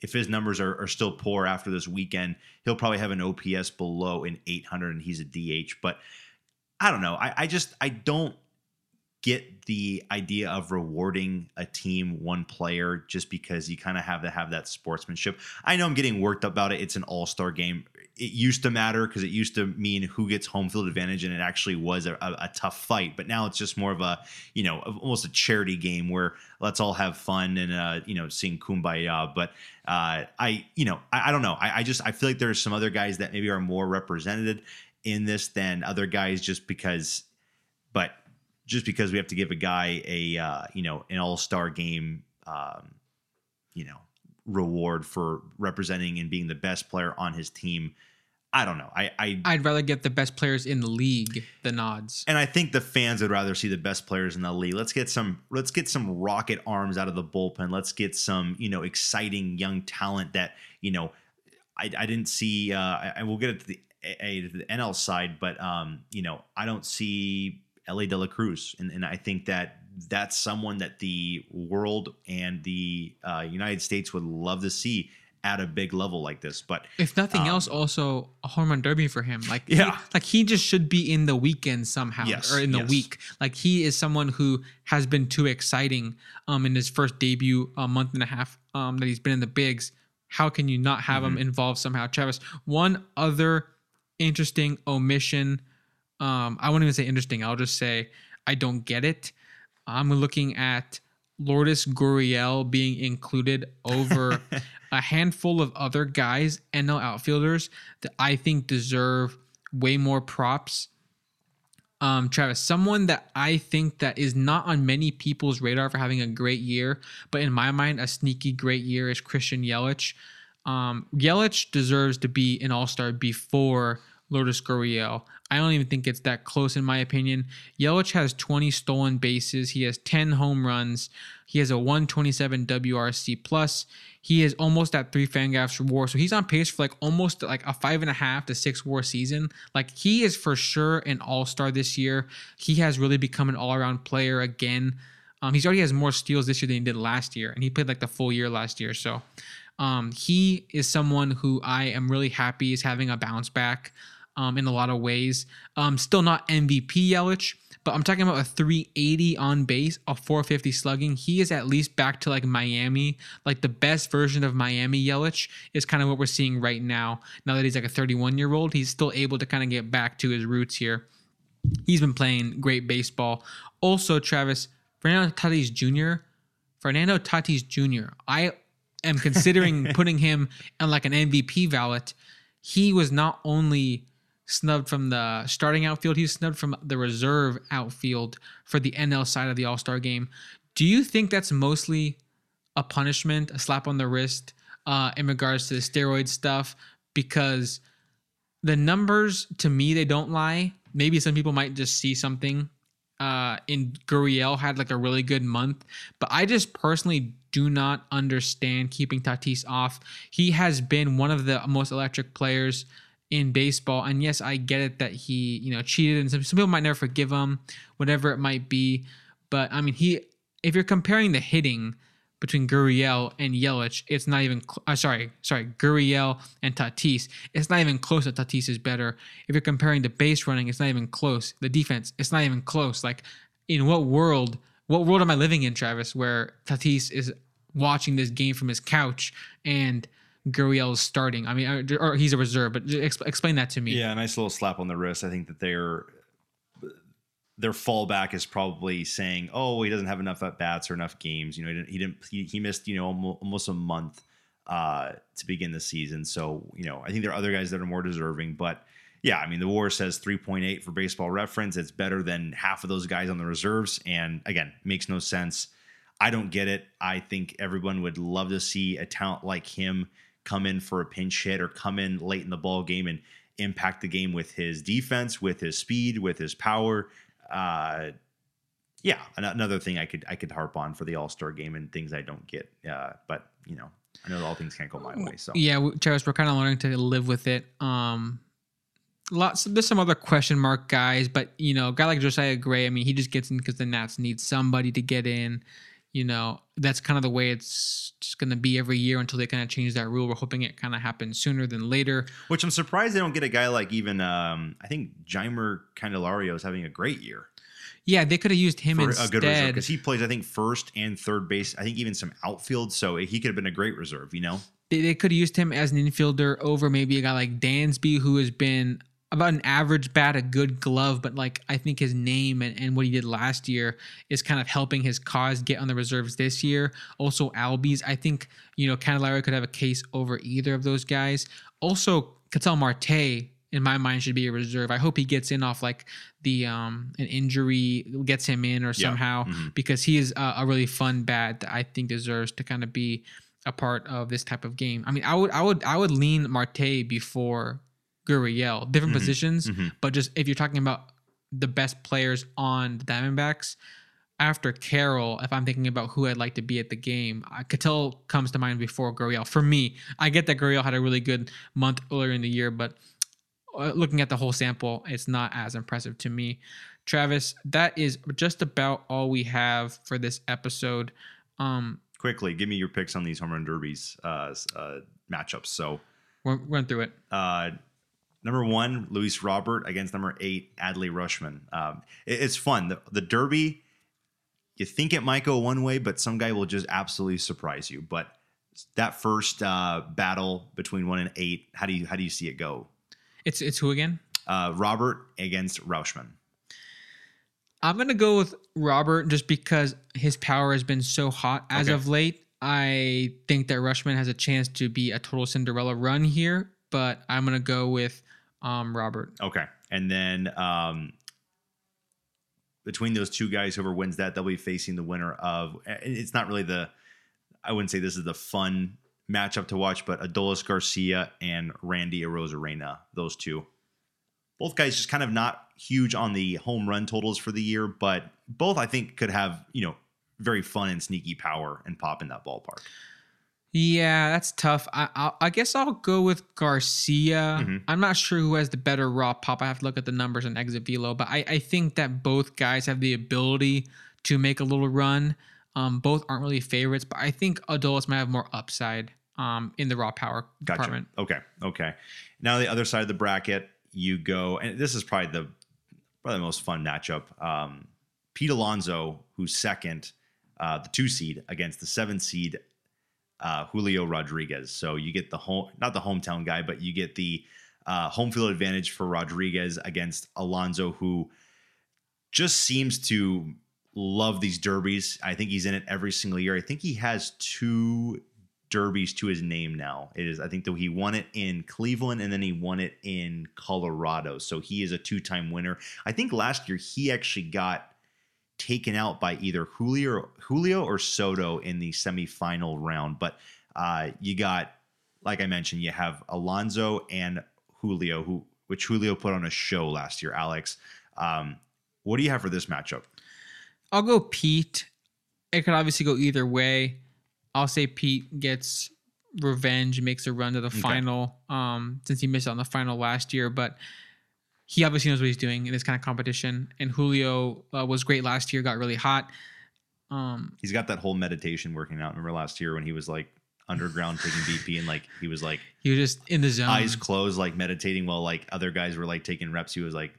if his numbers are, are still poor after this weekend, he'll probably have an OPS below an 800, and he's a DH. But I don't know. I, I just I don't get the idea of rewarding a team one player just because you kind of have to have that sportsmanship. I know I'm getting worked up about it. It's an all-star game. It used to matter because it used to mean who gets home field advantage, and it actually was a, a, a, tough fight. But now it's just more of a, you know, almost a charity game where let's all have fun and uh, you know, sing kumbaya. But uh, I, you know, I, I don't know. I, I just I feel like there's some other guys that maybe are more represented in this than other guys, just because. But just because we have to give a guy a uh, you know an all star game, um, you know, reward for representing and being the best player on his team. I don't know. I, I I'd rather get the best players in the league the nods. And I think the fans would rather see the best players in the league. Let's get some let's get some rocket arms out of the bullpen. Let's get some, you know, exciting young talent that, you know, I, I didn't see uh and we'll get it to the a, the NL side, but um, you know, I don't see Elly De La Cruz, and, and I think that that's someone that the world and the uh, United States would love to see at a big level like this. But if nothing um, else, also a home run derby for him. Like yeah, he, like he just should be in the weekend somehow yes, or in the yes. week. Like he is someone who has been too exciting um in his first debut a month and a half um that he's been in the bigs. How can you not have mm-hmm. him involved somehow, Travis? One other interesting omission. Um, I won't even say interesting. I'll just say I don't get it. I'm looking at Lourdes Gurriel being included over [LAUGHS] a handful of other guys, NL outfielders that I think deserve way more props. Um, Travis, someone that I think that is not on many people's radar for having a great year, but in my mind, a sneaky great year is Christian Yelich. Um, Yelich deserves to be an All Star before Lourdes Gurriel. I don't even think it's that close in my opinion. Yelich has 20 stolen bases. He has 10 home runs. He has a 127 WRC plus. He is almost at three Fangraphs WAR, so he's on pace for like almost like a five and a half to six WAR season. Like he is for sure an All Star this year. He has really become an all around player again. Um, he's already has more steals this year than he did last year, and he played like the full year last year. So um, he is someone who I am really happy is having a bounce back um, in a lot of ways. Um, still not MVP Yelich, but I'm talking about a 380 on base, a 450 slugging. He is at least back to like Miami, like the best version of Miami Yelich is kind of what we're seeing right now. Now that he's like a 31 year old, he's still able to kind of get back to his roots here. He's been playing great baseball. Also, Travis Fernando Tatis Jr. Fernando Tatis Jr. I am considering [LAUGHS] putting him on like an MVP ballot. He was not only snubbed from the starting outfield. He's snubbed from the reserve outfield for the NL side of the All Star game. Do you think that's mostly a punishment, a slap on the wrist uh, in regards to the steroid stuff? Because the numbers, to me, they don't lie. Maybe some people might just see something. Uh, in Gurriel had like a really good month, but I just personally do not understand keeping Tatis off. He has been one of the most electric players in baseball. And yes, I get it that he, you know, cheated and some, some people might never forgive him, whatever it might be. But I mean, he, if you're comparing the hitting between Gurriel and Yelich, it's not even, cl- uh, sorry, sorry, Gurriel and Tatis, it's not even close that Tatis is better. If you're comparing the base running, it's not even close. The defense, it's not even close. Like, in what world, what world am I living in, Travis, where Tatis is watching this game from his couch and Gurriel is starting. I mean, uh, or he's a reserve, but explain that to me. Yeah, a nice little slap on the wrist. I think that they're their fallback is probably saying, "Oh, he doesn't have enough at bats or enough games. You know, he didn't. He, didn't, he, he missed you know almost a month uh, to begin the season. So you know, I think there are other guys that are more deserving. But yeah, I mean, the WAR says 3.8 for Baseball Reference. It's better than half of those guys on the reserves, and again, makes no sense. I don't get it. I think everyone would love to see a talent like him come in for a pinch hit or come in late in the ball game and impact the game with his defense, with his speed, with his power. Uh, yeah, another thing I could I could harp on for the All Star game and things I don't get. Uh, but you know, I know all things can't go my way. So yeah, Travis, we're kind of learning to live with it. Um, lots there's some other question mark guys, but you know, a guy like Josiah Gray, I mean, he just gets in because the Nats need somebody to get in you know, that's kind of the way it's just going to be every year until they kind of change that rule. We're hoping it kind of happens sooner than later. Which I'm surprised they don't get a guy like even um, I think Jeimer Candelario is having a great year Yeah, they could have used him for a good reserve instead. because he plays I think first and third base. I think even some outfield, so he could have been a great reserve. You know, They, they could have used him as an infielder over maybe a guy like Dansby, who has been about an average bat, a good glove, but like I think his name and, and what he did last year is kind of helping his cause get on the reserves this year. Also, Albies, I think, you know, Candelario could have a case over either of those guys. Also, Ketel Marte, in my mind, should be a reserve. I hope he gets in off like the um an injury gets him in or Yeah. somehow Mhm. because he is a, a really fun bat that I think deserves to kind of be a part of this type of game. I mean, I would I would I would lean Marte before Gurriel. Different Mhm. positions, Mhm. but just if you're talking about the best players on the Diamondbacks, after Carroll, if I'm thinking about who I'd like to be at the game, Ketel comes to mind before Gurriel. For me, I get that Gurriel had a really good month earlier in the year, but uh, looking at the whole sample, it's not as impressive to me. Travis, that is just about all we have for this episode. Um, quickly give me your picks on these home run derbies uh, uh, matchups. So we'll run through it. uh, number one, Luis Robert against number eight, Adley Rutschman. Um, it- it's fun. The, the Derby, you think it might go one way, but some guy will just absolutely surprise you. But that first uh, battle between one and eight, how do you how do you see it go? It's it's who again? Uh, Robert against Rutschman. I'm gonna go with Robert just because his power has been so hot as Okay. of late. I think that Rutschman has a chance to be a total Cinderella run here, but I'm gonna go with um, Robert. Okay, and then um, between those two guys, whoever wins that, they'll be facing the winner of. It's not really the. I wouldn't say this is the fun matchup to watch, but Adolis Garcia and Randy Arozarena, those two. Both guys just kind of not huge on the home run totals for the year, but both I think could have you know very fun and sneaky power and pop in that ballpark. Yeah, that's tough. I I, I guess I'll go with Garcia. Mhm. I'm not sure who has the better raw pop. I have to look at the numbers and exit velo, but I, I think that both guys have the ability to make a little run. Um, both aren't really favorites, but I think Adolis might have more upside um, in the raw power Gotcha. department. Okay. Okay. Now the other side of the bracket, you go, and this is probably the probably the most fun matchup. Um, Pete Alonso, who's second, uh, the two seed against the seven seed uh, Julio Rodriguez. So you get the home, not the hometown guy, but you get the uh, home field advantage for Rodriguez against Alonso, who just seems to love these derbies. I think he's in it every single year. I think he has two derbies to his name now. It is I think that he won it in Cleveland and then he won it in Colorado. So he is a two-time winner. I think last year he actually got taken out by either Julio Julio or Soto in the semifinal round. But uh, you got, like I mentioned, you have Alonso and Julio, who which Julio put on a show last year. Alex, um, what do you have for this matchup? I'll go Pete. It could obviously go either way. I'll say Pete gets revenge, makes a run to the final. Um, since he missed out on the final last year, but he obviously knows what he's doing in this kind of competition. And Julio uh, was great last year, got really hot. Um, He's got that whole meditation working out. Remember last year when he was like underground taking [LAUGHS] BP and like he was like he was just in the zone. eyes closed, like meditating while like other guys were like taking reps. He was like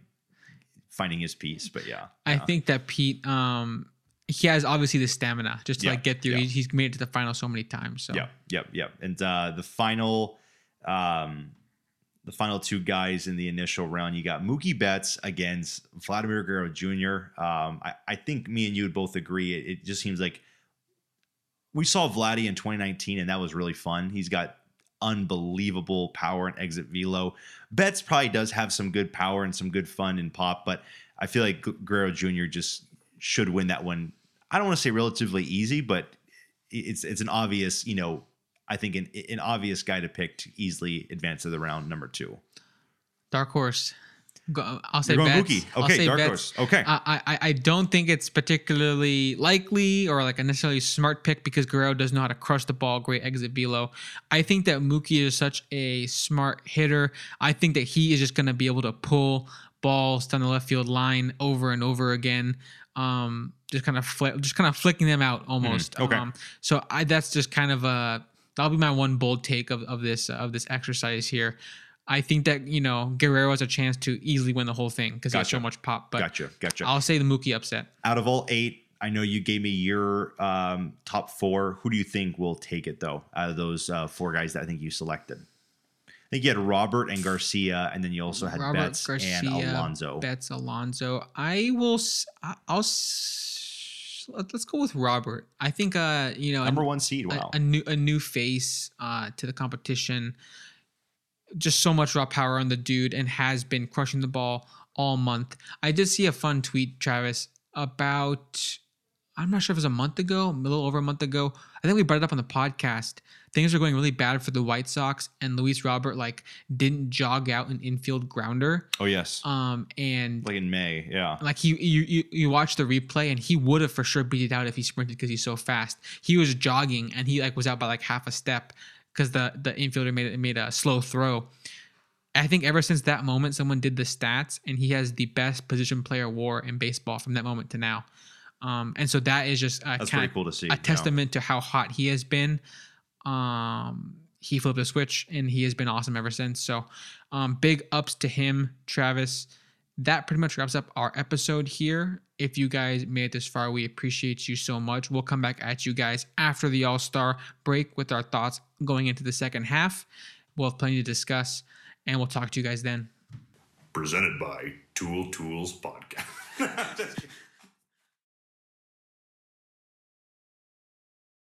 finding his peace. But yeah, I yeah. think that Pete, um, he has obviously the stamina just to Yeah, like get through. yeah. He's, he's made it to the final so many times. So Yep, yep, yep. And uh, the final, um, the final two guys in the initial round, you got Mookie Betts against Vladimir Guerrero Jr. Um, I, I think me and you would both agree. It, it just seems like we saw Vladdy in 2019, and that was really fun. He's got unbelievable power and exit velo. Betts probably does have some good power and some good fun and pop, but I feel like Guerrero Jr. just should win that one. I don't want to say relatively easy, but it's it's an obvious, you know, I think an an obvious guy to pick to easily advance to the round number two. dark horse. Go, I'll say You're Betts. Mookie. I'll Okay, say dark Betts. horse. Okay. I, I I don't think it's particularly likely or like a necessarily smart pick because Guerrero does know how to crush the ball, great exit velo. I think that Mookie is such a smart hitter. I think that he is just going to be able to pull balls down the left field line over and over again. Um, just kind of fl- just kind of flicking them out almost. okay. Um, so I that's just kind of a that'll be my one bold take of, of this of this exercise here. I think that you know Guerrero has a chance to easily win the whole thing because he has so much pop. But gotcha, gotcha. I'll say the Mookie upset. Out of all eight, I know you gave me your um, top four. Who do you think will take it though? Out of those uh, four guys that I think you selected, I think you had Robert and Garcia, and then you also had Robert Betts and Alonso. Betts Alonso. I will. I'll. Let's go with Robert. I think. Uh, you know, Number one seed. a, a new a new face uh, to the competition. Just so much raw power on the dude, and has been crushing the ball all month. I did see a fun tweet, Travis, about I'm not sure if it was a month ago, a little over a month ago. I think we brought it up on the podcast. Things are going really bad for the White Sox, and Luis Robert like didn't jog out an infield grounder. oh yes, Um, and like in May. Yeah. like he you you, you watch the replay and he would have for sure beat it out if he sprinted because he's so fast. He was jogging and he like was out by like half a step because the the infielder made it made a slow throw. I think ever since that moment, someone did the stats and he has the best position player WAR in baseball from that moment to now. Um, and so that is just a That's pretty cool to see. a yeah. testament to how hot he has been. Um, he flipped a switch and he has been awesome ever since. So, um, big ups to him, Travis. That pretty much wraps up our episode here. If you guys made it this far, we appreciate you so much. We'll come back at you guys after the All Star break with our thoughts going into the second half. We'll have plenty to discuss, and we'll talk to you guys then. presented by Tool Tools Podcast. [LAUGHS]